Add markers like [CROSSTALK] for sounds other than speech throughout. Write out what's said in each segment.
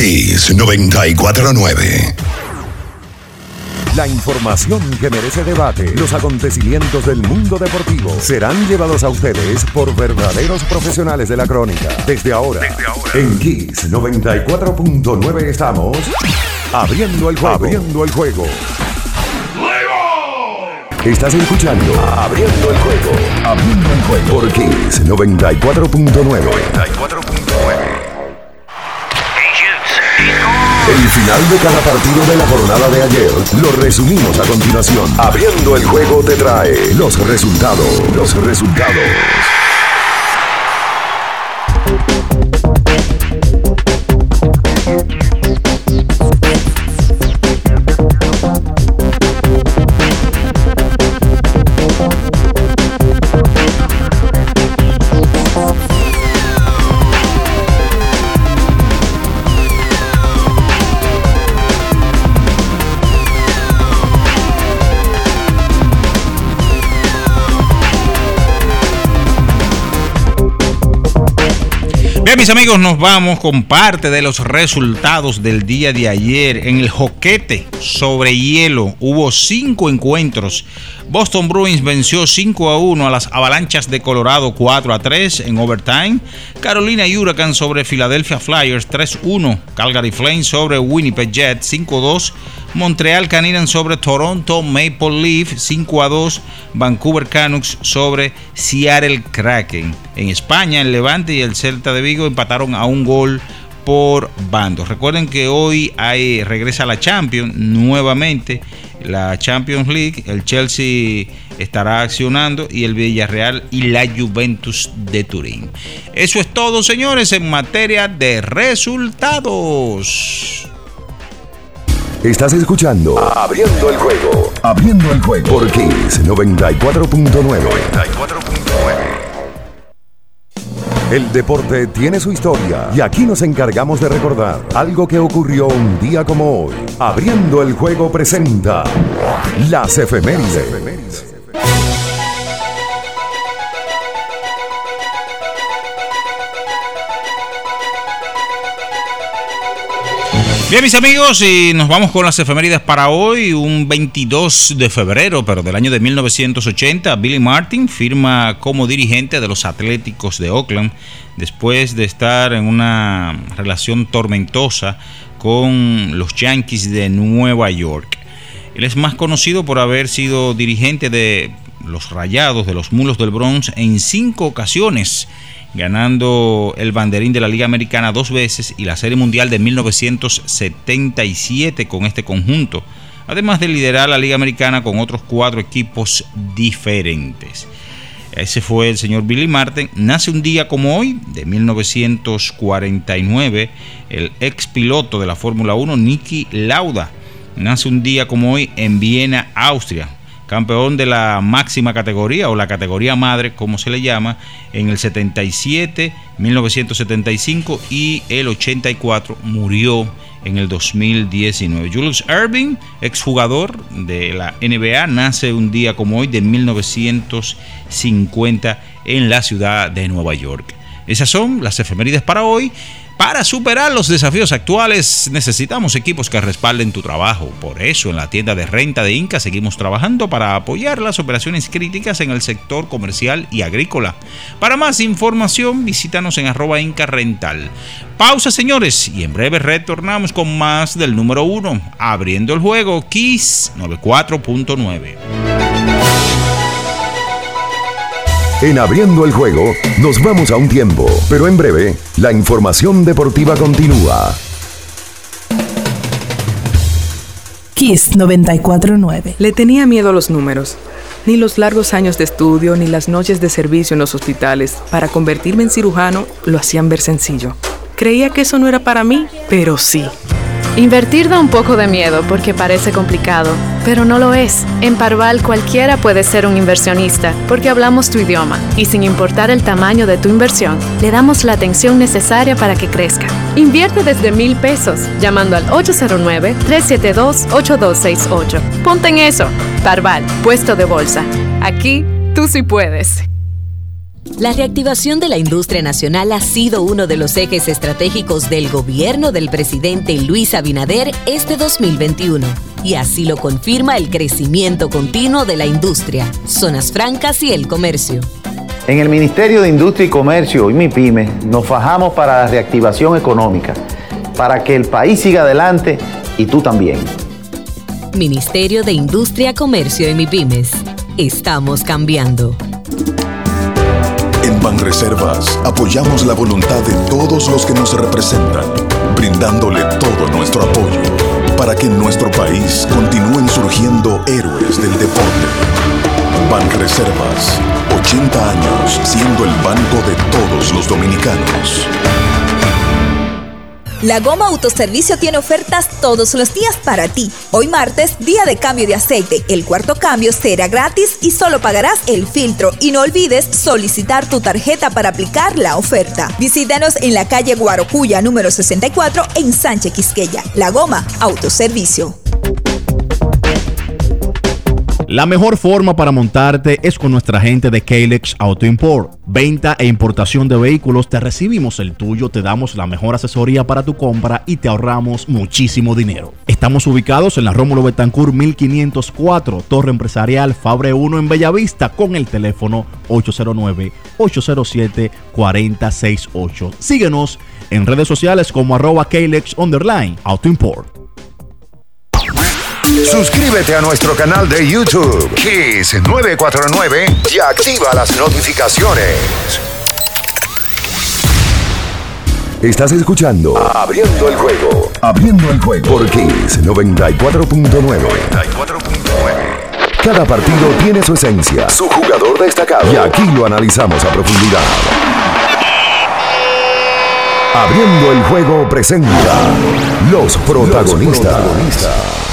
Kiss 949. La información que merece debate, los acontecimientos del mundo deportivo serán llevados a ustedes por verdaderos profesionales de la crónica. Desde ahora, en Kiss 94.9 estamos abriendo el juego. Abriendo el juego. Estás escuchando Abriendo el juego. Abriendo el juego por Kiss 94.9. 94.9. El final de cada partido de la jornada de ayer lo resumimos a continuación. Abriendo el juego te trae los resultados. Los resultados. Mis amigos, nos vamos con parte de los resultados del día de ayer. En el joquete sobre hielo hubo cinco encuentros. Boston Bruins venció 5 a 1 a las Avalanchas de Colorado 4 a 3 en overtime. Carolina Huracán sobre Philadelphia Flyers 3-1. Calgary Flames sobre Winnipeg Jets 5-2. Montreal Canadiens sobre Toronto Maple Leaf 5 a 2. Vancouver Canucks sobre Seattle Kraken. En España, el Levante y el Celta de Vigo empataron a un gol por bando. Recuerden que hoy hay, regresa la Champions nuevamente, la Champions League. El Chelsea estará accionando y el Villarreal y la Juventus de Turín. Eso es todo, señores, en materia de resultados. Estás escuchando Abriendo el juego. Abriendo el juego por 94.9. 94.9. El deporte tiene su historia y aquí nos encargamos de recordar algo que ocurrió un día como hoy. Abriendo el juego presenta las efemérides. Bien, mis amigos, y nos vamos con las efemérides para hoy, un 22 de febrero, pero del año de 1980, Billy Martin firma como dirigente de los Atléticos de Oakland después de estar en una relación tormentosa con los Yankees de Nueva York. Él es más conocido por haber sido dirigente de los Rayados de los Mulos del Bronx en cinco ocasiones ganando el banderín de la Liga Americana dos veces y la Serie Mundial de 1977 con este conjunto, además de liderar la Liga Americana con otros cuatro equipos diferentes. Ese fue el señor Billy Martin. Nace un día como hoy, de 1949, el ex piloto de la Fórmula 1, Nicky Lauda. Nace un día como hoy en Viena, Austria campeón de la máxima categoría o la categoría madre, como se le llama, en el 77, 1975 y el 84 murió en el 2019. Julius Erving, exjugador de la NBA, nace un día como hoy de 1950 en la ciudad de Nueva York. Esas son las efemérides para hoy. Para superar los desafíos actuales necesitamos equipos que respalden tu trabajo. Por eso en la tienda de renta de Inca seguimos trabajando para apoyar las operaciones críticas en el sector comercial y agrícola. Para más información visítanos en arroba Inca Rental. Pausa señores y en breve retornamos con más del número uno, abriendo el juego Kiss 94.9. En abriendo el juego, nos vamos a un tiempo, pero en breve, la información deportiva continúa. Kiss 949. Le tenía miedo a los números. Ni los largos años de estudio ni las noches de servicio en los hospitales para convertirme en cirujano lo hacían ver sencillo. Creía que eso no era para mí, pero sí. Invertir da un poco de miedo porque parece complicado, pero no lo es. En Parval cualquiera puede ser un inversionista porque hablamos tu idioma y sin importar el tamaño de tu inversión, le damos la atención necesaria para que crezca. Invierte desde mil pesos llamando al 809-372-8268. Ponte en eso. Parval, puesto de bolsa. Aquí tú sí puedes. La reactivación de la industria nacional ha sido uno de los ejes estratégicos del gobierno del presidente Luis Abinader este 2021. Y así lo confirma el crecimiento continuo de la industria, zonas francas y el comercio. En el Ministerio de Industria y Comercio y MIPYME nos fajamos para la reactivación económica, para que el país siga adelante y tú también. Ministerio de Industria, Comercio y MIPYMES. Estamos cambiando. Banreservas apoyamos la voluntad de todos los que nos representan, brindándole todo nuestro apoyo para que en nuestro país continúen surgiendo héroes del deporte. Banreservas, 80 años siendo el banco de todos los dominicanos. La Goma Autoservicio tiene ofertas todos los días para ti. Hoy martes, día de cambio de aceite. El cuarto cambio será gratis y solo pagarás el filtro. Y no olvides solicitar tu tarjeta para aplicar la oferta. Visítanos en la calle Guarocuya número 64 en Sánchez Quisqueya. La Goma Autoservicio. La mejor forma para montarte es con nuestra gente de Kalex Auto Import. Venta e importación de vehículos, te recibimos el tuyo, te damos la mejor asesoría para tu compra y te ahorramos muchísimo dinero. Estamos ubicados en la Rómulo Betancourt 1504, Torre Empresarial Fabre 1 en Bellavista con el teléfono 809-807-4068. Síguenos en redes sociales como arroba Kalex Underline Auto Import. Suscríbete a nuestro canal de YouTube, Kiss 949, y activa las notificaciones. Estás escuchando Abriendo el juego. Abriendo el juego por Kiss 94.9. Cada partido tiene su esencia, su jugador destacado. Y aquí lo analizamos a profundidad. Abriendo el juego presenta los protagonistas.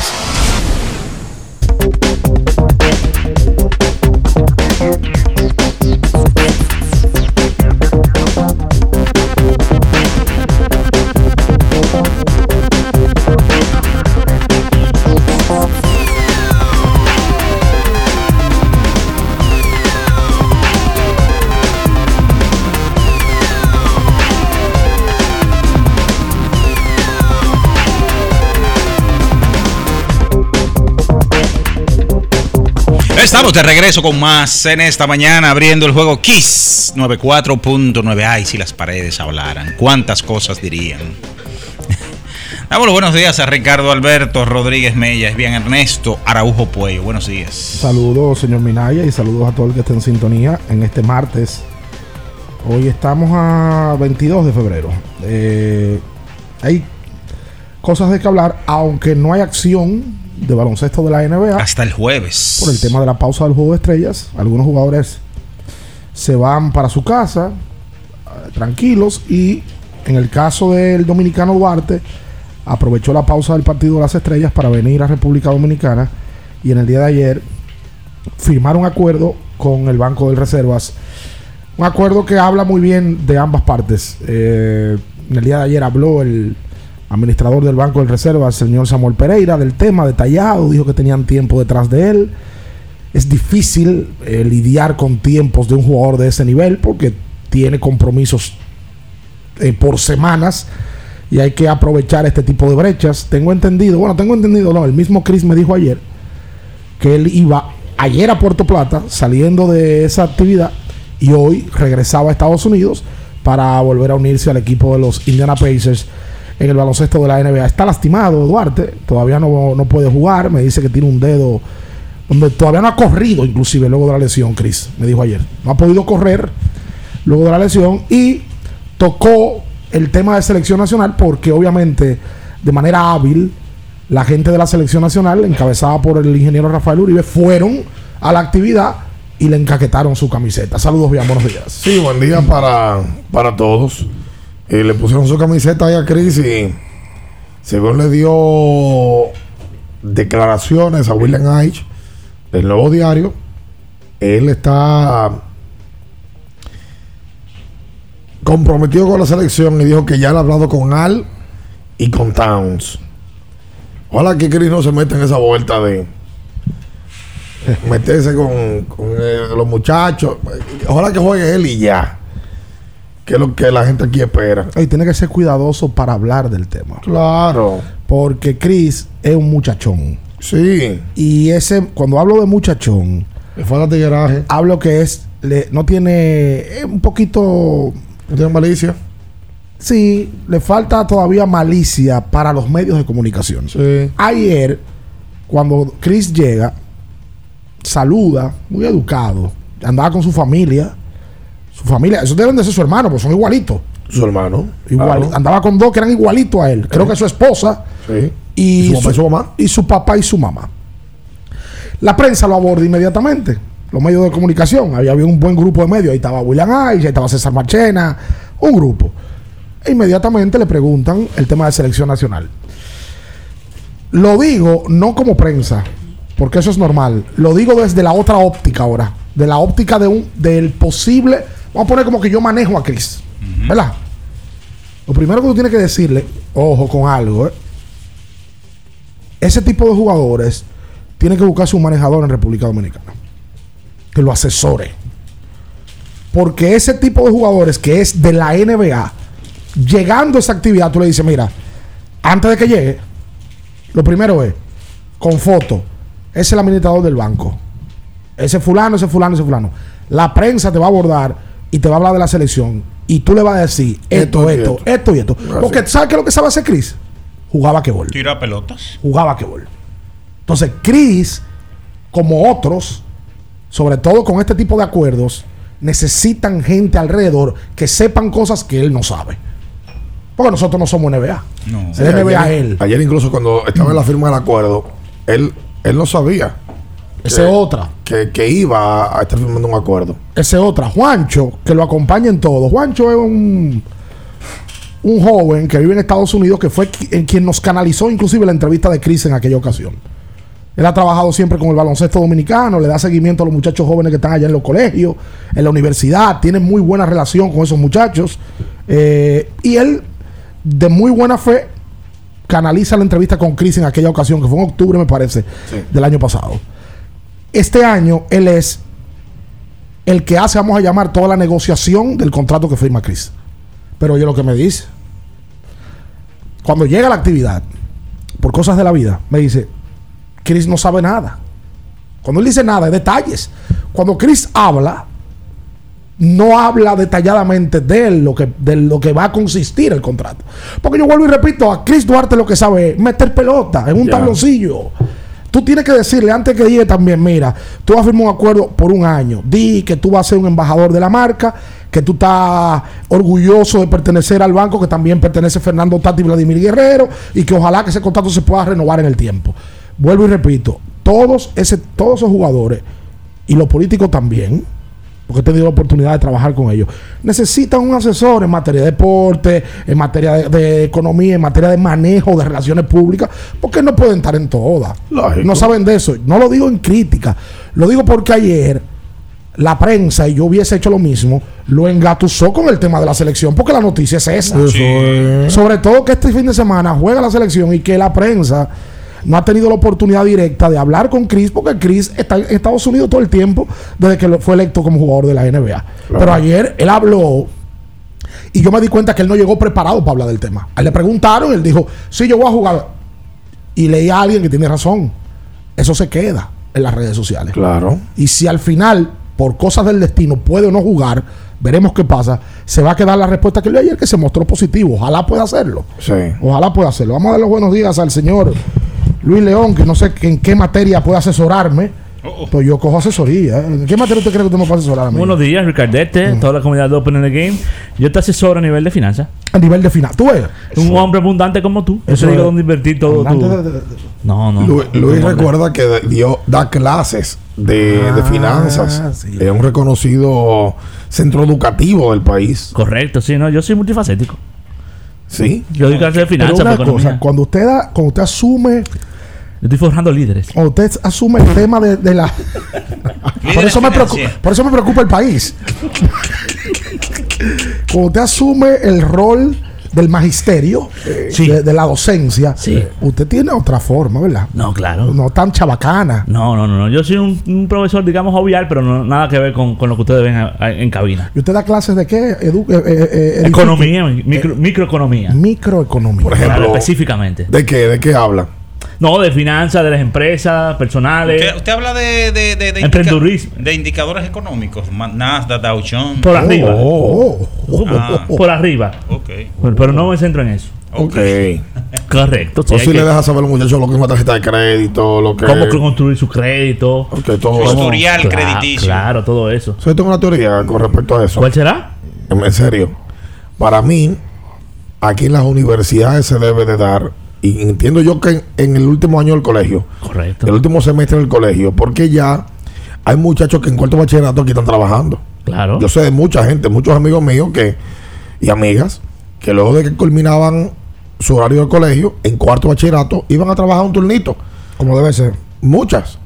Estamos de regreso con más en esta mañana abriendo el juego Kiss 94.9. Ay, si las paredes hablaran, cuántas cosas dirían. [LAUGHS] Damos los buenos días a Ricardo Alberto Rodríguez Mella, es bien Ernesto Araujo Puello. Buenos días. Saludos, señor Minaya, y saludos a todo el que esté en sintonía en este martes. Hoy estamos a 22 de febrero. Eh, hay cosas de que hablar, aunque no hay acción de baloncesto de la NBA. Hasta el jueves. Por el tema de la pausa del juego de estrellas. Algunos jugadores se van para su casa eh, tranquilos y en el caso del dominicano Duarte aprovechó la pausa del partido de las estrellas para venir a República Dominicana y en el día de ayer firmar un acuerdo con el Banco de Reservas. Un acuerdo que habla muy bien de ambas partes. Eh, en el día de ayer habló el administrador del Banco de Reservas, el señor Samuel Pereira, del tema detallado, dijo que tenían tiempo detrás de él. Es difícil eh, lidiar con tiempos de un jugador de ese nivel porque tiene compromisos eh, por semanas y hay que aprovechar este tipo de brechas. Tengo entendido, bueno, tengo entendido, no, el mismo Chris me dijo ayer que él iba ayer a Puerto Plata saliendo de esa actividad y hoy regresaba a Estados Unidos para volver a unirse al equipo de los Indiana Pacers en el baloncesto de la NBA. Está lastimado Duarte, todavía no, no puede jugar, me dice que tiene un dedo donde todavía no ha corrido inclusive luego de la lesión, Chris, me dijo ayer. No ha podido correr luego de la lesión y tocó el tema de selección nacional porque obviamente de manera hábil la gente de la selección nacional, encabezada por el ingeniero Rafael Uribe, fueron a la actividad y le encaquetaron su camiseta. Saludos, bien, buenos días. Sí, buen día para, para todos. Eh, le pusieron su camiseta ahí a Chris y según le dio declaraciones a William H. del nuevo diario, él está comprometido con la selección y dijo que ya ha hablado con Al y con Towns. Ojalá que Chris no se meta en esa vuelta de meterse con, con, eh, los muchachos. Ojalá que juegue él y ya. Que es lo que la gente aquí espera. Y tiene que ser cuidadoso para hablar del tema. Claro. Porque Chris es un muchachón. Sí. Y ese, cuando hablo de muchachón, Le falta tigueraje. hablo que es, le- no tiene, es un poquito, No tiene malicia. sí, le falta todavía malicia para los medios de comunicación. Sí. Ayer, cuando Chris llega, saluda, muy educado, andaba con su familia, su familia, esos deben de ser su hermano, pues son igualitos. Su hermano. Igual, Claro. andaba con dos que eran igualitos a él. Creo que su esposa Sí. y, ¿Y su papá y su mamá? y su papá y su mamá. La prensa lo aborda inmediatamente. Los medios de comunicación. Había, había un buen grupo de medios. Ahí estaba William Ayes, ahí estaba César Marchena, un grupo. E inmediatamente le preguntan el tema de selección nacional. Lo digo no como prensa, porque eso es normal. Lo digo desde la otra óptica ahora. De la óptica de un, del posible. Vamos a poner como que yo manejo a Chris. ¿Verdad? Lo primero que tú tienes que decirle, ojo con algo, ¿eh? ese tipo de jugadores tiene que buscarse un manejador en República Dominicana que lo asesore. Porque ese tipo de jugadores que es de la NBA, llegando a esa actividad, tú le dices, mira, antes de que llegue, lo primero es, con foto, ese es el administrador del banco. Ese fulano, ese fulano, ese fulano. La prensa te va a abordar y te va a hablar de la selección. Y tú le vas a decir esto, Esto esto, y esto. Así. Porque ¿sabes qué es lo que sabe hacer Chris? Jugaba que bol Tira pelotas. jugaba quebol. Entonces, Chris, como otros, sobre todo con este tipo de acuerdos, necesitan gente alrededor que sepan cosas que él no sabe. Porque nosotros no somos NBA. No. Es NBA ayer, él. ayer incluso cuando estaba en la firma del acuerdo, él, él no sabía Ese otra. que, que iba a estar firmando un acuerdo. Ese otra. Juancho, que lo acompaña en todo. Juancho es un, un joven que vive en Estados Unidos que fue en quien nos canalizó inclusive la entrevista de Chris en aquella ocasión. Él ha trabajado siempre con el baloncesto dominicano, le da seguimiento a los muchachos jóvenes que están allá en los colegios, en la universidad, tiene muy buena relación con esos muchachos. Eh, y él, de muy buena fe, canaliza la entrevista con Chris en aquella ocasión, que fue en octubre, me parece, del año pasado. Este año él es el que hace, vamos a llamar, toda la negociación del contrato que firma Chris. Pero oye lo que me dice. Cuando llega la actividad, por cosas de la vida, me dice, Chris no sabe nada. Cuando él dice nada, es detalles. Cuando Chris habla, no habla detalladamente de lo que, de lo que va a consistir el contrato. Porque yo vuelvo y repito, a Chris Duarte lo que sabe es meter pelota en un tabloncillo. Tú tienes que decirle antes que llegue también, mira, tú vas a firmar un acuerdo por un año. Di que tú vas a ser un embajador de la marca, que tú estás orgulloso de pertenecer al banco, que también pertenece Fernando Tati y Vladimir Guerrero, y que ojalá que ese contrato se pueda renovar en el tiempo. Vuelvo y repito, todos, ese, todos esos jugadores, y los políticos también, porque he tenido la oportunidad de trabajar con ellos, necesitan un asesor en materia de deporte, en materia de, de economía, en materia de manejo de relaciones públicas, porque no pueden estar en todas. Lógico. No saben de eso. No lo digo en crítica, lo digo porque ayer la prensa, y yo hubiese hecho lo mismo, lo engatusó con el tema de la selección, porque la noticia es esa. Sobre todo que este fin de semana juega la selección y que la prensa no ha tenido la oportunidad directa de hablar con Chris, porque Chris está en Estados Unidos todo el tiempo desde que fue electo como jugador de la NBA. Pero ayer él habló y yo me di cuenta que él no llegó preparado para hablar del tema. A él le preguntaron, él dijo, sí, yo voy a jugar. Y leí a alguien que tiene razón. Eso se queda en las redes sociales. Claro. Y si al final, por cosas del destino, puede o no jugar, veremos qué pasa. Se va a quedar la respuesta que dio ayer, que se mostró positivo. Ojalá pueda hacerlo. Sí. Ojalá pueda hacerlo. Vamos a dar los buenos días al señor Luis León, que no sé que- en qué materia puede asesorarme. Pues yo cojo asesoría. ¿En qué materia usted cree que usted me puede asesorar a mí? Buenos días, Ricardete, toda la comunidad de Open in the Game. Yo te asesoro a nivel de finanzas. A nivel de final. ¿Tú ves? Un hombre abundante como tú. Yo Eso te digo dónde invertir todo tu... Antes de- de- de- No, no. Lu- Luis recuerda que dio, da clases de, de Ah, finanzas. sí. Es un reconocido centro educativo del país. Correcto, sí, no. Yo soy multifacético. Sí. Yo doy clases de Pero finanzas, una de economía. cosa, cuando usted, da, cuando usted asume Yo estoy forjando líderes. cuando usted asume el tema de, de la por eso me preocupa, por eso me preocupa el país cuando usted asume el rol del magisterio, eh, Sí. de, de la docencia, Sí. usted tiene otra forma, ¿verdad? No, claro. No tan chabacana. No, no, no, no. Yo soy un, un profesor, digamos, jovial, pero no, nada que ver con, con lo que ustedes ven a- a- en cabina. ¿Y usted da clases de qué? Edu- eh, eh, eh, Economía, micro- microeconomía. Microeconomía. Por ejemplo, Claro, específicamente. ¿De qué? ¿De qué habla? No, de finanzas, de las empresas, personales. Usted, usted habla de, de, de, de Emprendedurismo. indica- de indicadores económicos, Nasdaq, Dow Jones. Por arriba. Oh, Ah. Por arriba. Ok. Pero, pero no me centro en eso. Ok. [LAUGHS] Correcto. sí, o si que- le dejas saber a los muchachos lo que es una tarjeta de crédito, lo que cómo construir su crédito. Ok, todo Su historial Cla- crediticio. Claro, todo eso. So, yo tengo una teoría con respecto a eso. ¿Cuál será? En en serio. Para mí, aquí en las universidades se debe de dar, y entiendo yo que en, en el último año del colegio, Correcto. el último semestre del colegio, porque ya hay muchachos que en cuarto bachillerato aquí están trabajando. Claro. Yo sé de mucha gente, muchos amigos míos que y amigas, que luego de que culminaban su horario de colegio, en cuarto bachillerato, iban a trabajar un turnito. Como debe ser. Muchas.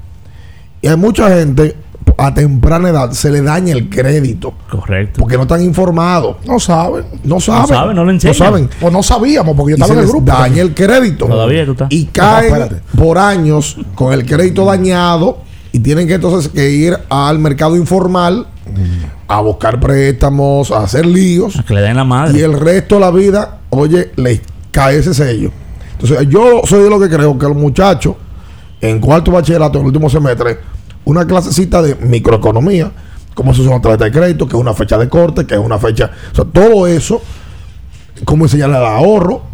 Y hay mucha gente, a temprana edad, se le daña el crédito. Correcto. Porque no están informados. No saben. No saben. saben, no lo enseñan. saben. O no sabíamos, porque yo estaba en el grupo. daña el crédito. Todavía tú estás. Y No, caen por años con el crédito dañado y tienen que entonces que ir al mercado informal a buscar préstamos, a hacer líos. A que le den la madre. Y el resto de la vida, oye, les cae ese sello. Entonces, yo soy de lo que creo que los muchachos en cuarto bachillerato, en el último semestre, una clasecita de microeconomía, cómo se usa una tarjeta de crédito, que es una fecha de corte, que es una fecha. O sea, todo eso, cómo enseñarle el ahorro,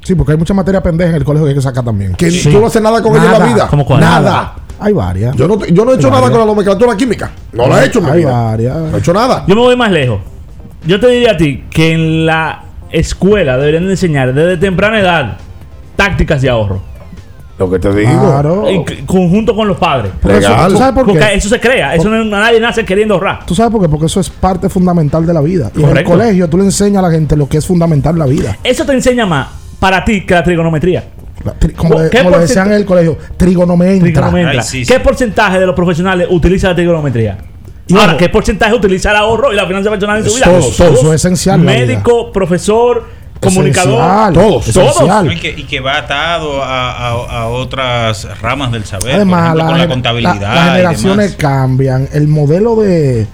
Sí, porque hay mucha materia pendeja en el colegio que hay que sacar también. que Sí. tú no haces nada con ella en la Nada. vida. ¿Cómo cuál? Nada. Hay varias. Yo no, yo no he hecho Hay nada varias. con la nomenclatura química. No la he hecho mi Hay vida. varias. No he hecho nada. Yo me voy más lejos. Yo te diría a ti que en la escuela deberían de enseñar desde temprana edad tácticas de ahorro. Lo que te digo. Claro. En conjunto con los padres. Porque eso-. ¿Tú sabes por Porque qué? eso se crea. Eso no, nadie nace queriendo ahorrar. ¿Tú sabes por qué? Porque eso es parte fundamental de la vida. Y en el colegio tú le enseñas a la gente lo que es fundamental en la vida. Eso te enseña más para ti que la trigonometría. La tri- como le, ¿Qué como le porcent- decían en el colegio, trigonometría. Trigonometría. Ay, sí, ¿Qué porcentaje de los profesionales utiliza la trigonometría? Y Ahora, ojo. ¿qué porcentaje utiliza el ahorro y la finanza personal en su vida? todo, todo, eso es esencial Médico, profesor, comunicador. Esencial, todos, esencial. Y que, y que va atado a, a- a otras ramas del saber, Además, por ejemplo, con la contabilidad. la- las y generaciones demás. cambian. El modelo de,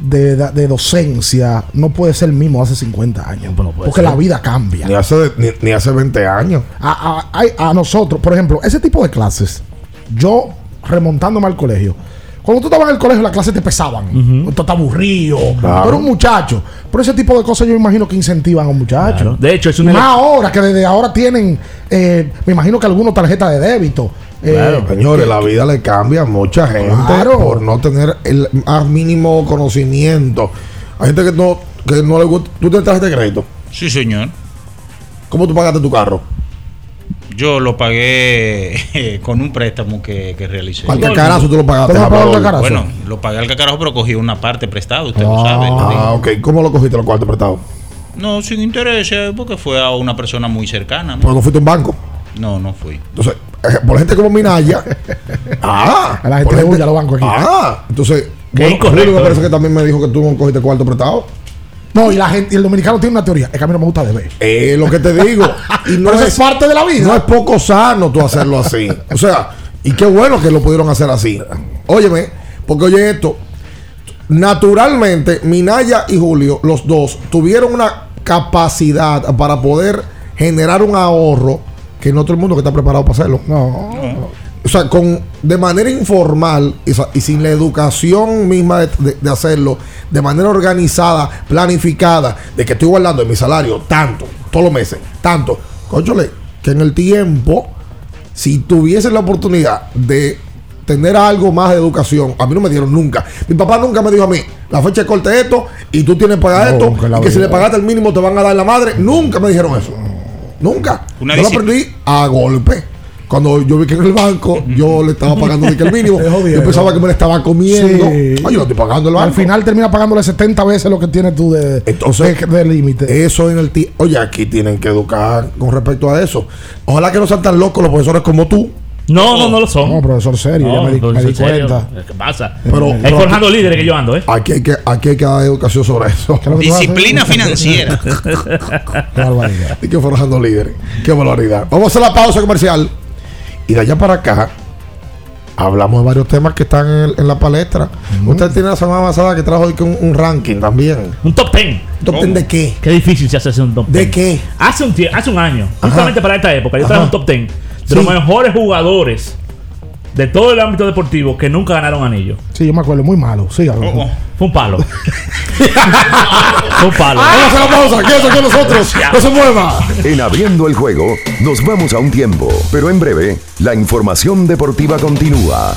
de, de docencia no puede ser el mismo hace 50 años. Pues no porque ser. la vida cambia. Ni hace, ni, ni hace 20 años. A, a- a nosotros, por ejemplo, ese tipo de clases, yo remontándome al colegio, cuando tú estabas en el colegio las clases te pesaban, tú estás aburrido, Claro. tú eres un muchacho, pero ese tipo de cosas yo imagino que incentivan a un muchacho. Claro. De hecho, es una más ahora, que desde ahora tienen, eh, me imagino que algunos tarjeta de débito. eh, Claro. Señores, la vida le cambia a mucha gente Claro. por no tener el más mínimo conocimiento. Hay gente que no, que no le gusta. ¿Tú tienes tarjeta de crédito? Sí, señor. ¿Cómo tú pagaste tu carro? Yo lo pagué eh, con un préstamo que, que realicé. Al cacarazo tú lo pagaste. ¿Cómo Javier. cacarazo? Bueno, lo pagué al cacarajo, pero cogí una parte prestada, usted lo Ah. sabe. le dije. Ah, ok. ¿Cómo lo cogiste los cuartos prestados? No, sin interés, eh, porque fue a una persona muy cercana. ¿no? Porque no fuiste a un banco. No, no fui. Entonces, eh, por gente como Minaya. [LAUGHS] ah, A la gente le huye a los bancos aquí. Ah, entonces. Qué Bueno, me parece eh. que también me dijo que tú no cogiste cuarto prestado. No, y la gente, y el dominicano tiene una teoría, es que a mí no me gusta deber. Eh, lo que te digo. y [LAUGHS] no Pero eso es, es parte de la vida. No es poco sano tú hacerlo así. O sea, y qué bueno que lo pudieron hacer así. Óyeme, porque oye esto. Naturalmente, Minaya y Julio, los dos, tuvieron una capacidad para poder generar un ahorro que no todo el mundo que está preparado para hacerlo. No. O sea, con, de manera informal y, sin la educación misma de, de- de hacerlo, de manera organizada, planificada, de que estoy guardando en mi salario tanto, todos los meses, tanto. Cónchale, que en el tiempo, si tuviesen la oportunidad de tener algo más de educación, a mí no me dieron nunca. Mi papá nunca me dijo a mí, la fecha de corte es esto, y tú tienes que pagar esto, y que si le pagaste el mínimo te van a dar la madre. Nunca me dijeron eso. Nunca. Una yo lo aprendí a golpe. Cuando yo vi que en el banco yo le estaba pagando de que el mínimo, [LAUGHS] yo pensaba que me le estaba comiendo. Sí. Ay, yo no estoy pagando el banco. Al final termina pagándole 70 veces lo que tienes tú de, Entonces, de, de límite. Eso en el ti Oye, aquí tienen que educar con respecto a eso. Ojalá que no sean tan locos los profesores como tú No, no, no lo son. No, profesor serio, ya me di, me di serio. cuenta. ¿Qué pasa? Pero- es pero- forjando líderes que yo ando, ¿eh? Aquí hay que, aquí hay que dar educación sobre eso. Disciplina [LAUGHS] financiera. Qué barbaridad. Y que forjando líderes. Qué barbaridad. Vamos a hacer la pausa comercial. Y de allá para acá, hablamos de varios temas que están en, en la palestra. Usted tiene la semana pasada que trajo que un, un ranking también. Un top 10. ¿Un top 10 de qué? Qué difícil se hace un top 10. ¿De qué? Hace un, hace un año, Ajá. justamente para esta época, yo traje un top 10 de Sí. los mejores jugadores de todo el ámbito deportivo que nunca ganaron anillo. Sí, yo me acuerdo, muy malo. Sí, Oh, oh. Fue un palo. [LAUGHS] Fue un palo. Vamos a hacer la pausa. Quédese con nosotros. No se mueva. En abriendo el juego, nos vamos a un tiempo, pero en breve, la información deportiva continúa.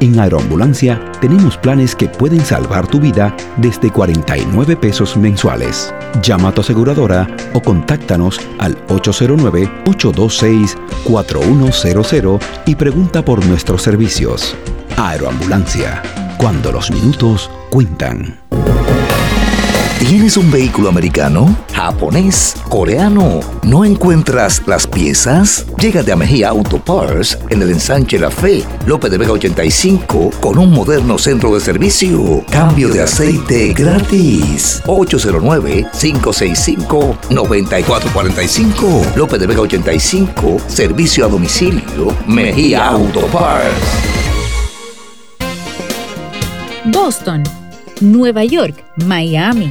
en Aeroambulancia tenemos planes que pueden salvar tu vida desde 49 pesos mensuales. Llama a tu aseguradora o contáctanos al 809-826-4100 y pregunta por nuestros servicios. Aeroambulancia, cuando los minutos cuentan. ¿Tienes un vehículo americano, japonés, coreano? ¿No encuentras las piezas? Llégate a Mejía Auto Parts en el ensanche La Fe, López de Vega 85, con un moderno centro de servicio. Cambio de aceite gratis. 809-565-9445. López de Vega 85, servicio a domicilio. Mejía Auto Parts. Boston, Nueva York, Miami,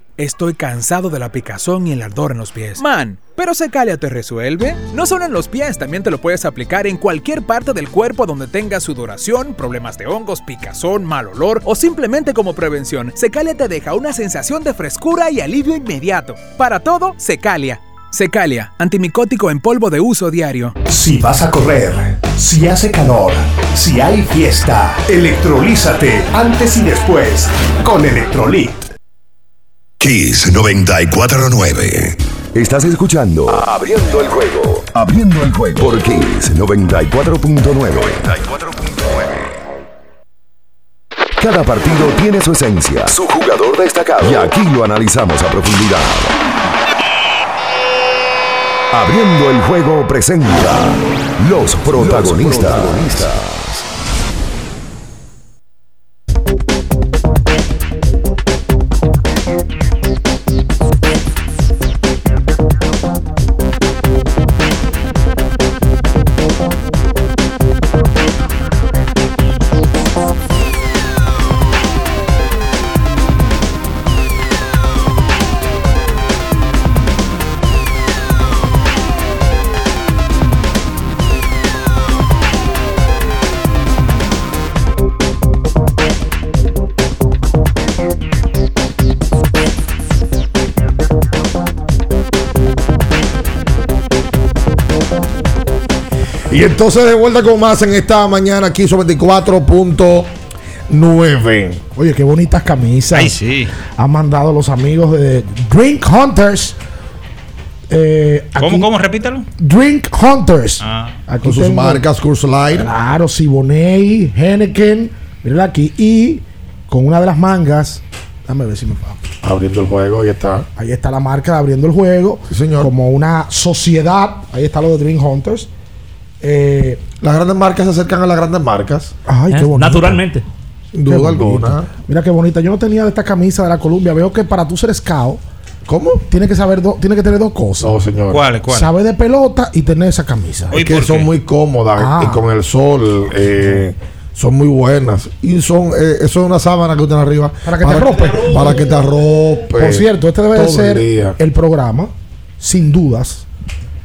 estoy cansado de la picazón y el ardor en los pies. Man, ¿pero Secalia te resuelve? No solo en los pies, también te lo puedes aplicar en cualquier parte del cuerpo donde tengas sudoración, problemas de hongos, picazón, mal olor o simplemente como prevención. Secalia te deja una sensación de frescura y alivio inmediato. Para todo, Secalia. Secalia, antimicótico en polvo de uso diario. Si vas a correr, si hace calor, si hay fiesta, electrolízate antes y después con Electrolit. Kiss 949. Estás escuchando Abriendo el juego. Abriendo el juego por Kiss 94.9. Cada partido tiene su esencia, su jugador destacado. Y aquí lo analizamos a profundidad. Abriendo el juego presenta los protagonistas. Y entonces de vuelta con más en esta mañana aquí sobre 24.9. Oye, qué bonitas camisas. Ay, sí. Han mandado los amigos de Drink Hunters. Eh, ¿Cómo, aquí- cómo? Repítalo. Drink Hunters. Ah. Aquí Con sus tengo- marcas Curse Light. Claro, Siboney, Henneken. Mírala aquí. Y con una de las mangas. Dame ver si me Abriendo el juego, ahí está. Ahí está la marca de abriendo el juego. señor. Como una sociedad. Ahí está lo de Dream Hunters. Eh, Las grandes marcas se acercan a las grandes marcas. Ay, qué ¿Eh? bonito. Naturalmente. Sin duda alguna. Mira qué bonita. Yo no tenía de esta camisa de la Columbia. Veo que para tú ser scout, ¿Cómo? tiene que saber do- tiene que tener dos cosas. No, señor. ¿Cuál? ¿Cuál? Saber de pelota y tener esa camisa. Es que ¿por son qué? muy cómodas Ah. y con el sol. eh, son muy buenas. Y son, eh, eso es una sábana que usted arriba. Para que te arrope. Para que te arrope. Por cierto, este debe de ser el programa, sin dudas,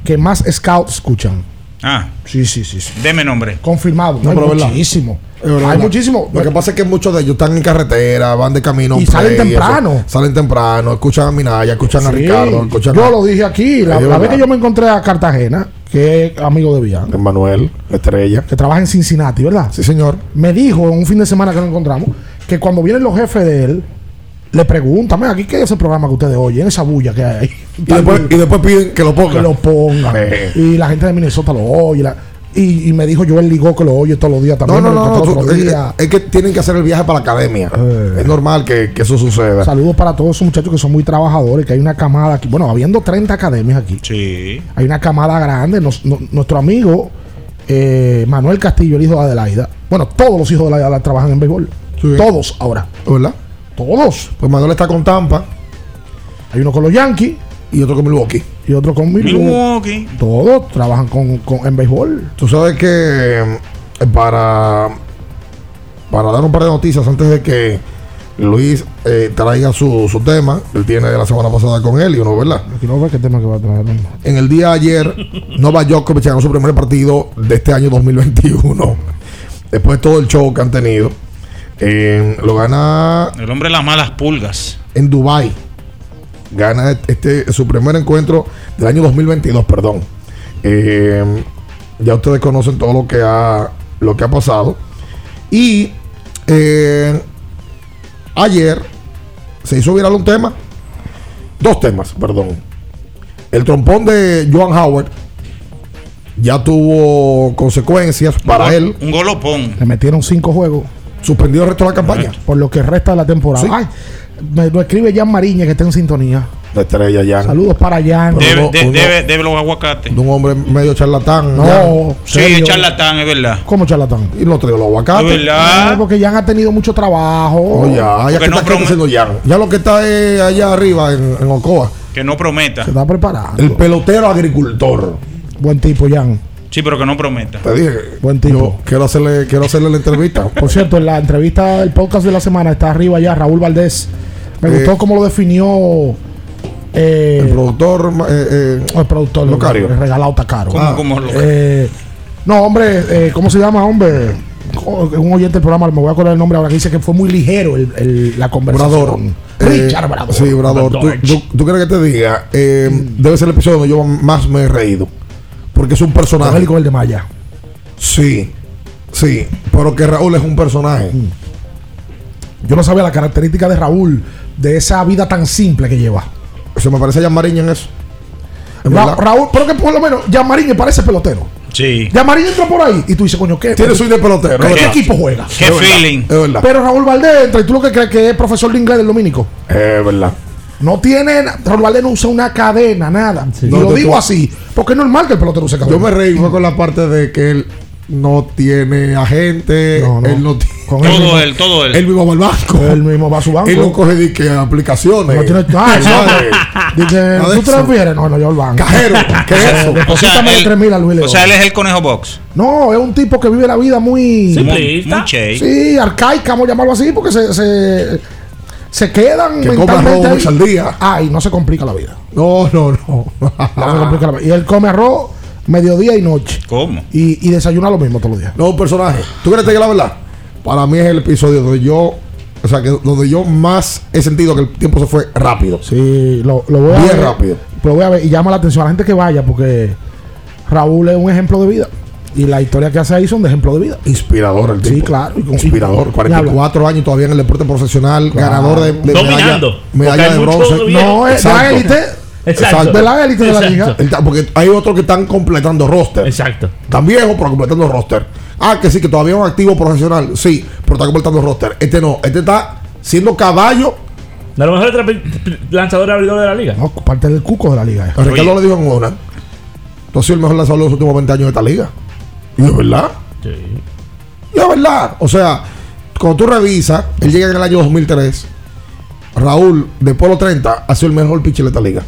que más scouts escuchan. Ah, Sí, sí, sí. sí. deme nombre. Confirmado. No, hay pero verdad. muchísimo. Es verdad, Hay muchísimo. Lo que pasa es que muchos de ellos están en carretera, van de camino. Y salen temprano. eso. Salen temprano, escuchan a Minaya, escuchan a. Ricardo, escuchan Yo a lo dije aquí. La, vez que yo me encontré a Cartagena, que es amigo de Villan, Manuel, Estrella, que trabaja en Cincinnati, ¿verdad? Sí, señor. Me dijo en un fin de semana que nos encontramos que cuando vienen los jefes de él, le preguntan, "Mira, aquí qué es ese programa que ustedes oyen, esa bulla que hay ahí. Y después, y después piden que lo pongan. que lo pongan. Eh. Y la gente de Minnesota lo oye. la- y, y me dijo Joel Ligó que lo oye todos los días también. no, no, no, tú- es, que tienen que hacer el viaje para la academia. Es normal que, que eso suceda. Saludos para todos esos muchachos que son muy trabajadores, que hay una camada aquí. Bueno, habiendo 30 academias aquí. Sí. Hay una camada grande. Nos- no- nuestro amigo eh, Manuel Castillo, el hijo de Adelaida. Bueno, todos los hijos de Adelaida trabajan en béisbol. Todos ahora. ¿Verdad? Todos. Pues Manuel está con Tampa Hay uno con los Yankees y otro con Milwaukee. y otro con Milwaukee. Milwaukee. Todos trabajan con, con- en béisbol. Tú sabes que eh, para, para dar un par de noticias antes de que Luis eh, traiga su, su tema, él tiene de la semana pasada con él y uno, ¿verdad? Quiero ver qué tema que va a traer. ¿no? En el día de ayer, Novak Djokovic ganó su primer partido de este año 2021. Después de todo el show que han tenido. Eh, lo gana El hombre de las malas pulgas. en Dubai. Gana este su primer encuentro del año 2022, perdón. Eh, ya ustedes conocen todo lo que ha lo que ha pasado. Y eh, ayer se hizo viral un tema, dos temas, perdón. El trompón de Joan Howard ya tuvo consecuencias para él. Un golopón. Le metieron cinco juegos. Suspendido el resto de la campaña. Por lo que resta de la temporada. Sí. Ay, me lo escribe Jan Mariña que está en sintonía. La estrella ya. Saludos para Jan. Debe, uno- de- uno- debe, debe los aguacates. De un hombre medio charlatán. No. Sí, es charlatán, es verdad. ¿Cómo charlatán? Y no trajo los Es aguacates. verdad. No, porque Jan ha tenido mucho trabajo. Oh, ya, ya que no está promet- creciendo ya. Ya lo que está es allá arriba en, en Ocoa. Que no prometa. Se está preparando. El pelotero agricultor. Buen tipo, Jan. Sí, pero que no prometa. Te dije. Buen tipo. Yo quiero hacerle, quiero hacerle la entrevista. [LAUGHS] Por cierto, en la entrevista del podcast de la semana está arriba ya Raúl Valdés. Me Eh, gustó cómo lo definió eh, el productor. eh, eh, el productor. Locario. El regalado está caro. ¿Cómo, Ah, cómo lo- Eh, no, hombre, eh, ¿cómo se llama, hombre? Un oyente del programa, me voy a acordar el nombre ahora, que dice que fue muy ligero el- el- la Brador. conversación. Richard Eh, Brador. Sí, Brador. ¿Tú, tú, tú quieres que te diga? Eh, Debe ser el episodio donde yo más me he reído. Porque es un Con él personaje. y con el de Maya. Sí, sí. Pero que Raúl es un personaje. Yo no sabía la característica de Raúl, de esa vida tan simple que lleva. Se me parece a Mariña en eso. ¿Es Ra- verdad? Raúl, pero que por lo menos Yamarín parece pelotero. Sí. Yamarín entra por ahí y tú dices, coño, ¿qué? Tiene su de pelotero. ¿Qué, equipo juega? Qué Es verdad, feeling. Es verdad. Pero Raúl Valdés entra y tú lo que crees que es profesor de inglés del dominico. Es verdad. No tiene, Raúl Valdés no usa una cadena, nada. Y No, lo digo tú- así, porque es normal que el pelotero use cadena. Yo me reí fue con la parte de que él no tiene agente. No, no. Él no tiene. Con él Todo mismo, él, todo él. Él mismo va al banco. él mismo va a su banco. Él no coge de que aplicaciones. No tiene- ah, eso. Dice, [LAUGHS] ¿tú te eso. refieres? No, no, yo al banco. Cajero. ¿Qué es eso? O sea, Deposítame de él, 3 mil a Luis o sea, él es el conejo box. No, es un tipo que vive la vida muy. Sí. Muy, Simplista. muy che. Sí, arcaica, vamos a llamarlo así, porque se, se, se quedan Que mentalmente arroz ahí. al día. Ay, no se complica la vida. No, no, no. No se complica la vida. Y él come arroz mediodía y noche. ¿Cómo? Y, y desayuna lo mismo todos los días. No, personaje. ¿Tú quieres que la verdad? Para mí es el episodio donde yo. O sea, que donde yo más he sentido que el tiempo se fue rápido. Sí, lo, lo voy a Bien ver. rápido. Lo voy a ver y llama la atención a la gente que vaya porque Raúl es un ejemplo de vida. Y las historias que hace ahí son de ejemplo de vida. Inspirador el tipo. Sí, claro. Inspirador. y- 44 años todavía en el deporte profesional. Claro. Ganador de, de Dominando. medalla, medalla de bronce. No, es de la Exacto. élite. Exacto. De la élite de la liga. Porque hay otros que están completando roster. Exacto. Tan viejo, pero completando roster. Ah, que sí, que todavía es un activo profesional. Sí, pero está completando roster. Este no. Este está siendo caballo. De lo mejor tra- lanzador abridor de la liga. No, parte del cuco de la liga. A Ricardo le dijo en una. Tú has sido el mejor lanzador de los últimos 20 años de esta liga. Y es verdad. Sí. Y es verdad. O sea, cuando tú revisas, él llega en el año 2003. Raúl, de Polo 30, ha sido el mejor pitcher de esta liga.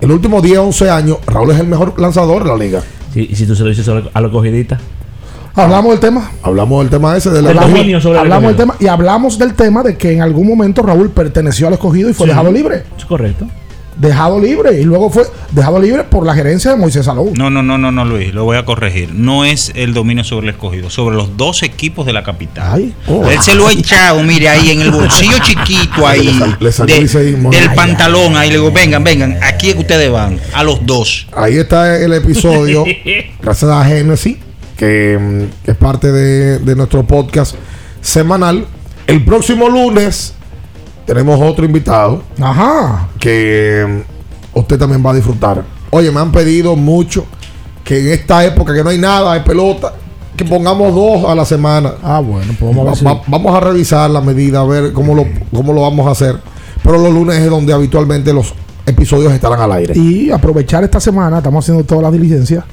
En los últimos 10, 11 años, Raúl es el mejor lanzador de la liga. Sí, y si tú se lo dices a la- los cogiditas. Hablamos del tema. Hablamos del tema ese del Hablamos, escogido. hablamos del tema y hablamos del tema de que en algún momento Raúl perteneció al escogido y fue Sí. dejado libre. Es correcto. Dejado libre y luego fue dejado libre por la gerencia de Moisés Salou. No, no, no, no, no, Luis, lo voy a corregir. No es el dominio sobre el escogido, sobre los dos equipos de la capital. oh. Él se lo ha echado, mire, ahí en el bolsillo chiquito ahí Le sal- le de- del pantalón. Ahí le digo, vengan, vengan, aquí es que ustedes van, a los dos. Ahí está el episodio, [LAUGHS] gracias a Genesis, que, mm, que es parte de, de nuestro podcast semanal. El próximo lunes tenemos otro invitado. Ajá. Que mm, usted también va a disfrutar. Oye, me han pedido mucho que en esta época que no hay nada de pelota, que pongamos dos a la semana. Ah, bueno, pues vamos a ver si- Va- va- vamos a revisar la medida, a ver cómo lo, cómo lo vamos a hacer. Pero los lunes es donde habitualmente los episodios estarán al aire. Y aprovechar esta semana, estamos haciendo todas las diligencias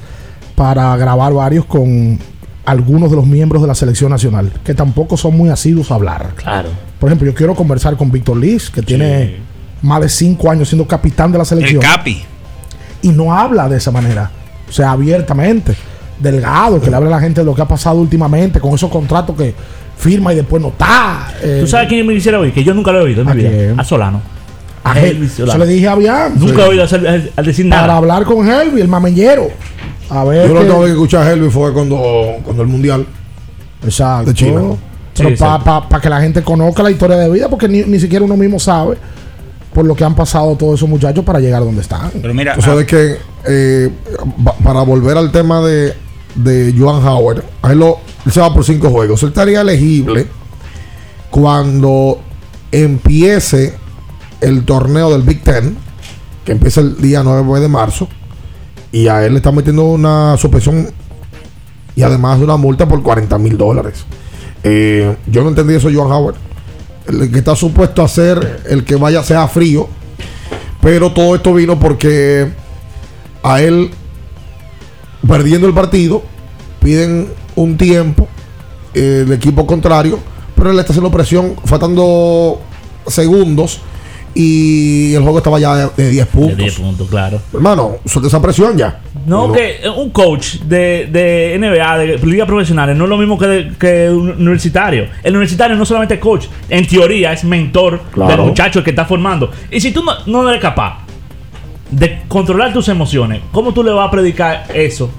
para grabar varios con algunos de los miembros de la selección nacional, que tampoco son muy asiduos a hablar. Claro. Por ejemplo, yo quiero conversar con Víctor Liz, que tiene más de cinco años siendo capitán de la El selección. Capi. y no habla de esa manera, o sea, abiertamente. Delgado, que le habla a la gente de lo que ha pasado últimamente, con esos contratos que firma y después no está. eh, ¿Tú sabes quién me quisiera oír? Que yo nunca lo he oído en ¿A mi vida. quién? A Solano. a Herbie Hel- Solano. Eso le dije a Bian. Nunca he oído hacer- al decir Para nada. hablar con Helvi, el mamellero. A ver. Yo lo qué- tengo que escuchar a Helvi fue cuando, cuando el mundial Exacto. de China. Pero Sí, para que la gente conozca la historia de vida, porque ni, ni siquiera uno mismo sabe por lo que han pasado todos esos muchachos para llegar donde están. Pero mira, Tú sabes que eh, pa- para volver al tema de, de Joan Howard, a él, lo, él se va por cinco juegos. Él estaría elegible cuando empiece el torneo del Big Ten, que empieza el día 9 de marzo, y a él le están metiendo una suspensión y además una multa por 40 mil dólares. Eh, yo no entendí eso, Joan Howard. El que está supuesto a ser el que vaya sea frío, pero todo esto vino porque a él, perdiendo el partido, piden un tiempo eh, el equipo contrario, pero él está haciendo presión, faltando segundos y el juego estaba ya de, de 10 puntos. De 10 puntos, claro. Hermano, suelta esa presión ya. No, que un coach de, de NBA, de ligas profesionales, no es lo mismo que, de- que un universitario. El universitario no solamente es coach, en teoría es mentor Claro. del muchacho que está formando. Y si tú no, no eres capaz de controlar tus emociones, ¿cómo tú le vas a predicar eso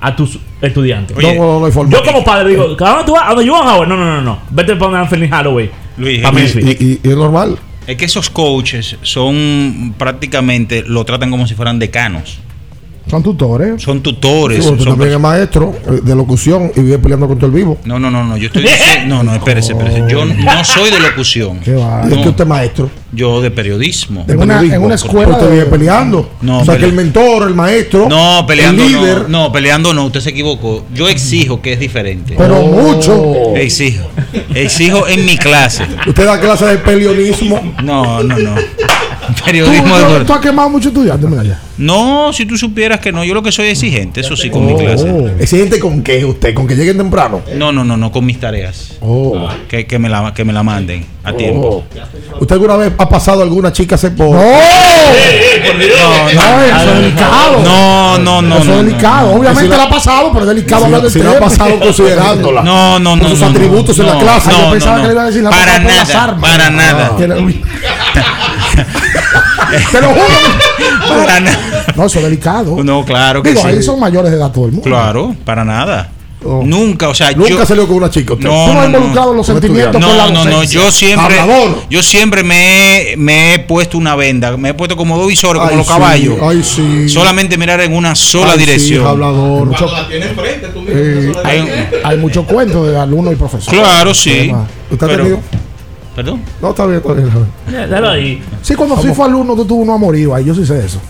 a tus estudiantes? No, no, no hay forma. Yo como padre digo, ¿a dónde tú vas? ¿A dónde Howard? No, no, no, no. Vete para Anthony Holloway. Luis, Memphis. Y, y es normal. Es que esos coaches son prácticamente, lo tratan como si fueran decanos. Son tutores. Son tutores. Sí, porque son también es maestro eh, de locución y vive peleando contra el vivo. No, no, no, no. Yo estoy diciendo. No, no, espérese, espérese. Yo no soy de locución. Qué va. Es No, que usted es maestro. yo de periodismo. De En una- periodismo. en una escuela usted vive peleando. No, o sea, pele- que el mentor, el maestro, No, peleando el líder. no. No, peleando no. Usted se equivocó. Yo exijo que es diferente. Pero mucho. Exijo. Exijo en mi clase. Usted da clase de peleonismo. No, no, no. [LAUGHS] ¿Tú, Periodismo de tú- tú has quemado muchos estudiantes, mira ya. No, si tú supieras que no, yo lo que soy exigente, eso sí, con mi Oh. clase. ¿Exigente con qué usted? ¿Con que lleguen temprano? No, no, no, no, con mis tareas. Oh. Que, que, me la, que me la manden a tiempo. ¿Usted alguna vez ha pasado alguna chica se por... ¡No! No, No, eso es delicado. No, no, no. Eso no, es delicado. no. Obviamente Si la- la ha pasado, pero es delicado hablar del si [LAUGHS] no ha tema. pasado considerándola. No, no, no. Por sus no, no. atributos en la No, clase. No, Yo no, pensaba no. que le iba a decir la Para nada, armas. para nada. Le- [LAUGHS] Te lo juro. Para nada. No, eso es delicado. No, claro que Digo, sí. ahí son mayores de edad todo el mundo. Claro, para nada. Nunca, o sea, Nunca yo. salió con una chica usted. No, Tú no has no, no. involucrado los sentimientos con la No, no, no, yo siempre, Hablador. yo siempre me, he- me he puesto una venda, me he puesto como dos visores, como los sí, caballos. Ay, sí. Solamente mirar en una sola Ay, sí, dirección. hablador. Mucho- Eh, Hay un- hay muchos cuentos de alumnos y profesores. claro, sí. ¿Usted ha Pero- tenido? ¿Perdón? No, está bien, está bien. está bien. Ya, Dalo ahí. Sí, cuando sí fue alumno, tú tuvo uno amorío ahí. Yo sí sé eso.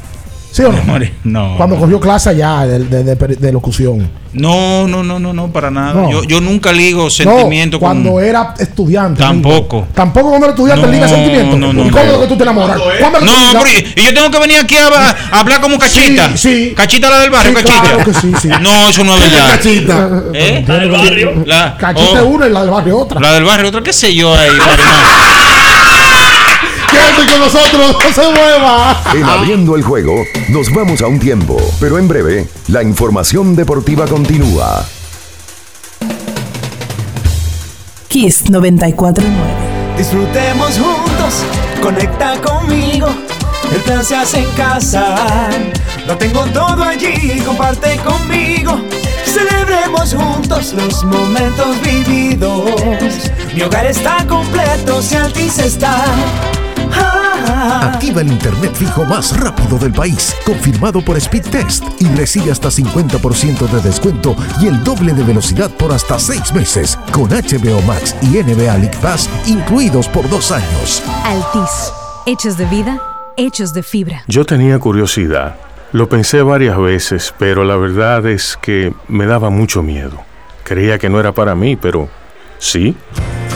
¿Sí o no? No. Cuando cogió clase allá de, de, de, de locución. No, no, no, no, no, para nada. No. Yo, yo nunca ligo sentimiento no, cuando con. era estudiante. Tampoco. amigo. Tampoco cuando era estudiante No, liga sentimientos. no, no, ¿Y no. es que tú te enamoras? ¿Cuándo es No, y yo tengo que venir aquí a, a hablar como cachita. Sí, sí. Cachita la del barrio, Sí, cachita. claro que sí, sí. No, eso no es verdad. Cachita. ¿Eh? La del barrio. La, Cachita oh, una y la del barrio otra. la del barrio, otra, qué sé yo ahí. [LAUGHS] Quédate con nosotros, no se mueva. En abriendo el juego, nos vamos a un tiempo, pero en breve, la información deportiva continúa. Kiss 949. Disfrutemos juntos, conecta conmigo. El plan se hace en casa. Lo tengo todo allí, comparte conmigo. Celebremos juntos los momentos vividos. Mi hogar está completo si Altis está. Activa el internet fijo más rápido del país, confirmado por Speedtest y recibe hasta 50% de descuento y el doble de velocidad por hasta 6 meses con HBO Max y NBA League Pass incluidos por dos años. Altis. Hechos de vida, hechos de fibra. Yo tenía curiosidad. Lo pensé varias veces, pero la verdad es que me daba mucho miedo. Creía que no era para mí, pero sí.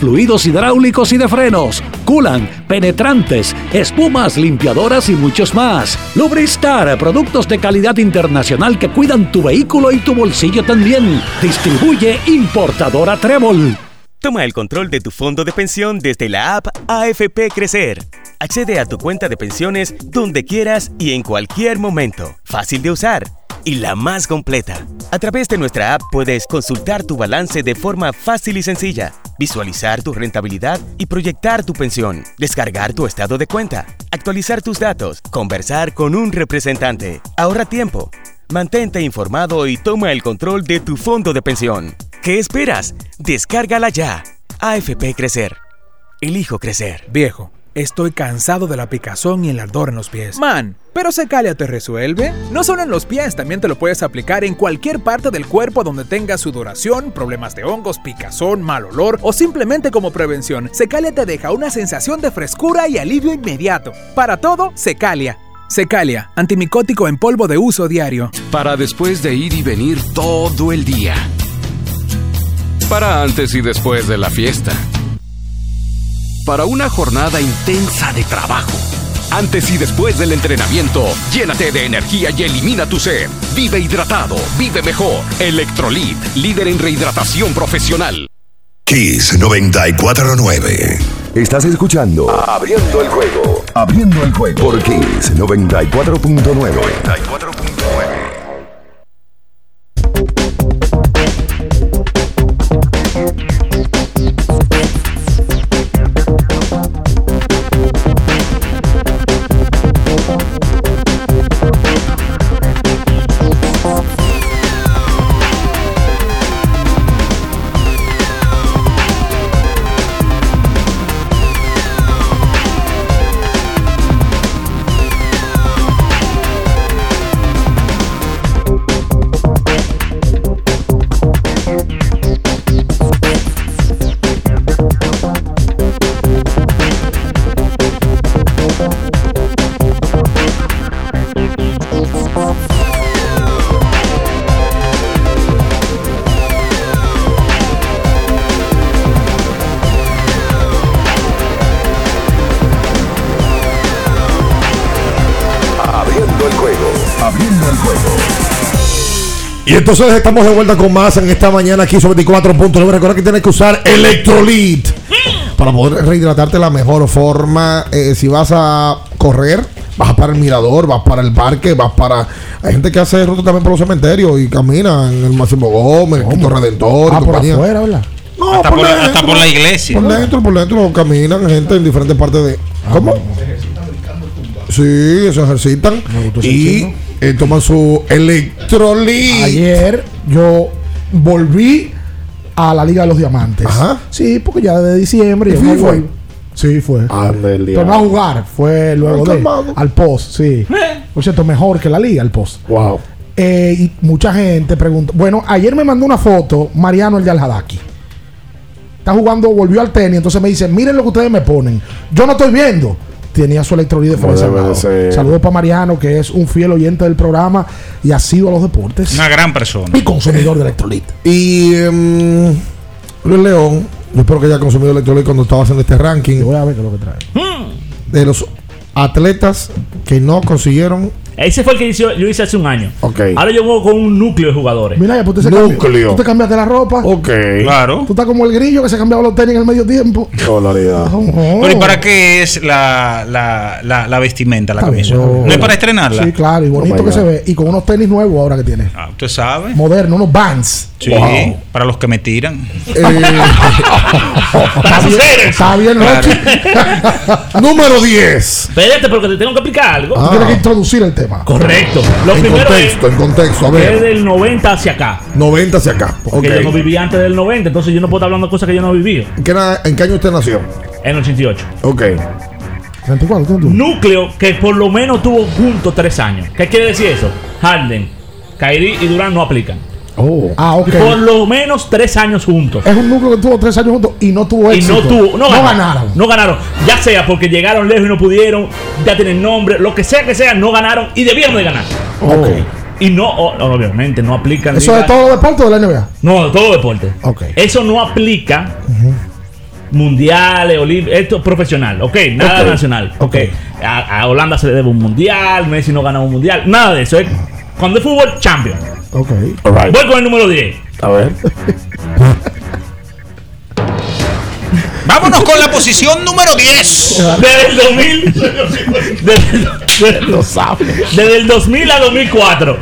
fluidos hidráulicos y de frenos, culan, penetrantes, espumas, limpiadoras y muchos más. Lubristar, productos de calidad internacional que cuidan tu vehículo y tu bolsillo también. Distribuye importadora Trébol. Toma el control de tu fondo de pensión desde la app AFP Crecer. Accede a tu cuenta de pensiones donde quieras y en cualquier momento. Fácil de usar y la más completa. A través de nuestra app puedes consultar tu balance de forma fácil y sencilla, visualizar tu rentabilidad y proyectar tu pensión, descargar tu estado de cuenta, actualizar tus datos, conversar con un representante. Ahorra tiempo. Mantente informado y toma el control de tu fondo de pensión. ¿Qué esperas? Descárgala ya. AFP Crecer. Elijo crecer. Viejo, estoy cansado de la picazón y el ardor en los pies. Man, ¿pero Secalia te resuelve? No solo en los pies, también te lo puedes aplicar en cualquier parte del cuerpo donde tengas sudoración, problemas de hongos, picazón, mal olor o simplemente como prevención. Secalia te deja una sensación de frescura y alivio inmediato. Para todo, Secalia. Secalia, antimicótico en polvo de uso diario. Para después de ir y venir todo el día. Para antes y después de la fiesta para una jornada intensa de trabajo. Antes y después del entrenamiento, llénate de energía y elimina tu sed. Vive hidratado, vive mejor. Electrolit, líder en rehidratación profesional. Kiss 949. Estás escuchando Abriendo el juego. Abriendo el juego por Kiss 94.9. 94 entonces estamos de vuelta con más en esta mañana aquí sobre 24.9. Recuerda que tienes que usar Electrolit para poder rehidratarte de la mejor forma. Eh, si vas a correr, vas para el mirador, vas para el parque, vas para. Hay gente que hace ruta también por los cementerios y camina en el Máximo Gómez, en Cristo Redentor. Ah, y por compañía. afuera, ¿verdad? No, Hasta por la- hasta por la iglesia. Por dentro, por dentro caminan gente en diferentes partes de. ¿Cómo? Sí, se ejercitan. Y eh, toman su electrolit. Ayer yo volví a la Liga de los Diamantes. Ajá. Sí, porque ya de diciembre ¿Y yo no FIFA? voy. Sí, fue. Ande el Pero no a jugar, fue luego de. Al post, sí. Por cierto, mejor que la liga, al post. Wow. Eh, y mucha gente pregunta. Bueno, ayer me mandó una foto Mariano el de Al-Hadaki. Está jugando, volvió al tenis. Entonces me dice: Miren lo que ustedes me ponen. Yo no estoy viendo. Tenía su electrolit de fresa. Saludos para Mariano, que es un fiel oyente del programa y ha sido a los deportes. Una gran persona. Y consumidor de electrolit. Y em, Luis León, yo espero que haya consumido electrolit cuando estaba haciendo este ranking. Voy a ver qué es lo que trae. De los atletas que no consiguieron. Ese fue el que hizo- yo hice hace un año. Ok. Ahora yo juego con un núcleo de jugadores. Mira, ya pues se Núcleo. cambió. Tú te cambiaste la ropa. Ok. Claro. Tú estás como el grillo que se cambiaba los tenis en el medio tiempo. Dolaridad. Pero ¿y para qué es la, la, la, la vestimenta, la camisa? ¿No es para estrenarla? Sí, claro, y bonito Oh que se ve. Y con unos tenis nuevos ahora que tiene. Ah, usted sabe. Moderno, unos Vans. Sí, Wow. para los que me tiran. Está bien, está bien, Rochi. Número 10. Espérate, porque te tengo que explicar algo. Ah. Tienes que introducir el tema. Correcto. Lo En primero contexto, en contexto. A es que es ver. del 90 hacia acá. 90 hacia acá. Porque yo no viví antes del 90, entonces yo no puedo estar hablando de cosas que yo no viví. ¿En qué, ¿En qué año usted nació? En el 88. Ok. 34, 31. Núcleo que por lo menos tuvo juntos tres años. ¿Qué quiere decir eso? Harden, Kyrie y Durant no aplican. Oh. Ah, ok. Por lo menos tres años juntos. Es un núcleo que tuvo tres años juntos y no tuvo Y éxito. no tuvo, no, ganaron, ganaron. No ganaron. Ya sea porque llegaron lejos y no pudieron, ya tienen nombre, lo que sea que sea, no ganaron y debieron de ganar. Ok. Y no, o- obviamente, no aplican. ¿Eso liga- es todo deporte de la NBA? No, de todo deporte. Ok. Eso no aplica mundiales, olim- esto es profesional, ok, nada nacional, ok. A, a Holanda se le debe un mundial, Messi no gana un mundial, nada de eso. Es, cuando es fútbol, champion. Ok. All right. Voy con el número 10. A ver. Vámonos con la posición número 10. Desde el 2000. desde, desde- Lo sabe. desde el 2000 a 2004.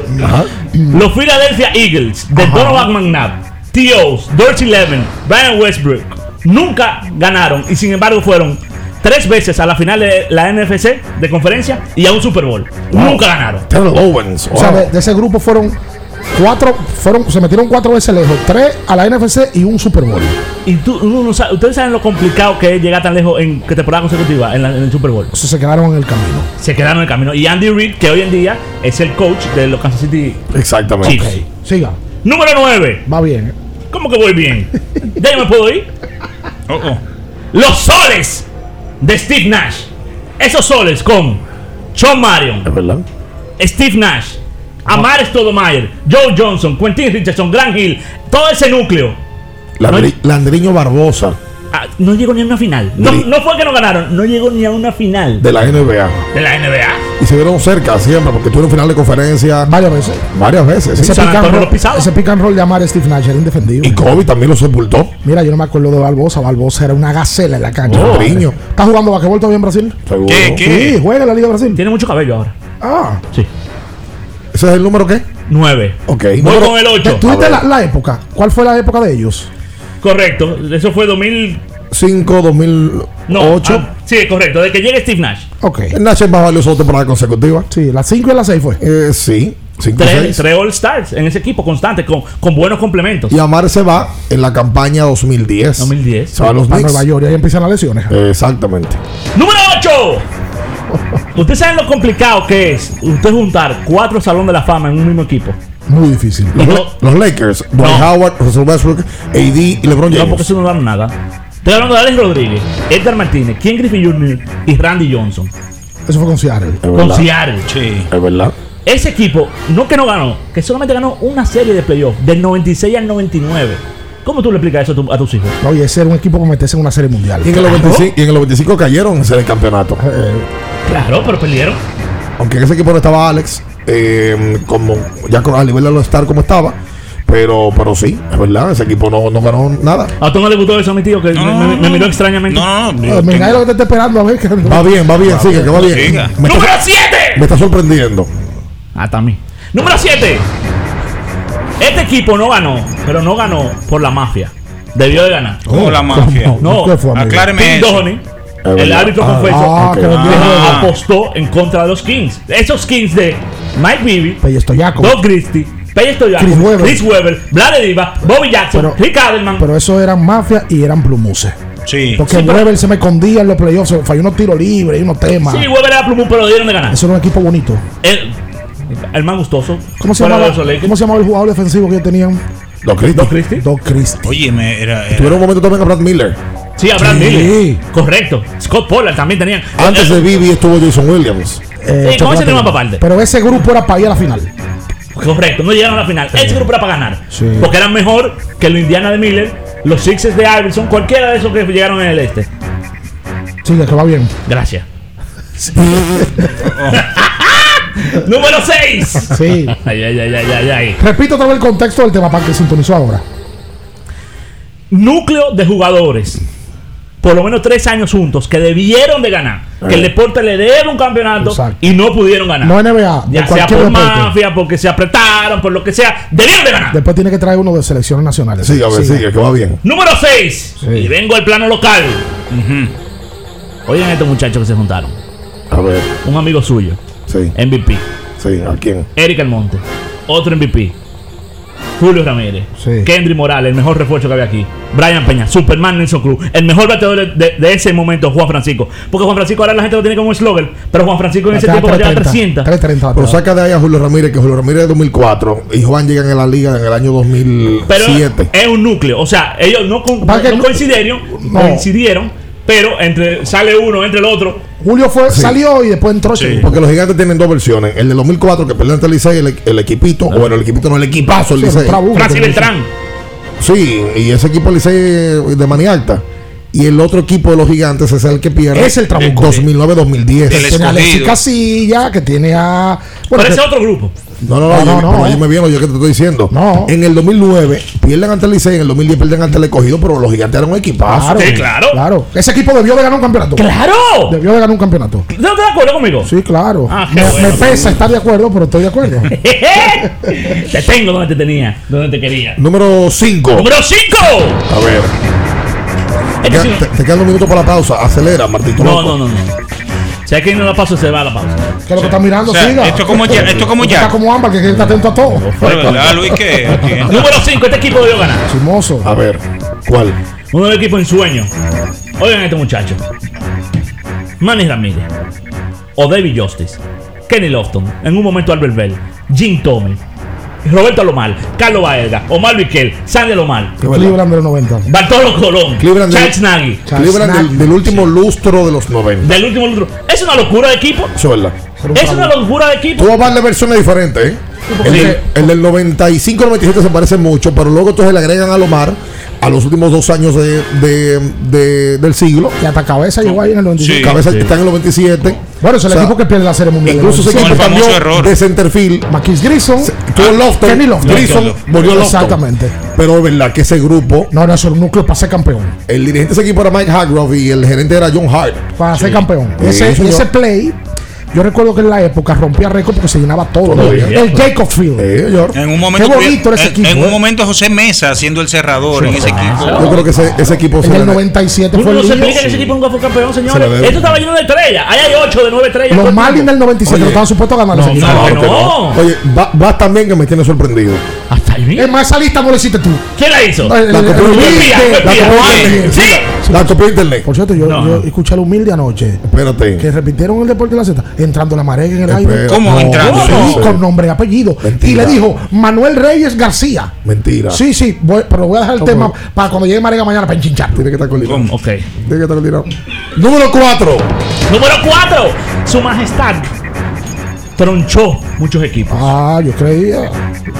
Los Philadelphia Eagles de Donovan McNabb, T.O.s, Dirty Eleven, Brian Westbrook nunca ganaron y sin embargo fueron tres veces a la final de la NFC de conferencia y a un Super Bowl. Nunca ganaron. Terrell Owens. O sea, de ese grupo fueron cuatro, fueron, se metieron cuatro veces lejos, tres a la NFC y un Super Bowl. Y tú, no ustedes saben lo complicado que es llegar tan lejos en que temporada consecutiva en, la- en el Super Bowl. O sea, se quedaron en el camino. Se quedaron en el camino. Y Andy Reid, que hoy en día es el coach de los Kansas City Exactamente. Chiefs. Siga. Número 9. Va bien. ¿eh? ¿Cómo que voy bien? [LAUGHS] ¿Ya yo me puedo ir? Oh, oh. Los soles de Steve Nash. Esos soles con Sean Marion, Es verdad. Steve Nash, Amar Stoudemire, Joe Johnson, Quentin Richardson, Grant Hill, todo ese núcleo. Landri- Landriño Barbosa ah, no llegó ni a una final. No, no fue que no ganaron, no llegó ni a una final de la NBA. de la NBA. Y se vieron cerca siempre porque tuvieron final de conferencia Varias veces. varias veces. Ese Antonio roll, ese pick and roll de Amar Steve Nash era indefendible. Y Kobe también lo sepultó. Mira, yo no me acuerdo de Barbosa. Barbosa era una gacela en la cancha. Oh. Landriño. ¿Está jugando basquetbol todavía en Brasil? Seguro. ¿Qué, qué? Sí, juega en la Liga de Brasil. Tiene mucho cabello ahora. Ah. Sí. ¿Ese es el número qué? 9. Ok. Voy Número- con el 8. ¿Tú viste A la, la época? ¿Cuál fue la época de ellos? Correcto. Eso fue 2000. 5, 2008. No. ah, sí, correcto. De que llegue Steve Nash. Ok. El Nash es más valioso de temporada consecutiva. Sí, las 5 y las 6 fue. Eh, sí. 5 Tres, 6. tres All Stars en ese equipo constante, con, con buenos complementos. Y Amar se va en la campaña 2010. 2010. Se va a los Knicks. Nueva York y ahí empiezan las lesiones. Exactamente. Número 8. Ustedes saben lo complicado que es usted juntar cuatro salones de la fama en un mismo equipo. Muy difícil. Los, no, los Lakers, Dwight No. Howard, Russell Westbrook, AD y LeBron no, James. porque eso no dan nada. Estoy hablando de Alex Rodríguez, Edgar Martínez, Ken Griffin Jr. y Randy Johnson. Eso fue con Seattle. es Con verdad. Seattle. Sí. Es verdad. Ese equipo, no que no ganó, que solamente ganó una serie de playoffs del 96 al 99. ¿Cómo tú le explicas eso a, tu- a tus hijos? Oye, ese era un equipo para meterse en una serie mundial. Y en, el 95, y en el 95 cayeron en ese campeonato. Eh, Claro, pero perdieron. Aunque en ese equipo no estaba Alex, eh, como ya con, a nivel de los Star como estaba. Pero, pero sí, es verdad, ese equipo no, no ganó nada. ¿A tú no le gustó eso a mi tío que No, me, no, me- no, me no. miró extrañamente? No, no, eh, no. mira lo que te está esperando a ver. Que... Va bien, va bien, sigue, que va bien. Siga. ¡Número está, 7! me está sorprendiendo. Ah, también. Número 7. Este equipo no ganó, pero no ganó por la mafia. Debió de ganar. ¿Cómo la mafia? No, ¿Qué fue, amigo? Acláreme Tim eso. Es el verdad. árbitro Ah, confeso, ah, que apostó en contra de los Kings. Esos Kings de Mike Bibby. Doug Christie, Peye Stoyaco, Chris Webber. Chris Webber, Vlade Diva, Bobby Jackson, Pero- Rick Adelman. Pero eso eran mafia y eran plumuses. Sí. Porque Sí, pero- Weber se me escondía en los playoffs, falló unos tiros libres y unos temas. Sí, Weber era plumón, pero dieron de ganar. Eso era un equipo bonito. El, el más gustoso. ¿Cómo se, Fuera llamaba, de esos Lakers. ¿Cómo se llamaba el jugador defensivo que ellos tenían? Doc Christie. Doc Christie. Doc Christie. Oye, me era. era- Tuvieron un momento también a Brad Miller. Sí, Abraham Sí. Miller. Correcto. Scott Pollard también tenían. Antes de Bibi estuvo Jason Williams. Eh, Sí, ¿cómo se chocolate. llama Papalde? Pero ese grupo era para ir a la final. Correcto, no llegaron a la final. Ese grupo era para ganar. Sí. Porque eran mejor que los Indiana de Miller, los Sixers de Iverson, cualquiera de esos que llegaron en el este. Sí, que va bien. Gracias. [LAUGHS] Número 6. Sí. Ay, ay, ay, ay, ay, ay. Repito otra vez el contexto del tema para que sintonizó ahora. Núcleo de jugadores. Por lo menos tres años juntos que debieron de ganar. Que el deporte le debe un campeonato Exacto. y no pudieron ganar. No NBA, ya sea por deporte. mafia, porque se apretaron, por lo que sea, debieron de ganar. Después tiene que traer uno de selecciones nacionales. Sí, a ver, sigue, que va bien. Número 6. Sí. Y vengo al plano local. Oigan estos muchachos que se juntaron. A ver, Un amigo suyo, sí, MVP. sí, ¿a quién? Eric Almonte. Otro MVP. Julio Ramírez. Sí. Kendry Morales, el mejor refuerzo que había aquí. Brian Peña, Superman Nelson Cruz. El mejor bateador de, de- de ese momento, Juan Francisco. Porque Juan Francisco ahora la gente lo tiene como eslogan. Pero Juan Francisco en ese tiempo bateaba 300. 330. Pero saca de ahí a Julio Ramírez, que Julio Ramírez es 2004 y Juan llega en la liga en el año Pero 2007. es un núcleo. O sea, ellos no, coincidieron, No. coincidieron. Pero entre sale uno, entre el otro. Julio fue, Sí. salió y después entró. Sí. Porque los gigantes tienen dos versiones. El de 2004 que perdió ante el Licey, el, el equipito, o bueno, el equipito no, el equipazo, el Sí, Licey. Beltrán. Sí, y ese equipo Licey de Manialta. Y el otro equipo de los gigantes es el que pierde. Es el Trabuco. 2009-2010. El Tiene a Alexis. Casilla, que tiene a. Pero Bueno, que- ese es otro grupo. No, no, no, No, yo- no, no. pero óyeme bien lo yo que te estoy diciendo. No. En el 2009 pierden ante el Licey, en el 2010 pierden ante el escogido, pero los gigantes eran un equipazo. Claro, Sí, claro. Claro. Ese equipo debió de ganar un campeonato. ¡Claro! Debió de ganar un campeonato. ¿No estás de acuerdo conmigo? Sí, claro. Ah, me, bueno. me pesa estar de acuerdo, pero estoy de acuerdo. [LAUGHS] te tengo donde te tenía, donde te quería. Número 5. Número 5. A ver. Te, queda- [LAUGHS] te- te quedan un minuto para la pausa. Acelera, Martito. No, no, no, no. Si hay que ir a la pausa, se va a la pausa. Que lo que está mirando, O sea, siga. esto es como ya- esto es como ya. Está como Ámbar, que, está atento a todo. Pero, ¿verdad, Luis? que Número 5, este equipo debió ganar. Chimoso. A ver. ¿Cuál? Uno del equipo en sueño. Oigan a este muchacho. Manny Ramírez. O David Justice. Kenny Lofton. En un momento Albert Bell. Jim Tomey. Roberto Alomar. Carlos Baelga. Omar Viquel. Sandy Alomar. ¿Qué verdad? Cleveland de los 90. Bartolo Colón. Cleveland de- Charles Nagy. Cleveland del, del último lustro de los 90. Del último lustro. Es una locura de equipo. Eso es verdad. Es una locura de equipo. Tú vas a darle versiones diferentes, ¿eh? El, Sí. del- el del 95-97 se parece mucho, pero luego entonces le agregan a Lomar a los últimos dos años de, de- de- del siglo. Y hasta cabeza llegó ahí en el 95. Sí. Cabeza sí. está en el 97. Bueno, es el O sea, equipo que pierde la serie mundial. Incluso ese equipo cambió error. de centerfield. Maquis Grison. Tuvo Lofton, Kenny Lofton. Grison, volvió Lofton. Exactamente. Pero es verdad que ese grupo, No, no, era un núcleo para ser campeón. el dirigente de ese equipo era Mike Hargrove y el gerente era John Hart. Para ser campeón. Sí, ese, ese play, yo recuerdo que en la época rompía récord porque se llenaba todo. Todo el bien. Jacob Field. Eh, señor. En un momento, Qué bonito era ese en, equipo, en un ¿eh? momento José Mesa haciendo el cerrador en ese equipo. Yo creo que ese, ese equipo se En el le- 97 Uno fue no el se líder. explica que ese equipo nunca fue campeón, Se señores. Esto estaba lleno de estrellas. Ahí hay 8 de 9 estrellas. Los Marlins del 97 Oye. no estaban supuestos a ganar ese equipo. no, Claro que no. no. Oye, va- vas también que me tiene sorprendido. Hasta ahí. Es más, esa lista no la hiciste tú. ¿Quién la hizo? La la. La copió internet. Por cierto, yo, No, no. escuché el humilde anoche. Espérate. Que repitieron el deporte de la Z, entrando la marea en el Espera. aire. ¿Cómo No, entrando? Sí, con nombre y apellido. Mentira. Y le dijo Manuel Reyes García. Mentira. Sí, sí, voy- pero voy a dejar el ¿Cómo? tema para cuando llegue Marega mañana para enchinchar. Tiene que estar coordinado. ¿Cómo? Ok. Tiene que estar coordinado. Número 4. Número 4. Su majestad tronchó muchos equipos. Ah, yo creía.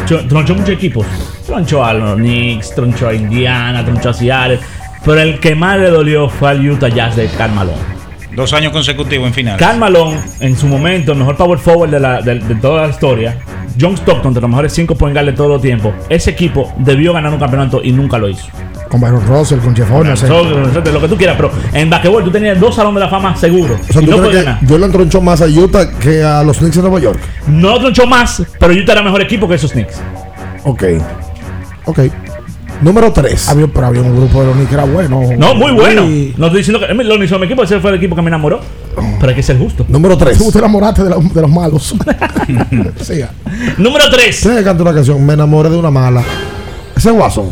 Tro- Tronchó muchos equipos. Tronchó a los Knicks, tronchó a Indiana, tronchó a Seattle. Pero el que más le dolió fue al Utah Jazz de Karl Malone. Dos años consecutivos en final. Karl Malone, en su momento, el mejor power forward de, la- de- de toda la historia. John Stockton, de los mejores 5 point guard de todo el tiempo. Ese equipo debió ganar un campeonato y nunca lo hizo. Con Byron Russell, con Jeff Horner. Lo que tú quieras, pero en basquetbol tú tenías dos salones de la fama seguros. O sea, y ¿tú no ganar. Jordan tronchó más a Utah que a los Knicks de Nueva York? No tronchó más, pero Utah era mejor equipo que esos Knicks. Ok. Ok. Número 3. Había, pero había un grupo de los Knicks que era bueno. No, muy bueno. Y- No estoy diciendo que los son mi equipo, ese fue el equipo que me enamoró. Pero hay que ser justo. Número 3. Tú te enamoraste de, la- de los malos. [LAUGHS] [LAUGHS] Siga. Número 3. Tiene que cantar una canción. Me enamoré de una mala. Ese es Watson.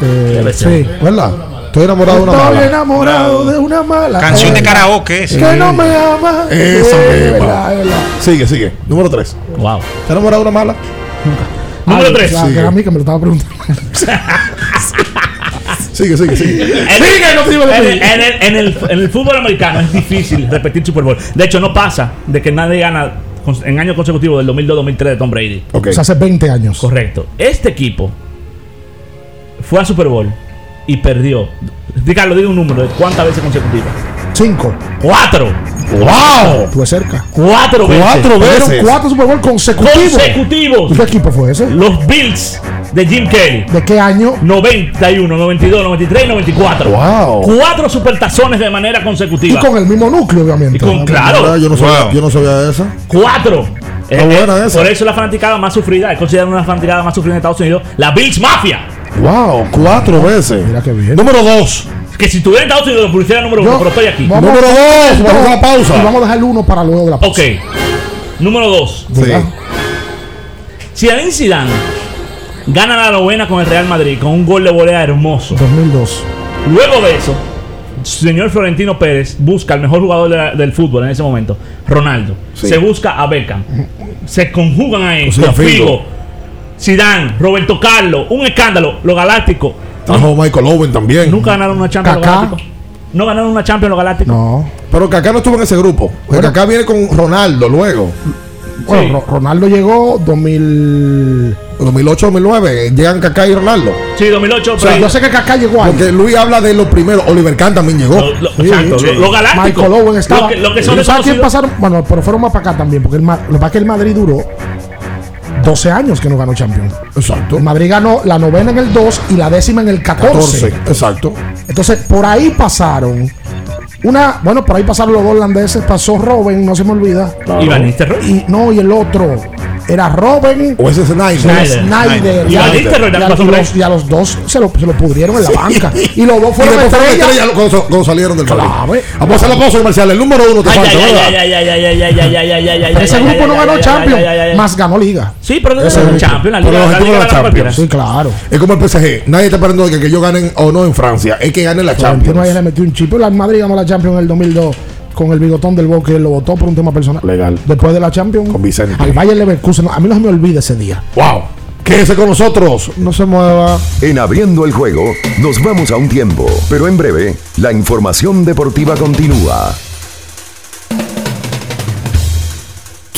Eh, Debe ser. sí. ¿Verdad? Estoy enamorado de una Estoy mala. enamorado de una mala. Canción de Eh, karaoke, esa. Que no me ama. Esa Eh, misma. verdad, verdad. Sigue, sigue. Número 3. Wow. ¿Estás enamorado de una mala? Número Ay, 3. claro, que era a mí que me lo estaba preguntando. [LAUGHS] Sigue, sigue, sigue. En, Sigue, no a en, en el- en el- en el fútbol americano es difícil repetir Super Bowl. De hecho, no pasa de que nadie gana en años consecutivos del 2002-2003 de Tom Brady. Ok. O sea, hace 20 años. Correcto. Este equipo fue a Super Bowl y perdió. Ricardo, diga un número de cuántas veces consecutivas. 5. ¡Cuatro! ¡Wow! Estuve cerca. ¡Cuatro veces! Cuatro Fueron veces. cuatro Super Bowl consecutivos. ¡Consecutivos! ¿Y qué equipo fue ese? Los Bills de Jim Kelly. ¿De qué año? 91, 92, 93 y 94. Wow. Cuatro supertazones de manera Y consecutiva. con el mismo núcleo, obviamente. Y con- claro. Yo no sabía, Wow. yo no sabía esa. Cuatro. Está Eh, buena eh, esa. Por eso la fanaticada más sufrida, es considerada una fanaticada más sufrida en Estados Unidos, la Bills Mafia. Wow, cuatro veces. Mira qué bien. Número 2. Que si estuviera en Estados Unidos, lo pusiera número uno, Yo- pero estoy aquí. vamos- Número dos, vamos a la pausa. Y vamos a dejar el uno para luego de la pausa. Ok. Número dos. Sí. ¿Verdad? Zinedine Zidane gana la novena con el Real Madrid con un gol de volea hermoso. 2002. Luego de eso, señor Florentino Pérez busca al mejor jugador de la- del fútbol en ese momento, Ronaldo. Sí. Se busca a Beckham. Se conjugan ahí O sea, con Figo. Zidane, Roberto Carlos, un escándalo, los Michael Owen también. Nunca ganaron una Champions los Kaká. Galácticos. No ganaron una Champions los Galácticos. No. Pero Kaká no estuvo en ese grupo. Porque Bueno. Kaká viene con Ronaldo luego. Bueno, Sí. Ro- Ronaldo llegó 2000. 2008-2009. Llegan Kaká y Ronaldo. Sí, 2008. O sea, pero- yo sé que Kaká llegó ahí. Porque Luis habla de los primeros. Oliver Kahn también llegó. lo- lo- Sí, exacto, sí. lo- los Galácticos. Michael Owen estaba. Lo que, lo que son ¿Y de ¿Sabes quién pasaron? Bueno, pero fueron más para acá también. Porque el, lo que pasa es que el Madrid duró 12 años que no ganó Champions. Exacto. El Madrid ganó la novena en el 2 y la décima en el 14. 14. Exacto. Entonces, por ahí pasaron. Una, bueno, por ahí pasaron los dos holandeses. Pasó Robben, no se me olvida. Y Van Nistelrooy. Y no, y el otro era Robert o ese Snyder. Snyder. Snyder. Y, a, Y, a, los, dos se lo, se lo pudrieron en la banca. Y los dos fueron estrellas. Cuando, cuando, salieron del claro, Vamos a hacer la pausa comercial. El número uno te falta, ¿verdad? Ese grupo no ganó Champions, más ganó Liga. Sí, pero no ganó Champions. La Champions. Sí, claro. Es como el PSG. Nadie está esperando que yo gane o no en Francia. Es que gane la Champions. Argentina le metió un chip. La Madrid ganó la Champions en el 2002 con el bigotón del. Él lo votó por un tema personal. Legal. Después de la Champions. Con Vicente. Al Bayern Leverkusen. A mí no se me olvida ese día. ¡Wow! Quédese con nosotros. No se mueva. En abriendo el juego, nos vamos a un tiempo, pero en breve, la información deportiva continúa.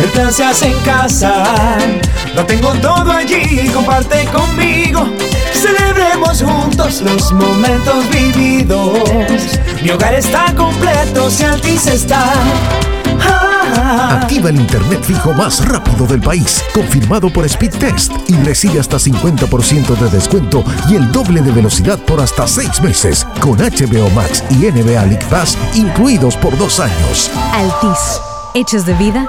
El plan se hace en casa. Lo tengo todo allí, comparte conmigo. Celebremos juntos los momentos vividos. Mi hogar está completo si Altis está. Ah. Activa el internet fijo más rápido del país, confirmado por Speedtest y recibe hasta 50% de descuento y el doble de velocidad por hasta 6 meses con HBO Max y NBA League Pass incluidos por dos años. Altis. Hechos de vida,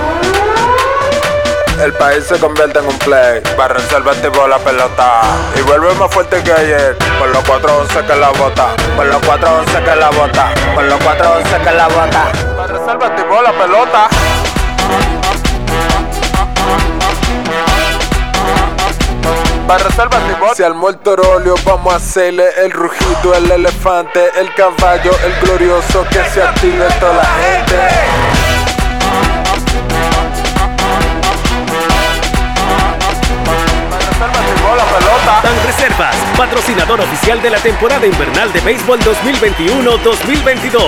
el país se convierte en un play. Barren por la pelota. Y vuelve más fuerte que ayer. Por los 411 que la bota. Por los 411 que la bota. Por los 411 que la bota. Barren salvativo la pelota. Si al muerto óleo vamos a hacerle el rugido, el elefante, el caballo, el glorioso que se active toda la gente. Ban Reservas, patrocinador oficial de la temporada invernal de béisbol 2021-2022.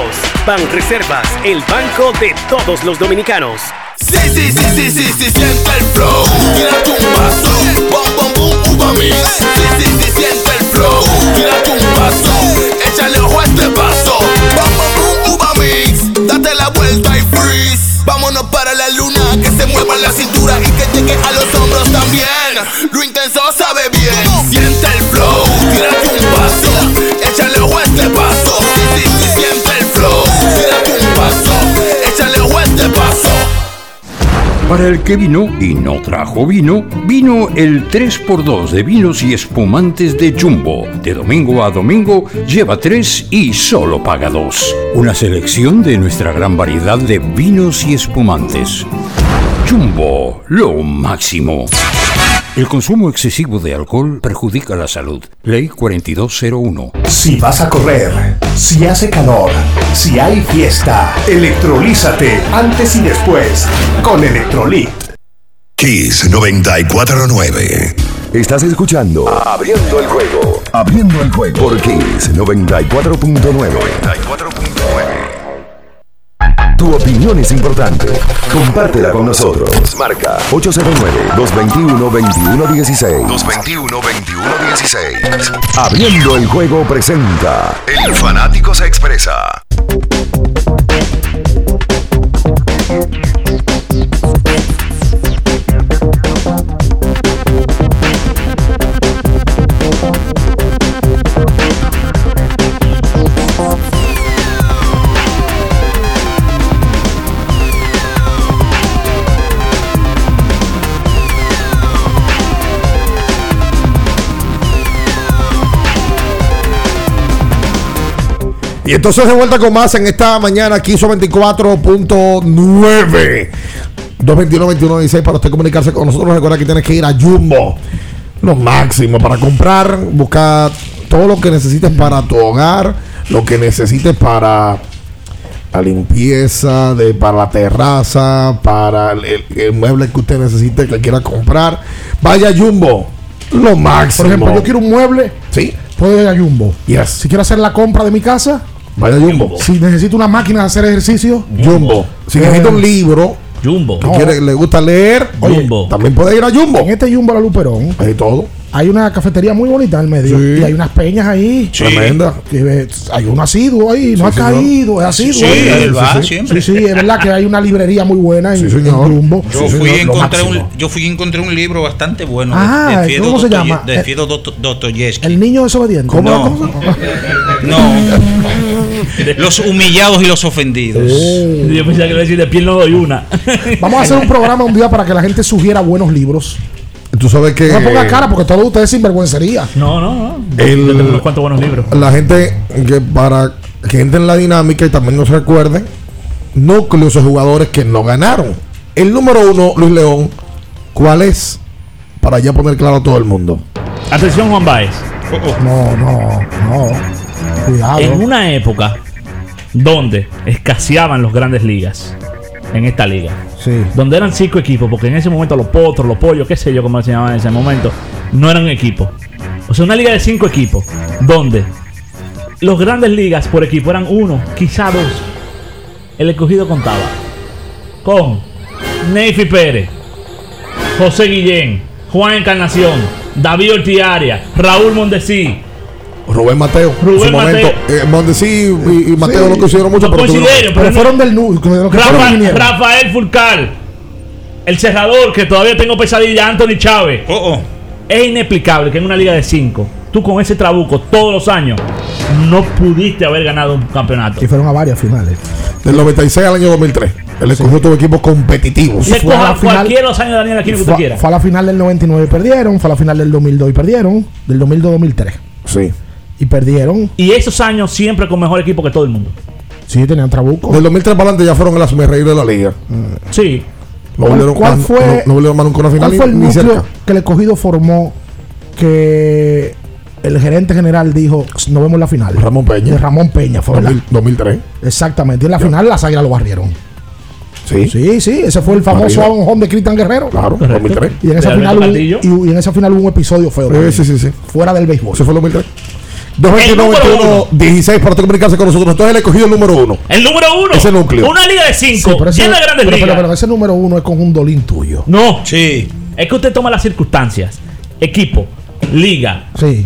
Ban Reservas, el banco de todos los dominicanos. Sí, sí, sí, sí, sí, sí, siente el flow. Tírate un vaso, bom, bom, bum, uva mix. Sí, sí, sí, siente el flow. Tírate un vaso, échale ojo a este vaso. Bom, bom, bum, uva mix. Date la vuelta y freeze. Vámonos para la luna, que se mueva la cintura y que llegue a los hombros también. Lo intenso sabe bien. Siente el flow, un Para el que vino y no trajo vino, vino el 3x2 de vinos y espumantes de Jumbo. De domingo a domingo lleva 3 y solo paga 2. Una selección de nuestra gran variedad de vinos y espumantes. Jumbo, lo máximo. El consumo excesivo de alcohol perjudica la salud. Ley 4201. Si vas a correr, si hace calor, si hay fiesta, electrolízate antes y después con Electrolit. Kiss 949. Estás escuchando Abriendo el juego. Abriendo el juego por Kiss 94.9. Tu opinión es importante. Compártela con nosotros. Marca 809-221-2116. 221-2116. Abriendo el juego presenta. El fanático se expresa. Y entonces de vuelta con más en esta mañana, aquí son 24.9. 221-2116 para usted comunicarse con nosotros. Recuerda que tienes que ir a Jumbo. Lo máximo para comprar, buscar todo lo que necesites para tu hogar, lo que necesites para la limpieza, de, para la terraza, para el, el- el mueble que usted necesite, que quiera comprar. Vaya a Jumbo. Lo máximo. Por ejemplo, yo quiero un mueble. Sí. Puedo ir a Jumbo. Yes. Si quiero hacer la compra de mi casa. Vaya Jumbo. Si necesito una máquina de hacer ejercicio. Jumbo. Si necesita un libro. Jumbo. que quiere- le gusta leer, oye, Jumbo. también puede ir a Jumbo. En este Jumbo La Luperón. Hay todo. Hay una cafetería muy bonita en el medio. Sí. Y hay unas peñas ahí. Sí. Tremenda. Que, hay un asiduo ahí. No Sí, ha señor. caído. Es asiduo. Sí, ahí. él va siempre. Sí, sí, es verdad que hay una librería muy buena en, Sí, en señor. Jumbo. Yo Sí, fui, señor, encontré un, yo fui y encontré un libro bastante bueno de- Ah, de, Fiedo ¿cómo se llama? de Fiedo Dosto- Dostoyevsky. El niño desobediente. ¿Cómo? No. ¿Cómo [LAUGHS] se- No. Los humillados y los ofendidos. Yo pensaba que iba a decir de piel no doy una. Vamos a hacer un programa un día para que la gente sugiera buenos libros. Tú sabes que No me ponga cara porque todos ustedes sinvergüencería. No, no, no. El- Yo tengo unos cuantos buenos libros. la gente que para que entre en la dinámica y también nos recuerden núcleos de jugadores que no ganaron. El número uno, Luis León, ¿cuál es? Para ya poner claro a todo el mundo. Atención, Juan Baez. No, no, no. Cuidado. En una época donde escaseaban los grandes ligas en esta liga, Sí. donde eran cinco equipos, porque en ese momento los potros, los pollos, qué sé yo cómo se llamaban en ese momento, no eran equipos. O sea, una liga de cinco equipos, donde los grandes ligas por equipo eran uno, quizá dos. El escogido contaba con Neyfi Pérez, José Guillén, Juan Encarnación, David Ortiaria, Raúl Mondesí, Rubén Mateo. Rubén en su Mateo. momento. Eh, Mondesi y, y Mateo Sí. no considero mucho, No pero tuvieron- Pero fueron del nu. Rafa-. Rafael Fulcal, el cerrador que todavía tengo pesadilla, Anthony Chávez. Oh, oh. Es inexplicable que en una liga de 5, tú con ese trabuco todos los años, no pudiste haber ganado un campeonato. Y fueron a varias finales. Del 96 al año 2003. El escogido tuvo equipos competitivos. Le fue a coja la final- cualquiera de los años de Daniel aquí que usted Fue, quiera. fue a la final del 99 y perdieron. Fue a la final del 2002 y perdieron. Del 2002-2003. Sí. Y perdieron. Y esos años siempre con mejor equipo que todo el mundo. Sí, tenían trabuco. Del 2003 para adelante ya fueron las reír de la liga. Sí. No ¿Cuál- volvieron, cuál más- fue- no, no volvieron más nunca a una final ¿Cuál fue el ni, núcleo cerca. que el escogido formó que el gerente general dijo, nos vemos en la final. Ramón Peña. De Ramón Peña fue, ¿verdad? 2000 2003. Exactamente. Y en la final las águilas lo barrieron. Sí. Sí, sí. Ese fue el famoso home de Cristian Guerrero. Claro, 2003. Y en esa final y, en esa final hubo un episodio feo. Sí, sí, sí. Fuera del béisbol. Ese fue el 2003. El 221 número 21 uno. 16 para usted comunicarse con nosotros. Entonces le he cogido el número uno. El número uno. Ese núcleo. Una liga de Sí, cinco. pero ese, llena de grandes pero, ligas. pero- pero ese número uno es con un dolín tuyo. No. Sí. Es que usted toma las circunstancias. Equipo, liga. Sí.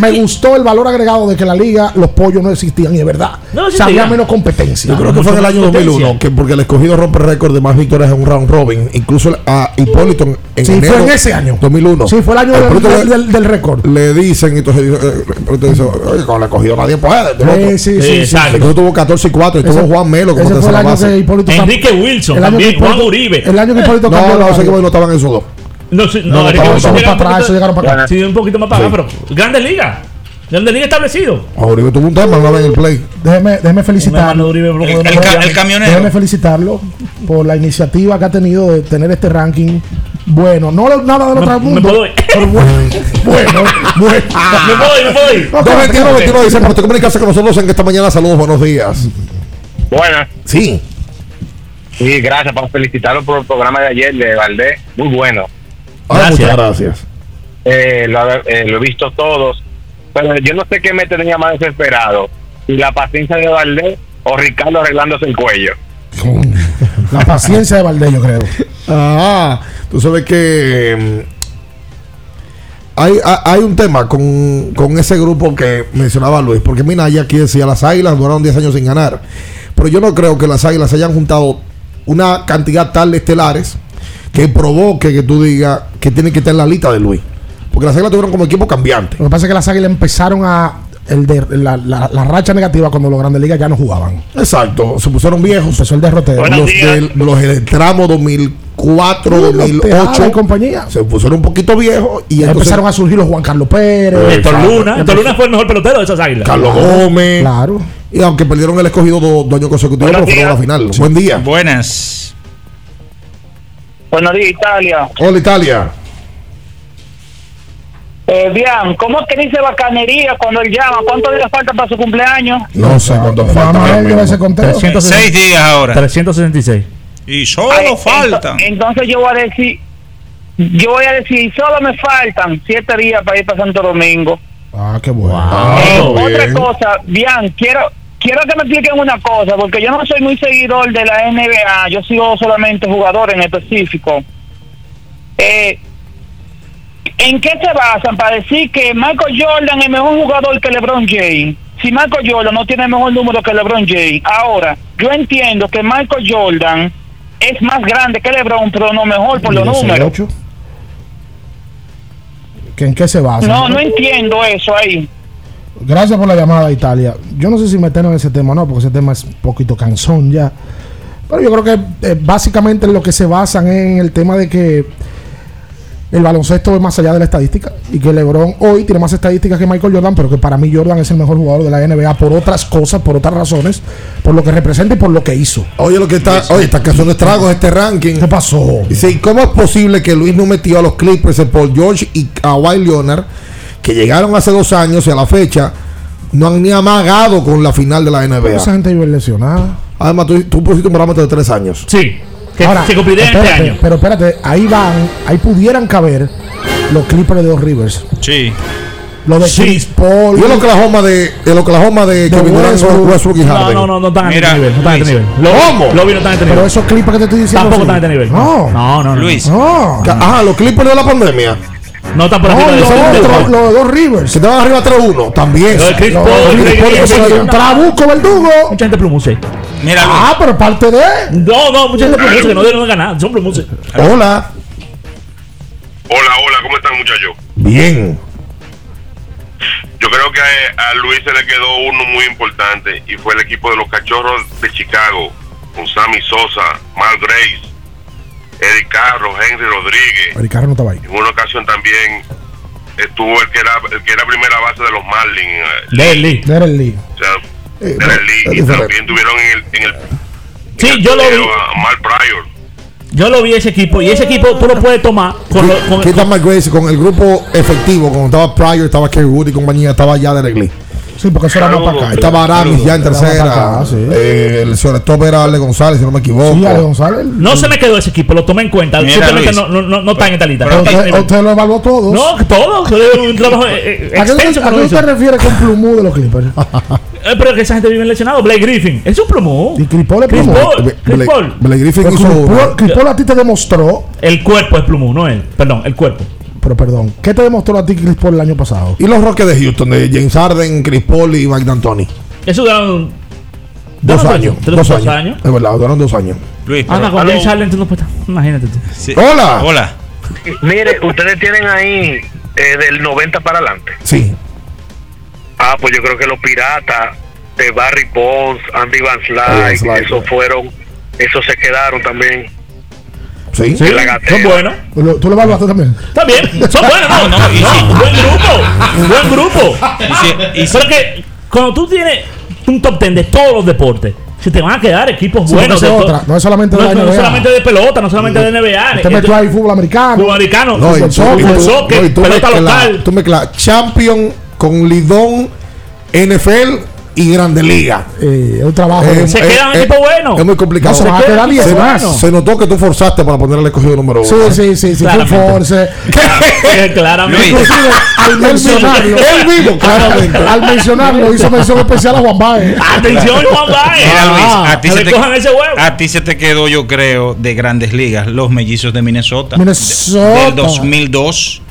Me gustó el valor agregado de que en la liga los pollos no existían y es verdad. No o sea, había menos competencia. Yo creo que fue en el año 2001, que porque el escogido rompe récord de más victorias en un round robin. Incluso a Hipólito en, en Sí, enero fue en ese año. 2001. Sí, fue el año del, del- del- del récord. Le dicen, entonces eh, Hipólito dice, oye, con el escogido nadie puede. este loco". Sí, sí, sí, sí, exacto. sí. Incluso tuvo 14 y 4 y tuvo Juan Melo como ese fue el tercera año base. que Hipólito Enrique Wilson el también, Juan Uribe. El año que Hipólito No, cambió no, ese equipo no estaban esos dos. No, sí, No, no, no, para atrás, eso llegaron para acá. Sí, un poquito más para acá, Sí. pero Grandes Ligas. Grandes Ligas establecido. Uribe tuvo un tema una vez en el play. Déjeme, déjeme felicitarlo. El, decir. el camionero. Déjeme felicitarlo por la iniciativa que ha tenido de tener este ranking bueno. No nada del Me- otro me mundo. puedo ir. pero bueno, [LAUGHS] bueno, bueno. [LAUGHS] Me puedo ir, me puedo ir. 221 21 dice, para comunicarse con nosotros en esta mañana. Saludos, buenos días. Buenas. Sí. Sí, gracias por felicitarlo por el programa de ayer de Valdés. Muy bueno. Gracias. Muchas gracias. Eh, lo, eh, lo he visto todos. Pero yo no sé qué me tenía más desesperado. Si la paciencia de Valdés o Ricardo arreglándose el cuello. La paciencia de Valdés, yo creo. Ah, tú sabes que mm, hay, ha- hay un tema con, con ese grupo que mencionaba Luis, porque Minaya aquí decía, las águilas duraron 10 años sin ganar, pero yo no creo que las águilas se hayan juntado una cantidad tal de estelares que provoque que tú digas que tienen que estar en la lista de Luis, porque las águilas tuvieron como equipo cambiante. Lo que pasa es que las águilas empezaron a. El de, la, la- la racha negativa cuando los grandes ligas ya no jugaban. Exacto, se pusieron viejos. Empezó el derrotero. Los del, los del tramo 2004, Sí, los Tejada 2008 y compañía. se pusieron un poquito viejos y entonces empezaron a surgir los Juan Carlos Pérez. Héctor Exacto. Luna. Héctor Luna fue el mejor pelotero de esas águilas. Carlos Gómez. Claro. Y aunque perdieron el escogido dos, dos años consecutivos, pero fueron a la final. Buen día. Buenas. Buenos días, Italia. Hola, Italia. Eh, bien, ¿cómo es que dice bacanería cuando él llama? ¿Cuánto días falta para su cumpleaños? No sé cuánto falta. él ese conteo. 300. Seis días ahora. 366. Y solo Ay, faltan. ento- Entonces yo voy a decir, yo voy a decir, solo me faltan siete días para ir para Santo Domingo. Ah, qué bueno. Eh, otra cosa, bien, quiero quiero que me expliquen una cosa, porque yo no soy muy seguidor de la NBA, yo sigo solamente jugador en específico. Eh, ¿En qué se basan para decir que Michael Jordan es mejor jugador que LeBron James? Si Michael Jordan no tiene mejor número que LeBron James. Ahora, yo entiendo que Michael Jordan es más grande que LeBron, pero no mejor por los números. 18. ¿Que ¿En qué se basa? No, no entiendo eso ahí. Gracias por la llamada, Italia. Yo no sé si meternos en ese tema o no, porque ese tema es un poquito cansón ya. Pero yo creo que eh, básicamente lo que se basan es en el tema de que el baloncesto es más allá de la estadística y que LeBron hoy tiene más estadísticas que Michael Jordan, pero que para mí Jordan es el mejor jugador de la NBA por otras cosas, por otras razones, por lo que representa y por lo que hizo. Oye, lo que está, oye, está causando estragos este ranking. ¿Qué pasó? Dice, ¿y cómo es posible que Luis no metió a los Clippers, a Paul George y Kawhi Leonard, que llegaron hace dos años y a la fecha no han ni amagado con la final de la Pero NBA? esa gente vive lesionada. Además, tú, tú pusiste un parámetro de tres años. Sí. Que Ahora, se cumpliría este espérate, año. Pero espérate, ahí van, ahí pudieran caber los Clippers de dos Rivers. Sí. Lo de Sí. Chris Paul. Y el Oklahoma de, el Oklahoma de, De Kevin Durant, Westbrook. Westbrook y No, Harden. no, no, no están a Mira, este nivel. No están a este nivel. Lo, ¿Cómo? Lo vi, no están a este Pero nivel. esos Clippers que te estoy diciendo. Tampoco sí. están a este nivel. No. No, no, no. Luis. No. Ajá, los Clippers de la pandemia. No están por No, de los otros, dos Rivers. Se estaban arriba 3-1. También. Los de Chris Paul. Trabuco, verdugo. Mucha gente plumuse. Mira. Ah, pero parte de. No, no, mucha gente plumuse que no deben ganar. Son plumuse. Hola. Hola, hola, ¿cómo están muchachos? Bien. Yo creo que a, a Luis se le quedó uno muy importante y fue el equipo de los Cachorros de Chicago, con Sammy Sosa, Mal Grace, Eric Carro, Henry Rodríguez. Ricardo no estaba ahí. En una ocasión también estuvo el que era el que era primera base de los Marlins, eh. Derek Lee. o sea, Eh, Derek no, Lee, y también tuvieron en el, en el Sí, yo lo vi. a Mal Pryor. Yo lo vi ese equipo y ese equipo tú lo puedes tomar con, lo- con- Grace con el grupo efectivo, cuando estaba Pryor, estaba Kerry Wood y compañía, estaba ya de Regli. Sí, porque eso era más para acá. Estaba Aramis ya en tercera. acá, sí. Eh, el shortstop era Ale González, si no me equivoco. Sí, Ale González. No se me quedó ese equipo, lo tomé en cuenta. Simplemente no, no, no, no está en esta lista. Pero usted, lo evaluó todos. No, todo. Es un trabajo eh, eh, ¿A qué, usted- que a lo qué hizo. usted refiere con plumú de los Clippers? [LAUGHS] Eh, pero que esa gente vive lesionado. Blake Griffin. Es un plumú. Y Cripol es plumú. Blake Griffin hizo. Cripol a ti te demostró. El cuerpo es plumú, no él. Perdón, el cuerpo. Pero perdón, ¿qué te demostró a ti Chris Paul el año pasado? Y los Rockets de Houston, de James Harden, Chris Paul y Mike D'Antoni. Eso duraron Dos ¿Duraron años. tres- Dos dos años. años? Es verdad, duraron dos años. Luis, Anda, con James Harden tú no puedes estar. Imagínate tú. Hola. Hola. Mire, ustedes tienen ahí eh, del 90 para adelante. Sí. Ah, pues yo creo que los piratas de Barry Bonds, Andy Van Van Slyke, Slyke. esos fueron, esos se quedaron también. Sí. Son buenos. Lo- ¿Tú lo evaluaste también? Bien, son buenos, no, no, no, buen grupo, buen grupo. y Pero que cuando tú tienes un top ten de todos los deportes, se te van a quedar equipos Sí, buenos. to- otra, no es solamente de no, la no NBA. solamente de pelota, no solamente de NBA. Usted metió ahí fútbol americano. Fútbol americano, No, y fútbol soccer, y no, y tú pelota local. Tú mezclas Champion con Lidón, NFL y Grande Liga. Eh, es un trabajo. Eh, Se eh, queda un eh, equipo bueno. Es muy complicado. No, se a quedar se, más. se notó que tú forzaste para ponerle el escogido número Sí, uno. sí, sí, sí, fue un Claramente. force. [LAUGHS] Claramente. Inclusive, al [LAUGHS] mencionarlo, Él mismo, claramente. [LAUGHS] al mencionarlo, hizo mención especial a Juan Baez. Atención, Juan Baez. Mira, Luis, a ti, se te, ese huevo. a ti se te quedó, yo creo, de grandes ligas, los mellizos de Minnesota. Minnesota. Del 2002.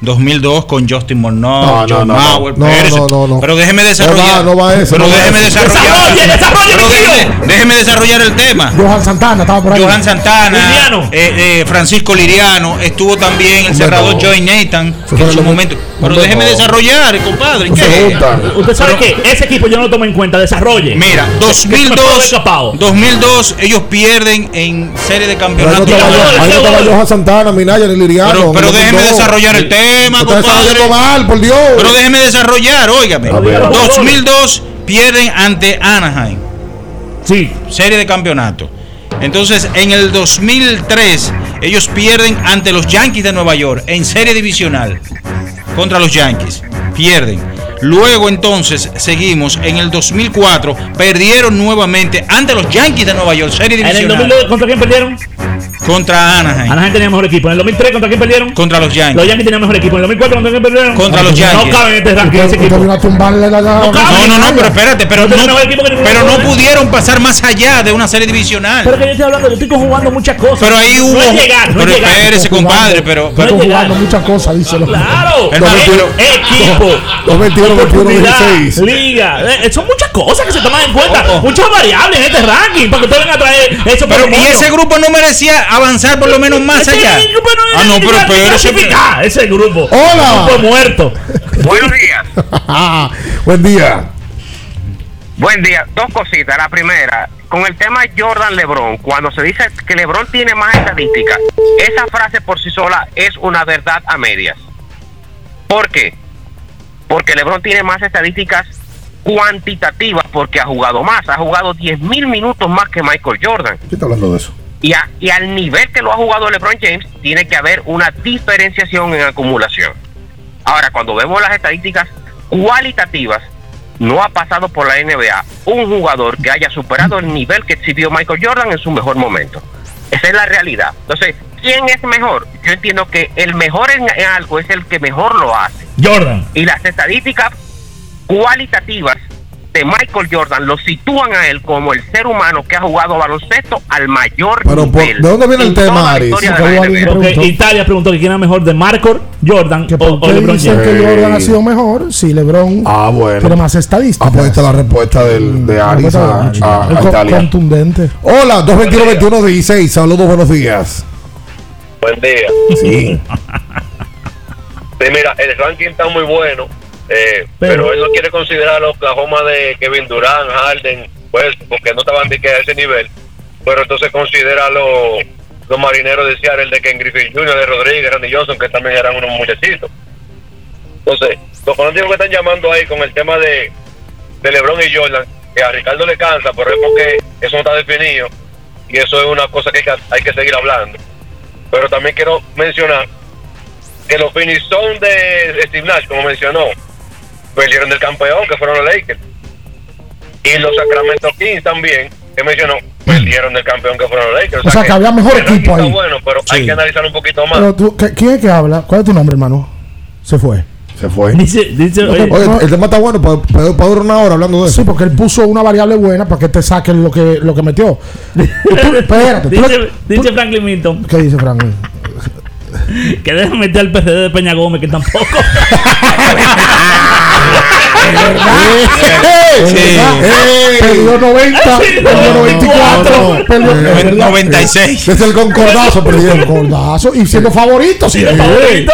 2002 con Justin Morneau, No, no, John no, Mauer, no, no, no. Pero déjeme No desarrollar. va, no va ese, pero déjeme desarrollar. Desarrolle, desarrolle, pero déjeme, déjeme desarrollar el tema. Johan Santana estaba por ahí. Johan Santana, Liriano. eh, eh, Francisco Liriano, estuvo también el cerrador no. Joey Nathan en su momento. Pero déjeme desarrollar, compadre. ¿qué? Usted sabe que ese equipo yo no lo tomo en cuenta, desarrolle. Mira, Que- que se me puede haber 2002, escapado. 2002 ellos pierden en serie de Ahí no campeonato. ahí no estaba Johan Santana, Minaya ni Liriano. Pero, pero déjeme desarrollar el tema, Está desarrollando compadre. mal, por Dios. Pero déjeme desarrollar, óigame. A ver. 2002 pierden ante Anaheim, Sí, serie de campeonato. Entonces, en el 2003 ellos pierden ante los Yankees de Nueva York en serie divisional contra los Yankees. Pierden. Luego entonces seguimos en el 2004 perdieron nuevamente ante los Yankees de Nueva York serie en el divisional 2002, ¿contra quién perdieron? contra Anaheim, Anaheim tenía mejor equipo. En el 2003, ¿contra quién perdieron? contra los Los Yankees. Yankees tenían mejor equipo. En el 2004, ¿contra quién perdieron? Contra los Yankees. No caben en este ranking ese equipo. vino a tumbarle la. la- No cabe. No, no, no, pero espérate, pero No pero no pudieron pasar más allá de una serie divisional. Pero que yo estoy hablando, yo estoy conjugando muchas cosas. Pero ahí hubo. No es llegar, no pero es llegar. espérese, compadre, pero. Está No es jugando muchas cosas, díselo. Claro, Hermano, equipo, 2021, 21, oportunidad, 16. liga, eh, son muchas cosas que se toman en cuenta, muchas variables en este ranking para que ustedes vengan a traer eso. Pero, y ese grupo no merecía avanzar por lo menos más Ese allá. grupo no Ah, no, pero necesita pero ese- clasificar, ese grupo. Hola. Grupo muerto. Buenos días. [LAUGHS] Buen día. Buen día. Dos cositas. La primera, con el tema Jordan Lebron, cuando se dice que Lebron tiene más estadísticas, esa frase por sí sola es una verdad a medias. ¿Por qué? Porque Lebron tiene más estadísticas cuantitativas porque ha jugado más, ha jugado 10 mil minutos más que Michael Jordan. ¿Qué está hablando de eso? Y, a- y al nivel que lo ha jugado LeBron James, tiene que haber una diferenciación en acumulación. Ahora, cuando vemos las estadísticas cualitativas, no ha pasado por la NBA un jugador que haya superado el nivel que exhibió Michael Jordan en su mejor momento. Esa es la realidad. Entonces, ¿quién es mejor? Yo entiendo que el mejor en algo es el que mejor lo hace. Jordan. Y las estadísticas cualitativas de Michael Jordan lo sitúan a él como el ser humano que ha jugado baloncesto al mayor Pero, por- nivel. ¿de dónde viene el tema, NBA. preguntó. Italia preguntó que quién era mejor de Marco Jordan o, ¿Por o qué LeBron dicen James. que Jordan ha sido mejor? Si LeBron Ah, bueno. tiene más estadísticas. Ah, pues esta es la respuesta del, de Aris Respuesta a, a- a Italia. Contundente. Hola, 221-21-16. Saludos, buenos días. Buen día. Sí. [LAUGHS] Sí, mira, el ranking está muy bueno, eh, Pero- pero, él no quiere considerar a los Oklahoma de Kevin Durant, Harden, pues, porque no estaban de que a ese nivel. Pero entonces considera a los, los marineros de Seattle, de Ken Griffin Jr., de Rodríguez, Randy Johnson, que también eran unos muchachitos. Entonces, los fanáticos que están llamando ahí con el tema de, de LeBron y Jordan, que a Ricardo le cansa, pero es porque eso no está definido. y eso es una cosa que hay que, hay que seguir hablando. Pero también quiero mencionar que los Phoenix Suns de Steve Nash, como mencionó, perdieron del campeón, que fueron los Lakers. Y los Sacramento Kings también, que mencionó, perdieron del campeón, que fueron los Lakers. O sea, que había mejor equipo ahí. bueno, pero hay que analizar un poquito más. Pero tú, ¿qué- ¿quién es que habla? ¿Cuál es tu nombre, hermano? Se fue. Se fue. Dice, dice, Oye, Oye, no- el tema está bueno, para durar una hora hablando de eso. Sí, porque él puso una variable buena para que te saquen lo que, lo que metió. Tú- [LAUGHS] espérate. tú dice, dice Franklin Milton ¿Qué dice Franklin? [LAUGHS] que deja meter al PCD de Peña Gómez, que tampoco. [LAUGHS] Es verdad. Perdió 90, perdió 94, perdió es verdad. 96. Es el concordazo, perdieron. Concordazo y siendo favorito. ¿Siendo favorito?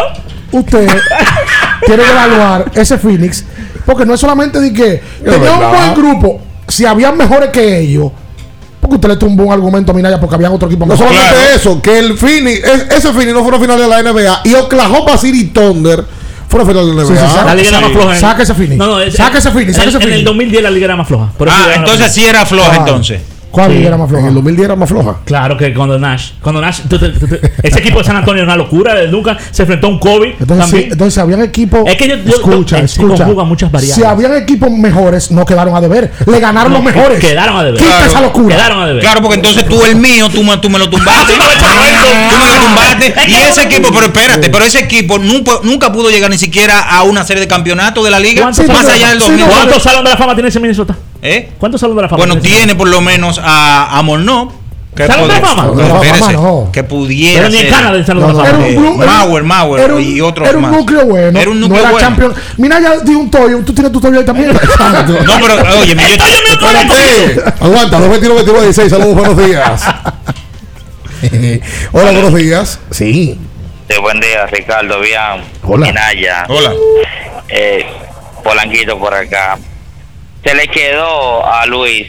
Usted tiene que evaluar ese Phoenix, porque no es solamente de que tenía un buen grupo, si habían mejores que ellos, porque usted le tumbó un argumento a Minaya porque había otro equipo No mejor. solamente eso, que el es- ese Phoenix no fue una final de la NBA y Oklahoma City Thunder fue una final de la Sí, NBA. sí, La liga era más floja. en- Saca ese Phoenix. No, no, es- Saca ese Phoenix, saca en- el Phoenix. 2010 la liga era más floja. Por Ah, entonces sí era floja Claro. entonces. ¿Cuál Sí. era más floja? En el 2010 era más floja. Claro que cuando Nash, cuando Nash, tú- tú- tú- tú- ese equipo de San Antonio era una locura, nunca se enfrentó a un Kobe Entonces, sí, entonces habían equipos. Es que yo- yo- escucha, yo- se escucha. muchas variables. Si habían equipos mejores, no quedaron a deber. Le ganaron No, los mejores. quedaron a deber. Quita Claro. esa locura. Quedaron a deber. Claro, porque entonces tú el mío, tú me, tú me lo tumbaste. tú me lo tumbaste. Y ese equipo, pero espérate, pero ese equipo nunca, nunca pudo llegar ni siquiera a una serie de campeonatos de la liga. ¿Cuántos Más allá del sí, 2000. ¿Cuántos salón de la fama tiene ese Minnesota? ¿Eh? ¿Cuántos salón de la fama Bueno, tiene por lo menos a, a Mornó. que ¿Salón de la fama? de la espérese, no. Que pudiera Pero ni en. Canadá el Salón de la Era fama. Eh, era un- Mauer, Mauer era un- y otros Era un más. núcleo bueno. Era un no núcleo era bueno. campeón. Mira, ya di un toyo. Tú tienes tu toyo ahí también. [LAUGHS] No, pero oye, yo, Espérate. Aguanta, 221 22 16. Saludos, buenos días. [LAUGHS] Hola, buenos días. Sí. Sí, buen día, Ricardo, bien. Hola. Minaya. Hola. Eh, Polanquito por acá. Se le quedó a Luis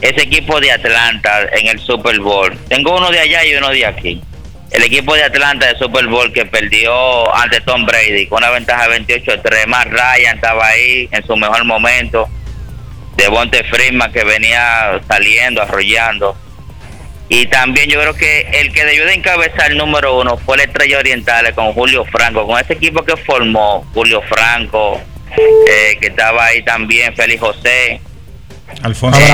ese equipo de Atlanta en el Super Bowl. Tengo uno de allá y uno de aquí. El equipo de Atlanta de Super Bowl que perdió ante Tom Brady con una ventaja de 28-3. Más Ryan estaba ahí en su mejor momento. Devonte Freeman que venía saliendo, arrollando. Y también yo creo que el que debió de encabezar el número uno fue la Estrella Orientales con Julio Franco, con ese equipo que formó Julio Franco, eh, que estaba ahí también Félix José, Alfonso eh,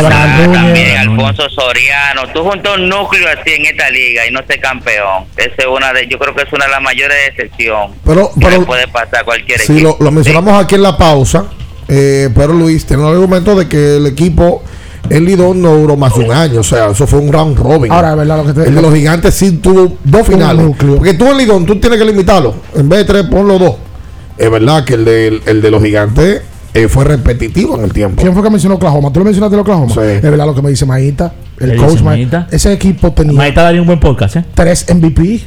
Soriano. también Alfonso Soriano. Tú juntas un núcleo así en esta liga y no ser campeón. Esa es una de, yo creo que es una de las mayores decepciones Pero, puede pasar cualquier si equipo. lo, lo mencionamos aquí en la pausa, eh, pero Luis tiene un argumento de que el equipo, el Lidón no duró más de un año. O sea, eso fue un round robin. Ahora, es verdad lo que te El de los gigantes sí tuvo dos finales. Porque tú el Lidón, tú tienes que limitarlo. En vez de tres, ponlo dos. Es verdad que el de, el de los gigantes eh, fue repetitivo en el tiempo. ¿Quién fue que mencionó Oklahoma? ¿Tú le mencionaste el Oklahoma? Sí. Es verdad lo que me dice Maíta. El ¿Qué coach. Maíta? Ese equipo tenía Maíta daría un buen podcast, ¿eh? tres MVP.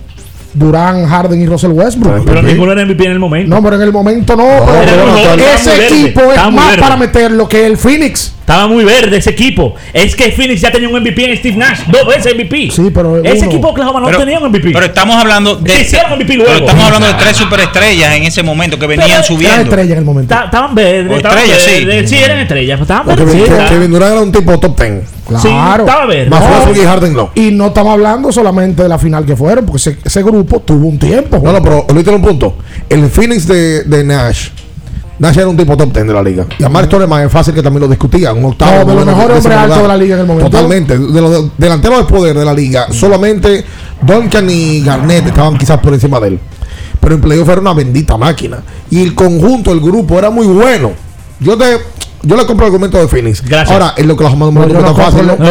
Durán, Harden y Russell Westbrook. Pero ninguno era MVP en el momento. No, pero en el momento no. Pero ese verde, equipo es más verde. para meterlo que el Phoenix. Estaba muy verde ese equipo. Es que Phoenix ya tenía un MVP en Steve Nash. Dos veces MVP. Sí, pero Ese uno. equipo de Oklahoma no Pero- tenía un MVP. Pero estamos hablando de. Sí, hicieron MVP luego. Pero estamos hablando de tres superestrellas en ese momento que venían Pero- Era subiendo. estrella en el momento. Ta- Estaban verdes. Estrellas, sí. verdes. Sí, eran estrellas. Estaban verdes. Kevin, Durant era un tipo top ten. Claro. Más No, y Harden no. Y no estamos hablando solamente de la final que fueron, porque ese, ese grupo tuvo un tiempo. No, no, pero tiene un punto. El Phoenix de, de Nash. Nash era un tipo top 10 de la liga. Y a Mark Stoneman es fácil que también lo discutía. Un octavo. No, de los mejores hombres altos de la liga en el momento. Totalmente. De los de- delanteros de poder de la liga. Solamente Duncan y Garnett estaban quizás por encima de él. Pero en playoff era una bendita máquina. Y el conjunto, el grupo era muy bueno. Yo te. Yo le compro el argumento de Phoenix. Gracias. Ahora, el Oklahoma no, yo es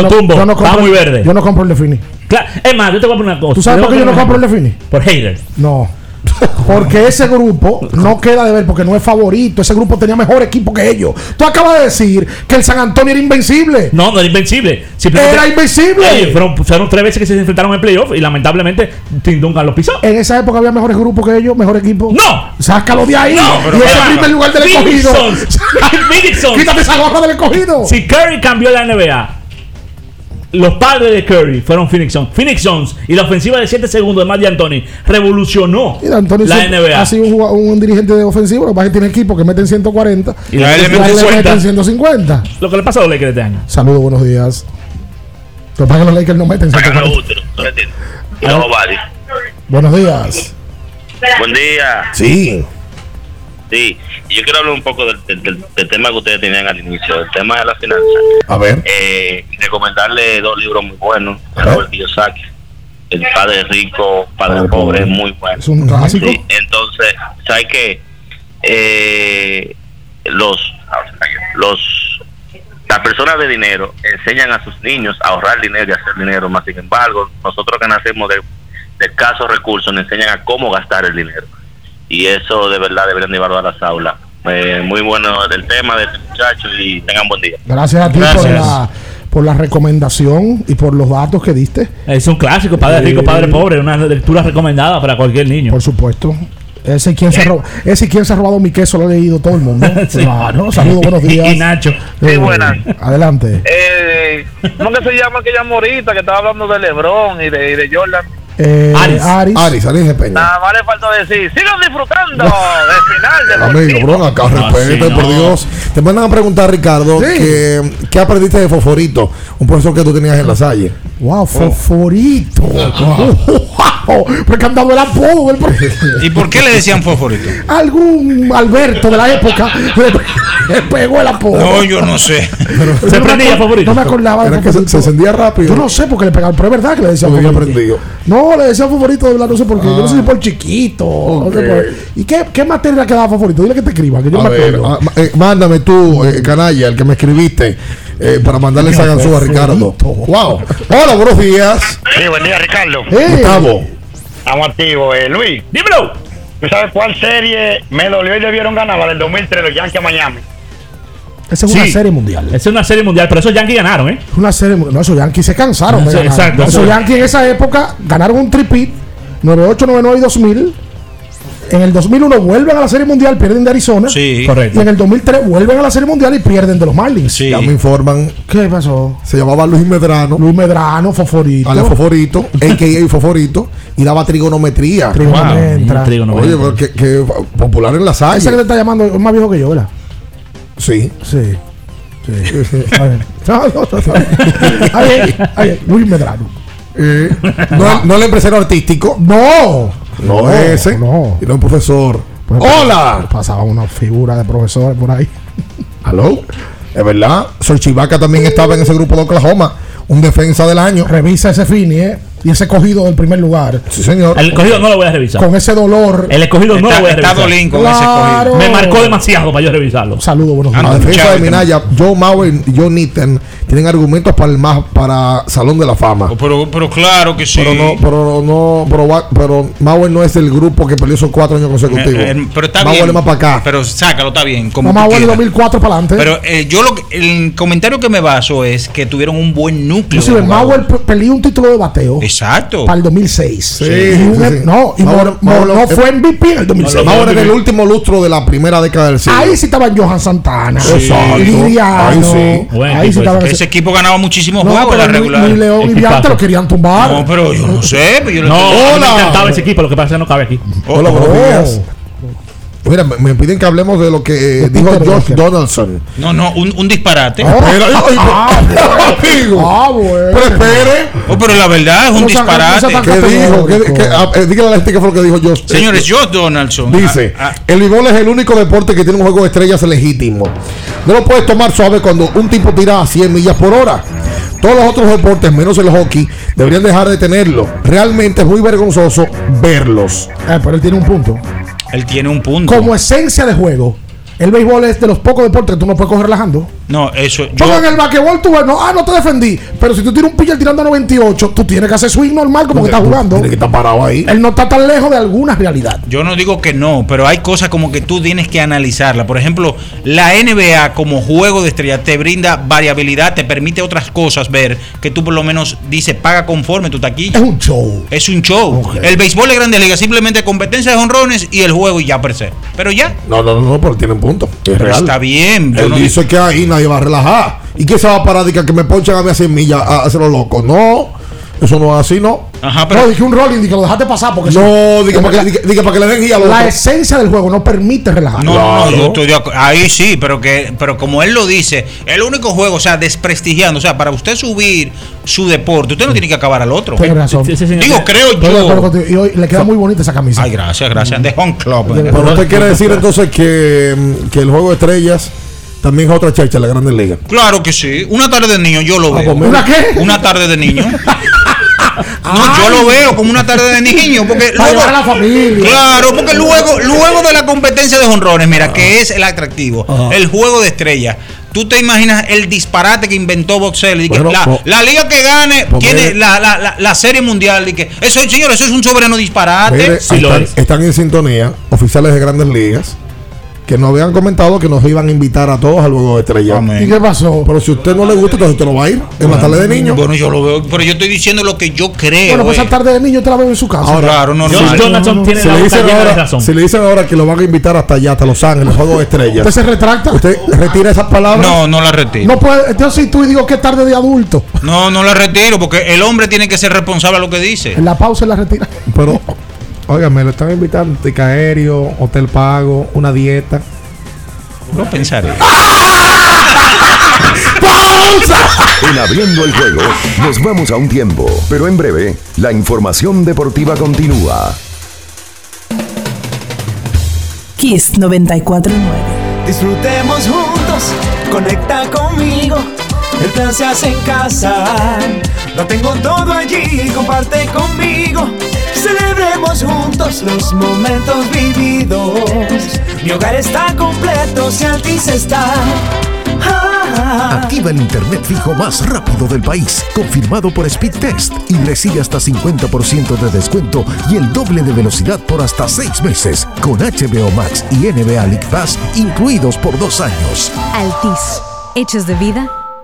no tumbo. yo no compro- muy verde. Yo no compro el de Fini. Claro. Es más, yo te voy a poner una cosa. ¿Tú sabes por qué yo no compro el de Fini? Por hater. No. [LAUGHS] Porque ese grupo no queda de ver porque no es favorito. Ese grupo tenía mejor equipo que ellos. Tú acabas de decir que el San Antonio era invencible. No, no era invencible. Simplemente- Era invencible. Oye, fueron, fueron tres veces que se enfrentaron en playoff y lamentablemente Tim Duncan los pisó. En esa época había mejores grupos que ellos, mejor equipo. ¡No! Sácalo de ahí. No, pero y ese primer lugar del escogido. [LAUGHS] Quítate esa gorra del escogido. Si Curry cambió la NBA, los padres de Curry fueron Phoenix Suns. Phoenix Suns y la ofensiva de 7 segundos de Matt Anthony revolucionó Y la NBA. ha sido un, jugador- un dirigente de ofensivo. Lo que pasa es que tiene equipo que meten 140 Y a él le meten él le 50. meten 150. Lo que le pasa a los Lakers este año. Saludos, buenos días. Lo que pasa es que los Lakers no meten Para que no 140. útero, ¿tú me entiendes? Y los ovarios. Buenos días. Buen día. Sí. Sí, y yo quiero hablar un poco del, del- del- del tema que ustedes tenían al inicio, el tema de la finanza. A ver. Eh, recomendarle dos libros muy buenos, Robert Kiyosaki. El Padre Rico, Padre Pobre, es muy bueno. Es un clásico. Sí, entonces, ¿sabes qué? Eh, los, los, las personas de dinero enseñan a sus niños a ahorrar dinero y a hacer dinero, más sin embargo, nosotros que nacemos de, de escasos recursos nos enseñan a cómo gastar el dinero. Y eso de verdad deberían llevarlo a las aulas. Eh, muy bueno el tema de este muchacho y tengan buen día. Gracias a ti por la, por la recomendación y por los datos que diste. Es un clásico, Padre Rico, Padre Pobre, una lectura recomendada para cualquier niño. Por supuesto. Ese quien se ha robado, ese quien se ha robado mi queso lo ha leído todo el mundo. [LAUGHS] Claro, saludos, buenos [LAUGHS] días. Y Nacho. Eh, buenas. Adelante. Eh, ¿Cómo que se llama aquella morita que estaba hablando de LeBron y de, y de Jordan? Eh, Aris. Aris. Aris, Aris de Peña. Nada más le falta decir, sigan disfrutando del final del Amigo, bro, acá respete, sí, por no. Dios. Te mandan a preguntar, Ricardo, que, ¿qué aprendiste de Fosforito? Un profesor que tú tenías en la salle. Wow, fosforito. Wow. [LAUGHS] Porque han dado el apodo del profesor. [LAUGHS] ¿Y por qué le decían fosforito? Algún Alberto de la época le, le pegó el apodo. No, yo no sé. Yo no me acuer- No me acordaba Era de que se, se encendía rápido. Yo no sé por qué le pegaban, pero es verdad que le decían Lo había aprendido. No, le decían favorito de verdad, no sé por qué. Yo no sé si por chiquito. no sé por- ¿Y qué, qué materia quedaba favorito? Dile que te escriba, que yo A me ver, acuerdo. ah, ma- eh, mándame tú, eh, canalla, el que me escribiste, eh, para mandarle esa ganzúa a Ricardo. Wow. Hola, buenos días. Sí, buen día, Ricardo. Gustavo. Estamos activos. Eh, Luis. Dímelo. ¿Tú sabes cuál serie me dolió y debieron ganar? La del 2003, los Yankees a Miami. Esa es Sí. una serie mundial. Esa es una serie mundial, pero esos Yankees ganaron, ¿eh? Una serie. No, esos Yankees se cansaron. de Sí, ganar. exacto. Esos Yankees en esa época ganaron un tripit 98, 99 y 2000. En el 2001 vuelven a la Serie Mundial, pierden de Arizona. Sí. Y en el 2003 vuelven a la Serie Mundial y pierden de los Marlins. Ya me informan. ¿Qué pasó? Se llamaba Luis Medrano. Luis Medrano, Fosforito. Ale Foforito, a.k.a. Foforito, y daba trigonometría. Trigonometra. Oye, pero que, que popular en la Ese que salle. te está llamando es más viejo que yo, ¿verdad? Sí. Sí. Sí. A ver. No, no, no, no. Está bien, está bien. Luis Medrano. Eh, no, no el empresario artístico. No. No, No, ese. no. Y no el profesor. Pues, ¡Hola! Pasaba una figura de profesores por ahí. ¿Aló? Es verdad. Sol Chivaca también estaba en ese grupo de Oklahoma. Un defensa del año. Revisa ese Fini, ¿eh? Y ese cogido del primer lugar. Sí, señor. El escogido no lo voy a revisar. Con ese dolor. El escogido no Está- lo voy a está revisar. Dolín con ese escogido. Me marcó demasiado para yo revisarlo. Saludos, buenos A la días. defensa de Minaya, Joe Mauer y Joe Nitten tienen argumentos para el más para Salón de la Fama. Pero, pero claro que sí. Pero no, pero no, pero, pero Mauer no es el grupo que perdió esos cuatro años consecutivos. Eh, eh, pero está Mauer bien. es más para acá. Pero sácalo, está bien. Como el quieras. 2004 para adelante. Pero eh, yo lo que- el comentario que me baso es que tuvieron un buen núcleo. Inclusive. Mauer pe- perdió un título de bateo. Exacto. Para el 2006. Sí, sí. No, y Mor- Mauer- Mor- no fue MVP en el 2006. Mauer era el último lustro de la primera década del siglo. Ahí sí estaban Johan Santana. Liriano. Ahí sí. Buen Ahí sí equipo estaban ese. Ese equipo ganaba muchísimos No, juegos en la pero ni- regular. ni León y Viante lo querían tumbar. No, pero yo no sé. pero yo No, Hola. encantaba ese equipo, lo que pasa es que no cabe aquí. Hola, buenos Oh. días. Mira, me, piden que hablemos de lo que eh, dijo Walker. Donaldson. No, no, un, un disparate. Ay, Ah, [LAUGHS] amigo. Ah, bueno. Pero espere. Oh, pero la verdad es un No disparate. tan ¿Qué dijo? ¿Qué, categórico. qué- ah, eh, dígale a la gente qué fue lo que dijo Josh. Señores, Josh Donaldson. Dice, ah, el béisbol es el único deporte que tiene un juego de estrellas legítimo. No lo puedes tomar suave cuando un tipo tira a 100 millas por hora. Todos los otros deportes, menos el hockey, deberían dejar de tenerlo. Realmente es muy vergonzoso verlos. Eh, pero él tiene un punto. Él tiene un punto. Como esencia de juego, el béisbol es de los pocos deportes que tú no puedes coger relajando. No, eso. Yo, Porque en el basquetbol tú ves, no, ah, no te defendí. Pero si tú tiras un pitcher tirando a 98, tú tienes que hacer swing normal como que estás jugando. Tiene que estar parado ahí. Él no está tan lejos de alguna realidad. yo no digo que no, pero hay cosas como que tú tienes que analizarla. Por ejemplo, la NBA como juego de estrella te brinda variabilidad, te permite otras cosas ver que tú por lo menos dices paga conforme tu taquilla. Es un show. Es un show. El béisbol de Grandes Ligas simplemente competencia de honrones y el juego y ya per se. Pero ya. No, no, no, no, pero tiene un punto. Es Pero real. está bien. Él no- dice que ahí nadie va a relajar. ¿Y qué se va a parar de que, me ponchan a mí a 100 millas a hacerlo loco? No. Eso no es así, ¿no? Ajá, No, dije un rolling, dije lo dejaste pasar porque No, dije para que- que dije- dije para que le den guía al La esencia del juego no permite relajar. No, no, no, yo estoy de Ahí sí, pero que, pero como él lo dice, el único juego, o sea, desprestigiando, o sea, para usted subir su deporte, usted no tiene que acabar al otro. Tienes razón. Digo, creo Estoy de acuerdo yo. contigo. Y hoy le queda muy bonita esa camisa. Ay, gracias, gracias. De Home Club. Pero usted quiere decir entonces que, mm, que el juego de estrellas también es otra checha en la Grandes Ligas. Claro que sí. Una tarde de niño, yo lo Ah, veo. pues. ¿Una qué? Una tarde de niño. [LAUGHS] No, yo lo veo como una tarde de niño. Porque Para luego, llevar a la familia. Claro, porque luego, luego de la competencia de jonrones, mira, que es el atractivo, el juego de estrellas. Tú te imaginas el disparate que inventó Boxel. Y que Bueno, la, po- la liga que gane pues tiene mire. la, la, la, la serie mundial. Y que eso, señor, eso es un soberano disparate. Mire, Sí lo están, es. están en sintonía oficiales de Grandes Ligas que nos habían comentado que nos iban a invitar a todos al juego de estrellas. Amén. ¿Y qué pasó? Pero si a usted no le gusta, entonces usted no va a ir en la tarde de niños. Bueno, yo lo veo, pero yo estoy diciendo lo que yo creo. Bueno, pues eh. esa tarde de niño te la veo en su casa. Ahora, claro, no, Josh Donaldson tiene Si la le, dicen ahora, razón. si le dicen ahora que lo van a invitar hasta allá, hasta Los Ángeles, juego de estrellas. ¿Usted se retracta? ¿Usted retira esas palabras? No, no la retiro. No puede. Entonces, si tú y digo que tarde de adulto. No, no la retiro porque el hombre tiene que ser responsable de lo que dice. En la pausa la retira. Pero, óigame, lo están invitando. Tica aéreo, hotel pago, una dieta. No pensaré. [LAUGHS] En abriendo el juego, nos vamos a un tiempo, pero en breve, la información deportiva continúa. Kiss 94.9. Disfrutemos juntos, conecta conmigo. El plan se hace en casa. Lo tengo todo allí, comparte conmigo. Celebremos juntos los momentos vividos. Mi hogar está completo si Altis está. Ah, Activa el internet fijo más rápido del país, confirmado por Speedtest y recibe hasta 50% de descuento y el doble de velocidad por hasta 6 meses, con HBO Max y NBA League Pass incluidos por dos años. Altis. Hechos de vida,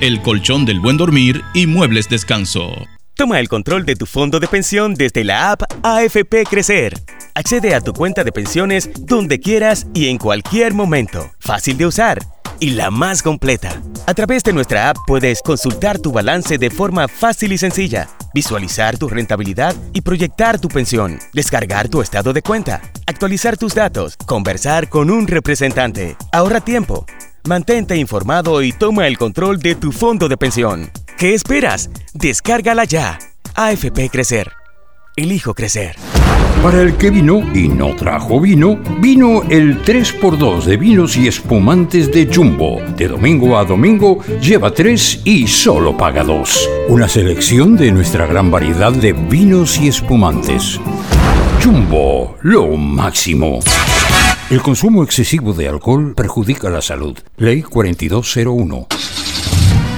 el colchón del buen dormir y muebles descanso. Toma el control de tu fondo de pensión desde la app AFP Crecer. Accede a tu cuenta de pensiones donde quieras y en cualquier momento. Fácil de usar y la más completa. A través de nuestra app puedes consultar tu balance de forma fácil y sencilla, visualizar tu rentabilidad y proyectar tu pensión, descargar tu estado de cuenta, actualizar tus datos, conversar con un representante. Ahorra tiempo. Mantente informado y toma el control de tu fondo de pensión. ¿Qué esperas? Descárgala ya. AFP Crecer. Elijo crecer. Para el que vino y no trajo vino, vino el 3x2 de vinos y espumantes de Jumbo. De domingo a domingo, lleva 3 y solo paga 2. Una selección de nuestra gran variedad de vinos y espumantes. Jumbo, lo máximo. El consumo excesivo de alcohol perjudica la salud. Ley 4201.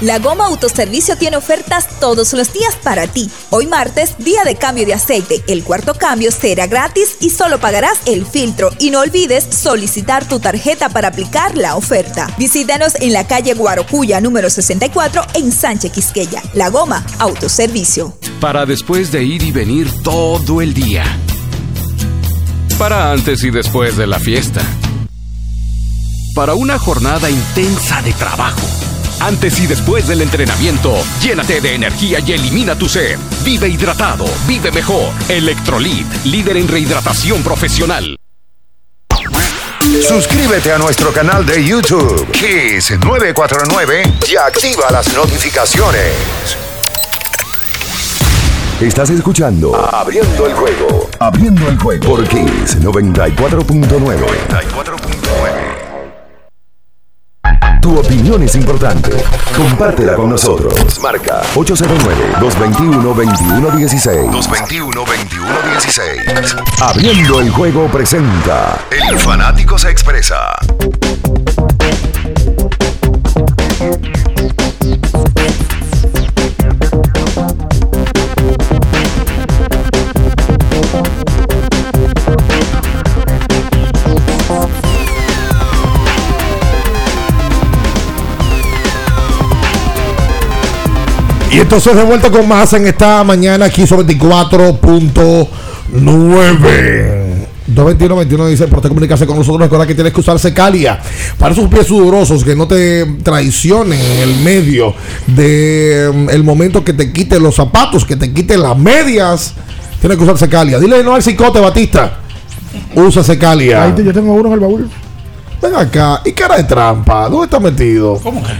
La Goma Autoservicio tiene ofertas todos los días para ti. Hoy martes, día de cambio de aceite. El cuarto cambio será gratis y solo pagarás el filtro. Y no olvides solicitar tu tarjeta para aplicar la oferta. Visítanos en la calle Guarocuya número 64 en Sánchez Quisqueya. La Goma Autoservicio. Para después de ir y venir todo el día. Para antes y después de la fiesta. Para una jornada intensa de trabajo. Antes y después del entrenamiento, llénate de energía y elimina tu sed. Vive hidratado, vive mejor. Electrolit, líder en rehidratación profesional. Suscríbete a nuestro canal de YouTube, Kiss 949, y activa las notificaciones. Estás escuchando Abriendo el juego. Abriendo el juego por Kiss 94.9. Tu opinión es importante. Compártela con nosotros. Marca 809-221-2116. 221-2116. Abriendo el juego presenta El fanático se expresa. Y entonces de vuelta con más en esta mañana aquí sobre 24.9. 221-21 dice, por comunicarse con nosotros, recuerda que tienes que usar Secalia para esos pies sudorosos que no te traicionen en el medio de el momento que te quite los zapatos, que te quite las medias. Tienes que usar Secalia. Dile no al cicote, Batista. Usa Secalia. Ahí te- yo tengo uno en el baúl. Ven acá. ¿Y cara de trampa? ¿Dónde está metido? ¿Cómo que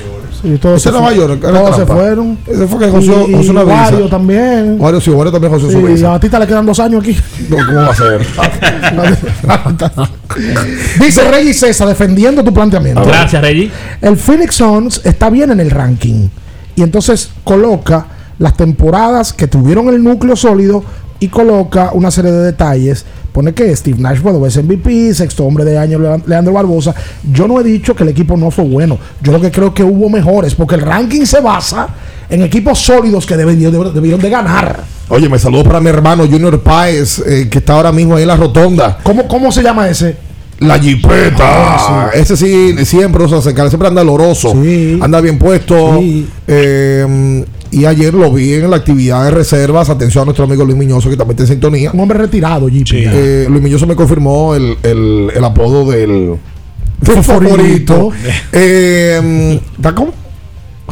Sí, todos Ese se Nueva York, Todos se fueron. Ese fue que José- Y- José y una visa. Wario también. Wario sí, Wario también José Sí, su y visa. a Batista le quedan dos años aquí. No, ¿Cómo va a ser? [LAUGHS] Dice Reggie César defendiendo tu planteamiento. Gracias, Reggie. El Phoenix Suns está bien en el ranking. Y entonces coloca las temporadas que tuvieron el núcleo sólido y coloca una serie de detalles. Pone que Steve Nash fue dos veces MVP, sexto hombre de año Leand- Leandro Barbosa. Yo no he dicho que el equipo no fue bueno. Yo lo que creo que hubo mejores, porque el ranking se basa en equipos sólidos que debieron, debieron de ganar. Oye, me saludo para mi hermano Junior Páez, eh, que está ahora mismo ahí en la rotonda. ¿Cómo, cómo se llama ese? La jipeta. Ah, Ese sí, siempre usa secar, siempre anda oloroso. Anda bien puesto. Eh, y ayer lo vi en la actividad de reservas. Atención a nuestro amigo Luis Miñoso, que también está en sintonía. Un hombre retirado, JP. Eh, Luis Miñoso me confirmó el, el, el apodo del, del Favorito. favorito. [LAUGHS] Eh, ¿Está cómo?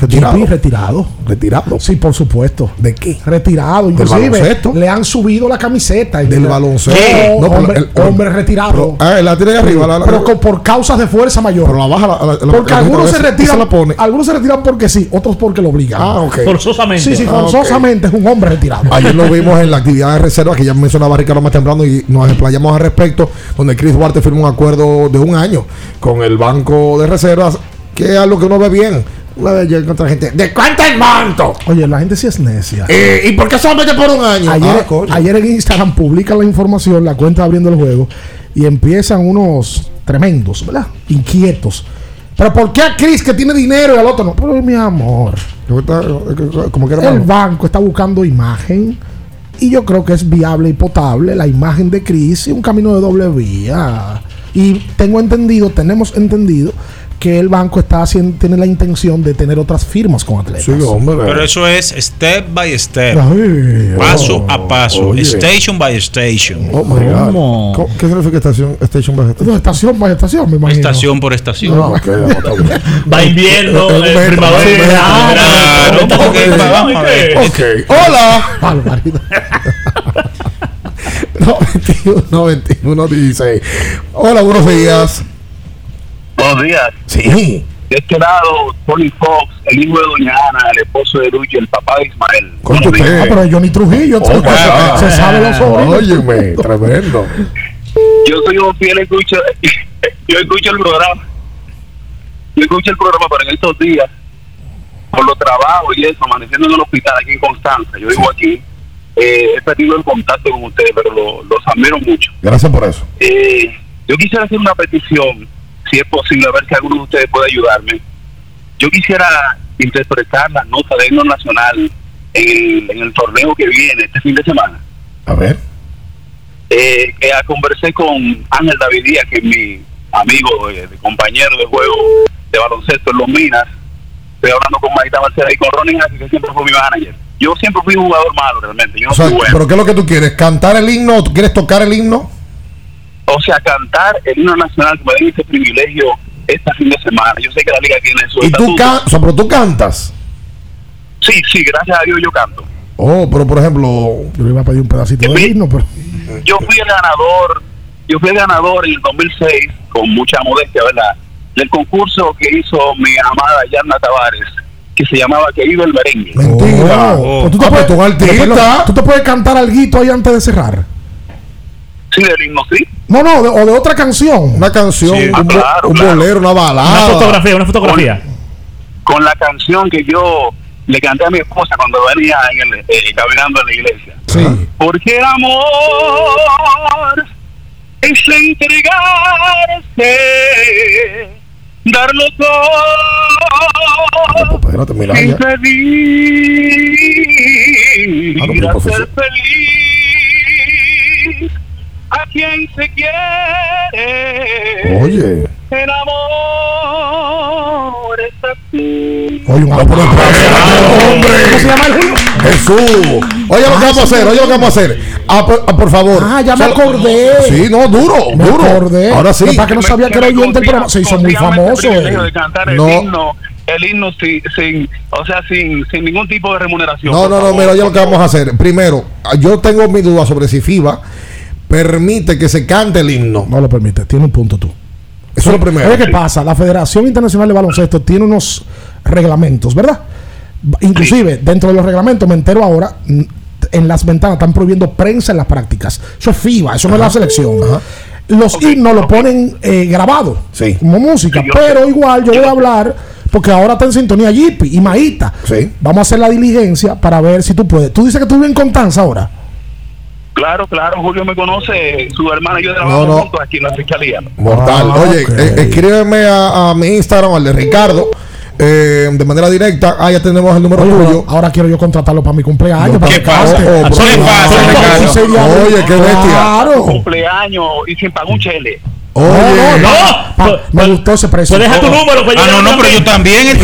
Retirado. Retirado. Retirado. Sí, por supuesto. ¿De qué? Retirado. ¿Del Inclusive baloncesto? le han subido la camiseta. Del baloncesto. No, hombre, el- el- hombre retirado. pero- ah, la tiene arriba, la- la- pero con- por causas de fuerza mayor. Pero la baja la, la- la- porque la- algunos se retiran. la pone. Algunos se retiran porque sí, otros porque lo obligan. Ah, ok. Forzosamente. Sí, sí, Ah, forzosamente es un hombre retirado. Ayer lo vimos en la actividad de reserva que ya mencionaba Ricardo más temprano y nos explayamos al respecto, donde Chris Duarte firmó un acuerdo de un año con el banco de reservas, que es algo que uno ve bien. Una vez yo encontré gente, ¿de cuánto el monto? Oye, la gente sí es necia. Eh, ¿Y por qué solamente por un año? Ayer, Ah, ayer en Instagram publican la información, la cuenta abriendo el juego, y empiezan unos tremendos, ¿verdad? Inquietos. Pero ¿por qué a Chris que tiene dinero y al otro no? Pero mi amor, Como que el banco está buscando imagen y yo creo que es viable y potable la imagen de Chris y un camino de doble vía. Y tengo entendido, tenemos entendido que el banco está haciendo, tiene la intención de tener otras firmas con atletas. Sí, hombre. Pero eso es step by step. Ay, paso oh, a paso. oye. Station by station. Oh my God. ¿Cómo? ¿Cómo- ¿Qué significa estación? Station by station? No, estación por estación, me imagino. Estación por estación. No, ok, no, está bien. [LAUGHS] Va invierno, primavera, verano. Hola. [LAUGHS] No, 21, no, 21, 16. Hola, buenos días. Buenos días. Sí. De este lado, Tony Fox, el hijo de Doña Ana, el esposo de Lucho, el papá de Ismael. ¿Cuánto Buenos días. Ah, pero Johnny Trujillo, Oh, wow. se sabe los sobrinos. Óyeme, tremendo. Yo soy un fiel escucho, [LAUGHS] yo escucho el programa. Yo escucho el programa, pero en estos días, por los trabajos y eso, amaneciendo en el hospital aquí en Constanza, yo vivo aquí, eh, he perdido el contacto con ustedes, pero lo- los admiro mucho. Gracias por eso. Eh, yo quisiera hacer una petición, si es posible, a ver si alguno de ustedes puede ayudarme. Yo quisiera interpretar la nota de himno nacional en el, en el torneo que viene este fin de semana. A ver. Eh, que ah, conversé con Ángel David Díaz, que es mi amigo, eh, de compañero de juego de baloncesto en Los Minas. Estoy hablando con Marita Marcela y con Ronnie Hackey, que siempre fue mi manager. Yo siempre fui un jugador malo, realmente. Yo no O sea, fui bueno. ¿pero qué es lo que tú quieres? ¿Cantar el himno? ¿Tú quieres tocar el himno? O sea, cantar el himno nacional, que me den ese privilegio este fin de semana. Yo sé que la liga tiene su Y tú, can o sea, pero tú cantas. Sí, sí, gracias a Dios yo canto. Oh, pero por ejemplo. Yo le iba a pedir un pedacito de himno, pero. Yo fui el ganador, yo fui el ganador en el 2006, con mucha modestia, ¿verdad? Del concurso que hizo mi amada Yarna Tavares, que se llamaba Querido el Merengue. Mentira. Oh. Pues tú, te Ah, puedes, pero tú tú te puedes cantar algo ahí antes de cerrar. Sí, del himno, sí. No, no, de- o de otra canción. Una canción, Sí. un, Ah, bo- claro, un claro. bolero, una balada. Una fotografía, una fotografía. Con la canción que yo le canté a mi esposa cuando venía en el, eh, caminando en la iglesia. Sí. Porque el amor es entregarse, darlo todo Espérate, mira. sin pedir, Ah, no, hacer feliz a quien se quiere. Oye. El amor es así. Oye, un hombre. ¿Cómo se llama el Julio? Jesús. Oye, lo que vamos a hacer, oye, lo que vamos a hacer. Ah, por, ah, por favor. Ah, ya me Solo- acordé. Sí, no, duro, Me duro. acordé. Ahora sí. Lo que pasa es que no sabía que era oyente del programa. Se hizo muy famoso. El eh. de cantar el No. himno, el himno sin, sin, o sea, sin, sin ningún tipo de remuneración. No, por no, no, favor. mira, oye lo que vamos a hacer. Primero, yo tengo mi duda sobre si FIBA permite que se cante el himno. No lo permite. Tiene un punto tú. Eso es lo primero. Oye, ¿qué pasa? La Federación Internacional de Baloncesto tiene unos reglamentos, ¿verdad? Inclusive, dentro de los reglamentos, me entero ahora, mm, en las ventanas están prohibiendo prensa en las prácticas. Eso es FIBA, eso no es la selección. Los himnos lo ponen eh, grabado Sí. como música, Sí, yo pero igual yo voy a hablar, porque ahora está en sintonía Yipi y Maíta. Sí. Vamos a hacer la diligencia para ver si tú puedes. Tú dices que tú vives en Constanza ahora. Claro, claro, Julio me conoce, su hermana y yo trabajamos No, no. juntos aquí en la fiscalía. Mortal. Ah, Oye, eh, escríbeme a, a mi Instagram, al de Ricardo, eh, de manera directa. Ah, ya tenemos el número Oye, tuyo. ahora quiero yo contratarlo para mi cumpleaños. para ¿Qué que pasa? Oh, oh, ¿Qué pero- pasa, Ah, sería- Oye, qué bestia. Claro. Cumpleaños y sin pagar un chele. Oye, No, no, No, Pa- pues- me gustó ese precio. Pues deja tu número. pues Ah, yo no, no, también. [LAUGHS] pero yo también.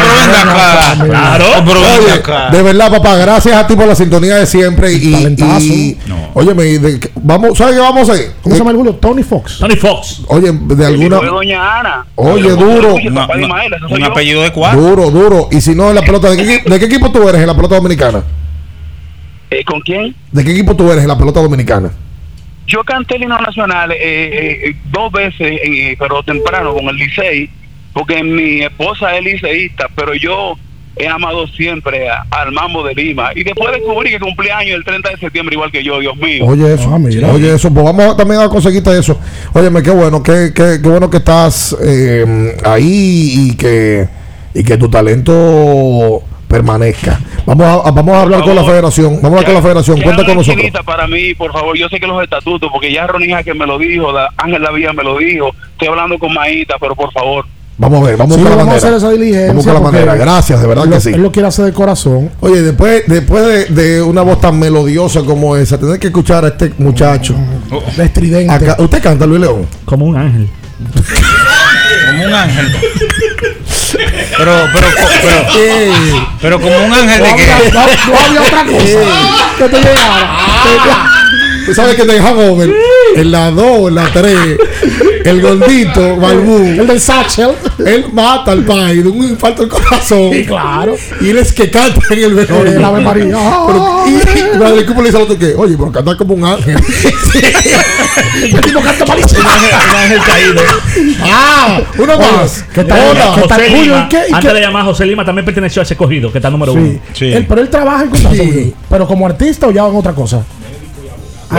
Pero venga acá. Claro. Pero acá. de verdad, papá, gracias a ti por la sintonía de siempre. Y, Talentazo. y óyeme, de- vamos, ¿sabes qué vamos a hacer? ¿Cómo se llama el Julio? Tony Fox. Tony Fox. Oye, de alguna. Doña Ana. Oye, duro. Una- una- un yo. apellido de cuatro. Duro, duro. Y si no, en la pelota, ¿de qué, de qué equipo tú eres en la pelota dominicana? Eh, ¿Con quién? ¿De qué equipo tú eres en la pelota dominicana? Yo canté el himno nacional eh, eh, eh, dos veces, eh, pero temprano con el Licey, porque mi esposa es liceísta, pero yo he amado siempre a- al Mambo de Lima. Y después descubrí que cumplía años el 30 de septiembre, igual que yo, Dios mío. Oye, eso. Ah, mira. Oye, eso. Pues vamos a- también a conseguirte eso. Óyeme, qué bueno, qué, qué, qué bueno que estás eh, ahí y que, y que tu talento permanezca. Vamos a, a- vamos a hablar con la federación. Vamos a hablar con la federación. Cuenta con nosotros. para mí, por favor. Yo sé que los estatutos, porque ya Ronija que me lo dijo, la- Ángel Lavía me lo dijo. Estoy hablando con Maíta, pero por favor. Vamos a ver, vamos a Sí, la vamos a hacer esa diligencia. Vamos a buscar la porque manera. Gracias, de verdad lo- que sí. Él lo quiere hacer de corazón. Oye, después, después de, de una voz tan melodiosa como esa, tener que escuchar a este muchacho. De estridente. Acá- ¿Usted canta, Luis León? Como un ángel. Como un ángel. Pero, pero, pero, pero como un ángel de que. no- no había otra cosa que te llegara. Tú sabes que te dejamos en, en la 2, en la 3, el gordito, Balbú. El del Satchel. Él mata al país de un infarto del corazón. Sí, claro. Y él es que canta en el velorio. El Ave María. Pero, y, y Madre Cooper le dice al otro que, oye, pero canta como un ángel. [LAUGHS] El tipo canta malísimo. Un ángel caído. ah, uno más. ¿Qué tal? Hola. ¿Qué tal? José Julio, Lima, ¿y qué- y antes qué- de llamar a José Lima, también perteneció a ese cogido, que está número uno. Sí. Sí. Él- pero él trabaja en Sí. Julio. Pero como artista o ya en otra cosa. Y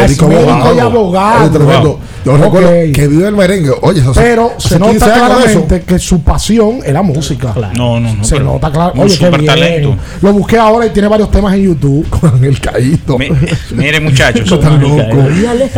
Oye, abogado. Yo recuerdo que vive el merengue. Oye, eso hace- Pero hace se 15 nota claramente que su pasión es la música. No, no, no. Se nota claro. Oye, qué super bien. talento. Lo busqué ahora y tiene varios temas en YouTube. [LAUGHS] Con el caído. Mi- Mire, muchachos. Eso está loco.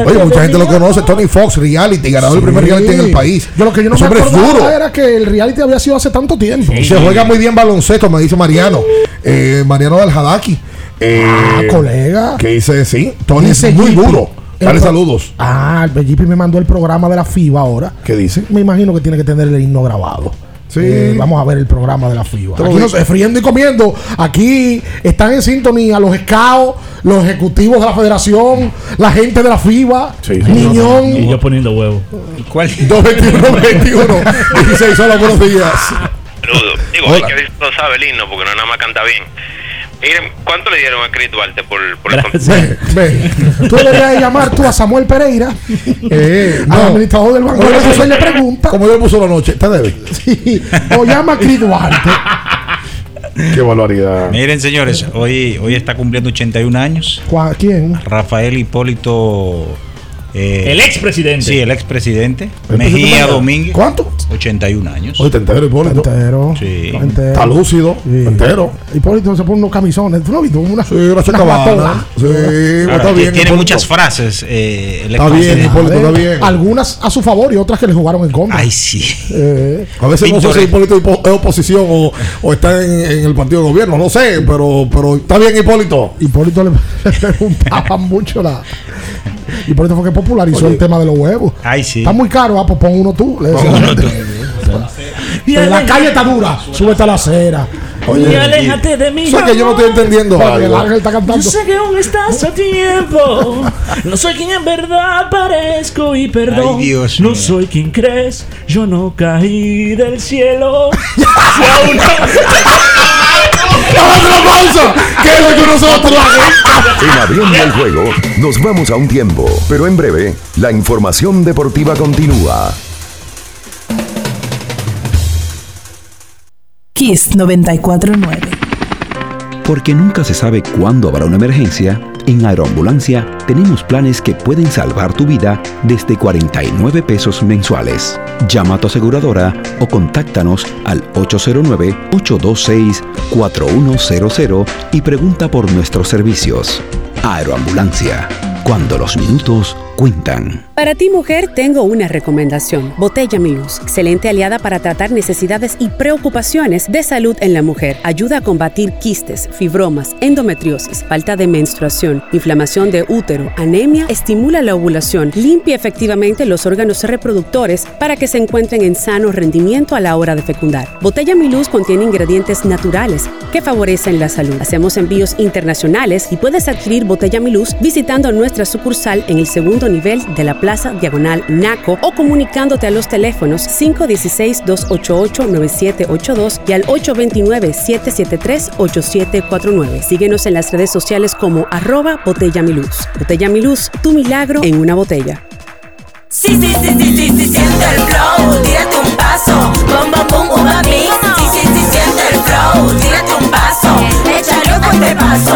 Oye, mucha gente lo conoce. Tony Fox, reality, ganador del primer Sí. reality en el país. Yo lo que yo no me acordaba era que el reality había sido hace tanto tiempo. Y se juega muy bien baloncesto, me dice Mariano. Eh, Mariano del Hadaki. Eh, Ah, colega. Que dice, sí, Tony es muy duro. Dale saludos. Ah, el me mandó el programa de la FIBA ahora. ¿Qué dice? Me imagino que tiene que tener el himno grabado. Sí. Eh, vamos a ver el programa de la FIBA. Aquí nos, friendo y comiendo. Aquí están en sintonía los scouts, los ejecutivos de la federación, la gente de la FIBA, Niñón. Y yo poniendo huevo. ¿Cuál? 221 21 16 hola, buenos días. Saludos. Digo, hay que ver si lo sabe el himno porque no nada más canta bien. Miren, ¿cuánto le dieron a Chris Duarte por, por el Ven, ven. Tú deberías de llamar tú a Samuel Pereira, Eh, al administrador del banco. Como de yo la puso- le pregunta. Como yo puso la noche, te debe. Sí. O llama a Chris Duarte. Qué barbaridad. Miren, señores, hoy, hoy está cumpliendo 81 años. ¿Cuá- ¿Quién? Rafael Hipólito. Eh, El expresidente. Sí, el expresidente. ¿El Mejía presidente Domínguez. ¿Cuánto? 81 años. Entero, Hipólito. Entero. Sí. Entero. Está lúcido, entero. Hipólito se pone unos camisones. ¿Tú no has visto? Una, Sí, una chacabana. Sí, Ahora, está bien. tiene Hipólito. muchas frases. eh, el Está bien. Hipólito, está bien. Algunas a su favor y otras que le jugaron en contra. Ay, sí. Eh, A veces no sé si Hipólito es opo- es oposición o, o está en, en el partido de gobierno, no sé, pero, pero está bien Hipólito. Hipólito le, [LAUGHS] le preguntaban mucho la. Hipólito fue que popularizó el tema de los huevos. Ay, sí. Está muy caro, ah, pues pon uno tú. Le decía Pon la uno gente. Pero la calle está dura, súbete a la acera. y aléjate de mí. O sea que yo no estoy entendiendo Porque el ángel está Yo cantando. sé que aún estás a tiempo. No soy quien en verdad parezco y perdón. Ay, Dios no soy quien crees. Yo no caí del cielo. [LAUGHS] Si aún no- ¡Vamos a la pausa! ¿Qué es lo que nosotros En abriendo el juego, nos vamos a un tiempo, pero en breve, la información deportiva continúa. Kiss 949. Porque nunca se sabe cuándo habrá una emergencia, en Aeroambulancia tenemos planes que pueden salvar tu vida desde 49 pesos mensuales. Llama a tu aseguradora o contáctanos al 809-826-4100 y pregunta por nuestros servicios. Aeroambulancia, cuando los minutos cuentan. Para ti mujer tengo una recomendación. Botella Mi Luz, excelente aliada para tratar necesidades y preocupaciones de salud en la mujer. Ayuda a combatir quistes, fibromas, endometriosis, falta de menstruación, inflamación de útero, anemia, estimula la ovulación, limpia efectivamente los órganos reproductores para que se encuentren en sano rendimiento a la hora de fecundar. Botella Mi Luz contiene ingredientes naturales que favorecen la salud. Hacemos envíos internacionales y puedes adquirir Botella Mi Luz visitando nuestra sucursal en el segundo nivel de la Plaza Diagonal Naco o comunicándote a los teléfonos 516-288-9782 y al 829-773-8749. Síguenos en las redes sociales como arroba Botella Mi Luz. Botella Mi Luz, tu milagro en una botella. Sí, sí, sí, sí, sí, sí, siente el flow, tírate un paso, bom, bom, bom, uva mix. Sí, sí, sí, siente el flow, tírate un paso, échale con este paso,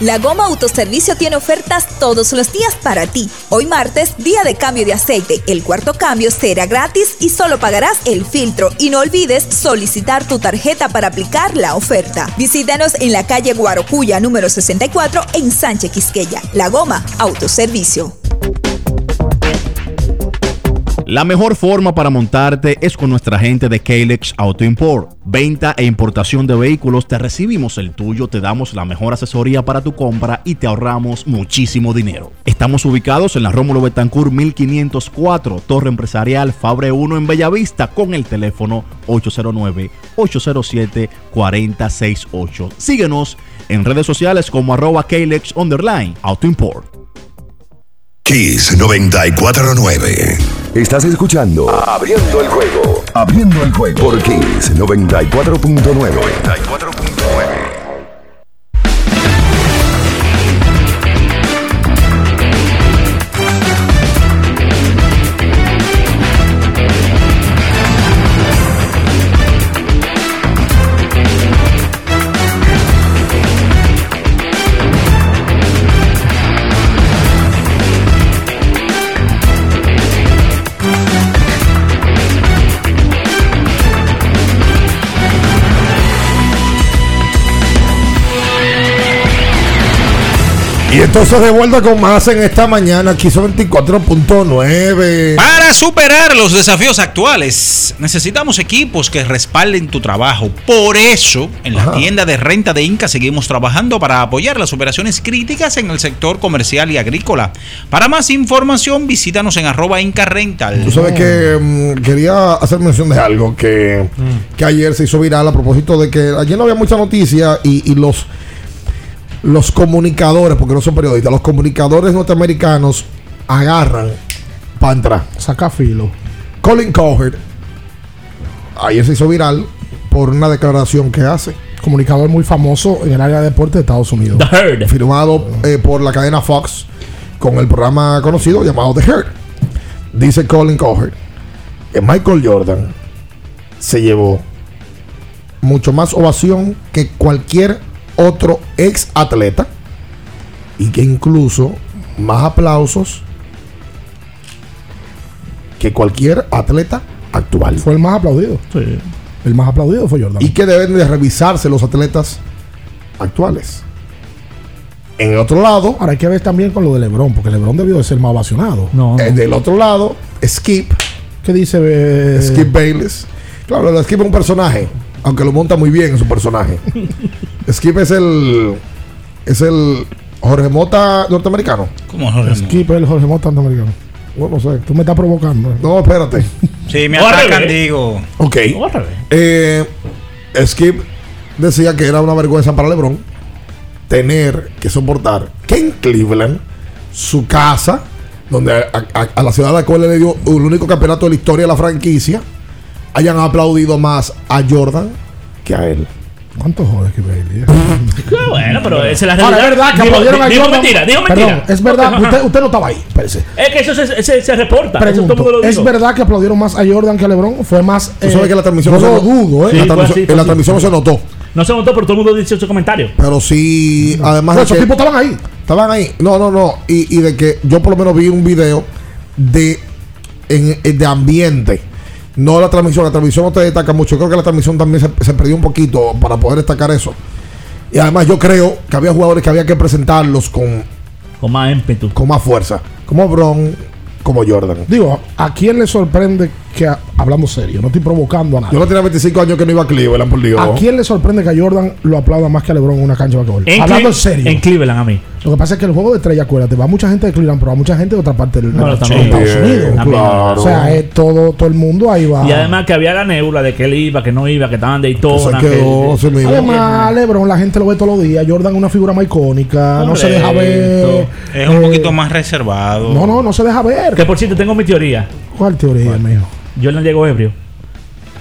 La Goma Autoservicio tiene ofertas todos los días para ti. Hoy martes, día de cambio de aceite. El cuarto cambio será gratis y solo pagarás el filtro. Y no olvides solicitar tu tarjeta para aplicar la oferta. Visítanos en la calle Guarocuya número 64 en Sánchez Quisqueya. La Goma Autoservicio. La mejor forma para montarte es con nuestra gente de Kalex Auto Import. Venta e importación de vehículos, te recibimos el tuyo, te damos la mejor asesoría para tu compra y te ahorramos muchísimo dinero. Estamos ubicados en la Rómulo Betancourt 1504, Torre Empresarial Fabre 1 en Bellavista con el teléfono 809-807-4068. Síguenos en redes sociales como arroba Kalex Underline Auto Import. Kiss 949. Estás escuchando Abriendo el juego. Abriendo el juego por Kiss 94.9. Y entonces de vuelta con más en esta mañana, aquí son 24.9. Para superar los desafíos actuales, necesitamos equipos que respalden tu trabajo. Por eso, en la Ajá. tienda de renta de Inca seguimos trabajando para apoyar las operaciones críticas en el sector comercial y agrícola. Para más información, visítanos en arroba Inca Rental. Tú sabes que mm, quería hacer mención de algo que, que ayer se hizo viral a propósito de que ayer no había mucha noticia y, y los, los comunicadores, porque no son periodistas, los comunicadores norteamericanos agarran para entrar. Saca filo. Colin Cowherd ayer se hizo viral por una declaración que hace. Comunicador muy famoso en el área de deporte de Estados Unidos. The Herd. Firmado eh, por la cadena Fox con el programa conocido llamado The Herd. Dice Colin Cowherd que Michael Jordan se llevó mucho más ovación que cualquier otro ex atleta y que incluso más aplausos que cualquier atleta actual. Fue el más aplaudido. El más aplaudido fue Jordan. Y que deben de revisarse los atletas actuales. En el otro lado, Ahora hay que ver también con lo de LeBron, porque LeBron debió de ser más ovacionado. No, no. eh, del otro lado, Skip, ¿Qué dice? eh, Skip Bayless. Claro, Skip es un personaje, aunque lo monta muy bien en su personaje. [LAUGHS] Skip es el es el Jorge Mota norteamericano. ¿Cómo Jorge Mota? Skip el Jorge Mota americano. Bueno, no sé. Tú me estás provocando. No, espérate. Sí, me atacan, digo. Ok. Eh, Skip decía que era una vergüenza para LeBron tener que soportar que en Cleveland, su casa, donde a, a- a la ciudad a la cual le dio el único campeonato de la historia de la franquicia, hayan aplaudido más a Jordan que a él. ¿Cuánto jode Skip Bailey? Qué bueno, pero esa es la Ahora, realidad. es verdad que Digo- aplaudieron a digo Jordan. mentira, digo Perdón, mentira. es verdad. [LAUGHS] Usted, usted no estaba ahí. Espérese. Es que eso se, se, se reporta. eso todo el Pregunto, mundo lo ¿es verdad que aplaudieron más a Jordan que a LeBron? Fue más. Tú sabes que la transmisión yo no lo se dudo, ¿eh? Sí, la fue transmisión, así, en la transmisión no se notó. No se notó, pero todo el mundo dice su comentario. Pero sí, además Pues de esos que- tipos estaban ahí. Estaban ahí. No, no, no. Y, y de que yo por lo menos vi un video de, en- de ambiente. No la transmisión. La transmisión no te destaca mucho. Creo que la transmisión también se, se perdió un poquito para poder destacar eso. Y además yo creo que había jugadores que había que presentarlos con, Con más ímpetu. con más fuerza. Como Bron, como Jordan. Digo, ¿a quién le sorprende que, a- hablando serio, no estoy provocando a nadie? Yo no tenía 25 años que no iba a Cleveland, por Dios. ¿A quién le sorprende que a Jordan lo aplauda más que a LeBron en una cancha de basquetbol? Hablando Cle- en serio. En Cleveland, a mí. Lo que pasa es que el juego de estrella, acuérdate, va mucha gente de Cleveland, pero va mucha gente de otra parte del Bueno, de también. Estados Bien, Unidos. También. claro. O sea, es todo, todo el mundo ahí va. Y además que había la nebula de que él iba, que no iba, que estaban de Daytona. quedó, que- se me iba. Además, LeBron, la gente lo ve todos los días. Jordan es una figura más icónica. No se deja ver. Es un Eh, poquito más reservado. No, no, no se deja ver. Que por cierto, tengo mi teoría. ¿Cuál teoría, mijo? Jordan llegó ebrio.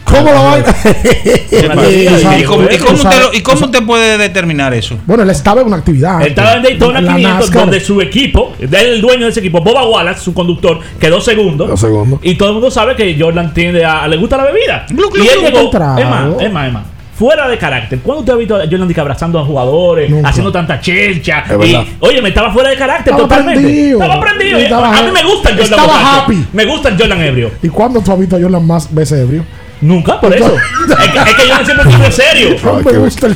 ¿Cómo la vaina? [LAUGHS] ¿Y cómo, y cómo usted lo- y cómo usted puede determinar eso? Bueno, él estaba en una actividad. Él estaba en Daytona La 500, NASCAR. donde su equipo, él, el dueño de ese equipo, Boba Wallace, su conductor, quedó segundo. Dos segundos. Y todo el mundo sabe que Jordan tiende a. le gusta la bebida. Glu, glu, y él glu. llegó. Es más, es más, es más. Fuera de carácter. ¿Cuándo usted ha visto a Jordan Dick abrazando a jugadores, Nunca. haciendo tanta chelcha? Es Y, oye, me estaba fuera de carácter Estaba totalmente. prendido. Estaba prendido. Estaba a mí me gusta el Jordan estaba borracho. happy. Me gusta el Jordan ebrio. ¿Y cuándo tú has visto a Jordan más veces ebrio? Nunca, por eso. es, que, es que Jordan siempre fue serio. [LAUGHS] Me gusta el-.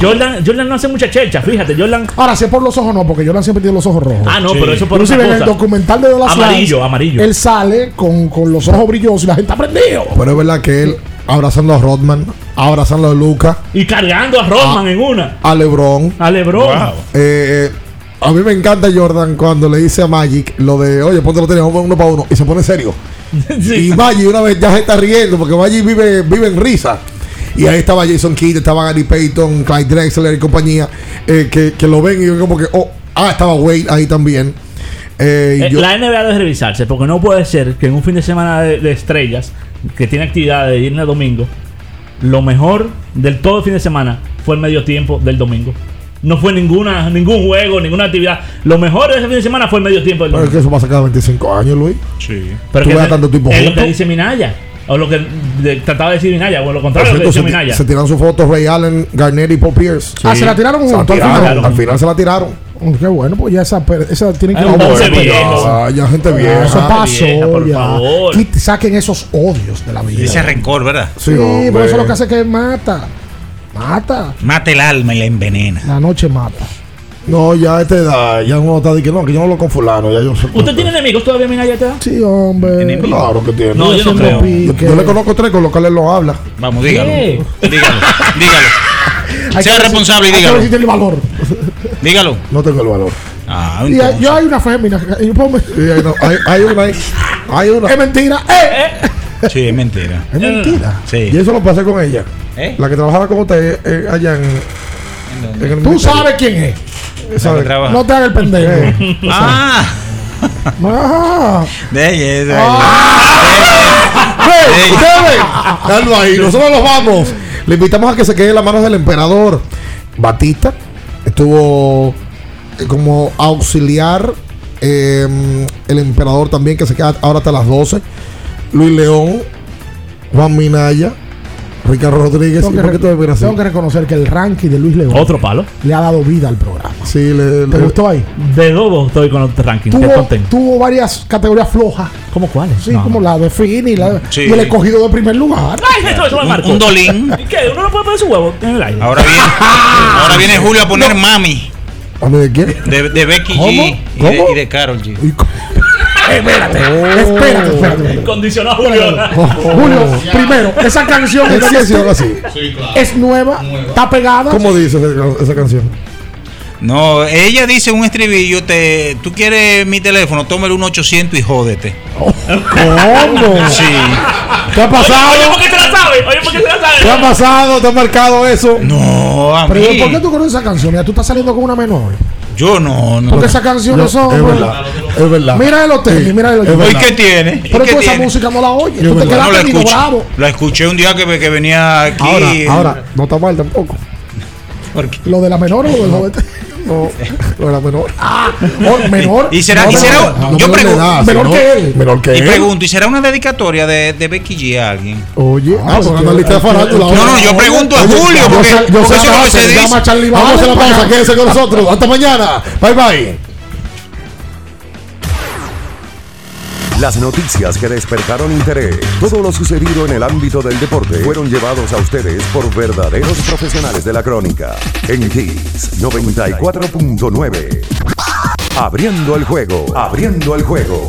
Jordan, Jordan no hace mucha chelcha, fíjate. Jordan. Ahora, si es por los ojos, no, porque Jordan siempre tiene los ojos rojos. Ah, no, pero eso por otra Inclusive en el documental de Last Amarillo, amarillo. Él sale con, con los ojos brillosos y la gente ha prendido. Pero es verdad que él abrazando a Rodman, abrazando a Lucas, Y cargando a Rodman en una. a LeBron. A LeBron. Eh, a mí me encanta Jordan cuando le dice a Magic lo de, oye, ponte lo tenemos uno para uno, y se pone serio. [LAUGHS] Sí. Y Magic una vez ya se está riendo porque Magic vive, vive en risa. Y ahí estaba Jason Kidd, estaba Gary Payton, Clyde Drexler y compañía, eh, que, que lo ven y ven como que, oh, ah, estaba Wade ahí también. Eh, Eh, yo- La NBA debe revisarse porque no puede ser que en un fin de semana de, de estrellas que tiene actividad de viernes a domingo, lo mejor del todo el fin de semana fue el medio tiempo del domingo. No fue ninguna ningún juego, ninguna actividad. Lo mejor de ese fin de semana fue el medio tiempo del pero es domingo. que eso pasa cada 25 años, Luis. Sí. Pero tú que es- tanto tipo es lo que dice Minaya. O lo que de- trataba de decir Minaya, o lo contrario de lo cierto, que dice Minaya. se tiraron sus fotos Ray Allen, Garnett y Paul Pierce. Ah, se la tiraron Se la juntos al final. al final se la tiraron. Mm, Qué bueno, pues ya esa, esa tienen que Ah. Ah, ya gente vieja. Eso pasó vieja, por ya. favor. Quit- saquen esos odios de la vida. Ese rencor, ¿verdad? Sí, pero eso es lo que hace que mata. Mata. Mata el alma y la envenena. La noche mata. No, ya a esta edad, ya uno está diciendo, no, que yo no lo con fulano, ya yo. ¿Usted tiene enemigos todavía, mi galleta? Sí, hombre. Claro que tiene. No, yo no creo. Yo, yo le conozco tres con los cuales lo habla. Vamos, dígalo. ¿Qué? Dígalo. Dígalo. Hay Sea que responsable y hay que dígalo. ver si tiene valor. Dígalo. No tengo el valor. Ah, Y hay- yo hay una fémina. hay, no, hay, hay una ahí. Hay una. Es mentira. ¡Eh! Sí, es mentira. Es mentira. Sí. Y eso lo pasé con ella. ¿Eh? La que trabajaba con usted eh, allá en. en el Tú ministerio. sabes quién es. ¿Sabe? No te hagas el pendejo. [LAUGHS] Ah. Ah. De. ¡Ustedes! Dalo ahí. Nosotros nos vamos. Le invitamos a que se quede en las manos del emperador. Batista estuvo eh, como auxiliar. eh, el emperador también, que se queda ahora hasta las 12. Luis León, Juan Minaya, Ricardo Rodríguez. Tengo ¿Y que, re- tengo reconocer que el ranking de Luis León Otro palo. le ha dado vida al programa. Sí, le, ¿Te le- gustó ahí? De dos estoy con los rankings. Te Tuvo, tuvo varias categorías flojas. ¿Cómo cuáles? Sí, No, como no. la de Fini y, la, Sí. y el escogido de primer lugar. Ay, Un, un dolín. [LAUGHS] ¿Y qué? ¿Uno no puede poner su huevo en el aire? Ahora viene, [LAUGHS] ahora viene Julio a poner mami. ¿A mí de quién? De, de Becky ¿Cómo? G y de, ¿Cómo? y de Carol G. [LAUGHS] Espérate, Oh. espérate, espérate. Condicionó a Julio. Julio, primero, esa canción, canción así. es nueva, está pegada. ¿Cómo dice esa canción? No, ella dice un estribillo, te, tú quieres mi teléfono, toma el 1800 y jódete. ¿Cómo? Sí. ¿Qué ha pasado? Oye, ¿por qué se la sabe? Oye, ¿por qué se la sabe? ¿Qué ha pasado? ¿Te ha marcado eso? No, a Pero mí. ¿por qué tú conoces esa canción? Ya tú estás saliendo con una menor. Yo no, no. Porque esas canciones Yo- son. es verdad, es verdad. Mira el hotel, mira el es hotel. ¿Y verdad. qué tiene? ¿Y Pero qué tú esa música no la oyes. Yo Tú te verdad. No bravo. La escuché un día que, que venía aquí. Ahora, ahora, no está mal tampoco. Porque- ¿Lo de la menor o lo del joven? No, no era menor. Ah, oh, menor. [LAUGHS] Y será, No, y menor. será, No, yo menor de pregunto, edad, menor sino- que él. Menor que y él. pregunto, ¿y será una dedicatoria de, de Becky G a alguien? Oye, ah, pues anda lista de farándula. No, no, yo pregunto a Julio, yo porque, sé- yo porque sé que que se llama dice. Charlie Vamos a hacer la pausa, quédense con nosotros. Hasta mañana. Bye bye. Las noticias que despertaron interés, todo lo sucedido en el ámbito del deporte, fueron llevados a ustedes por verdaderos profesionales de la crónica. En Kiss 94.9. Abriendo el juego, abriendo el juego.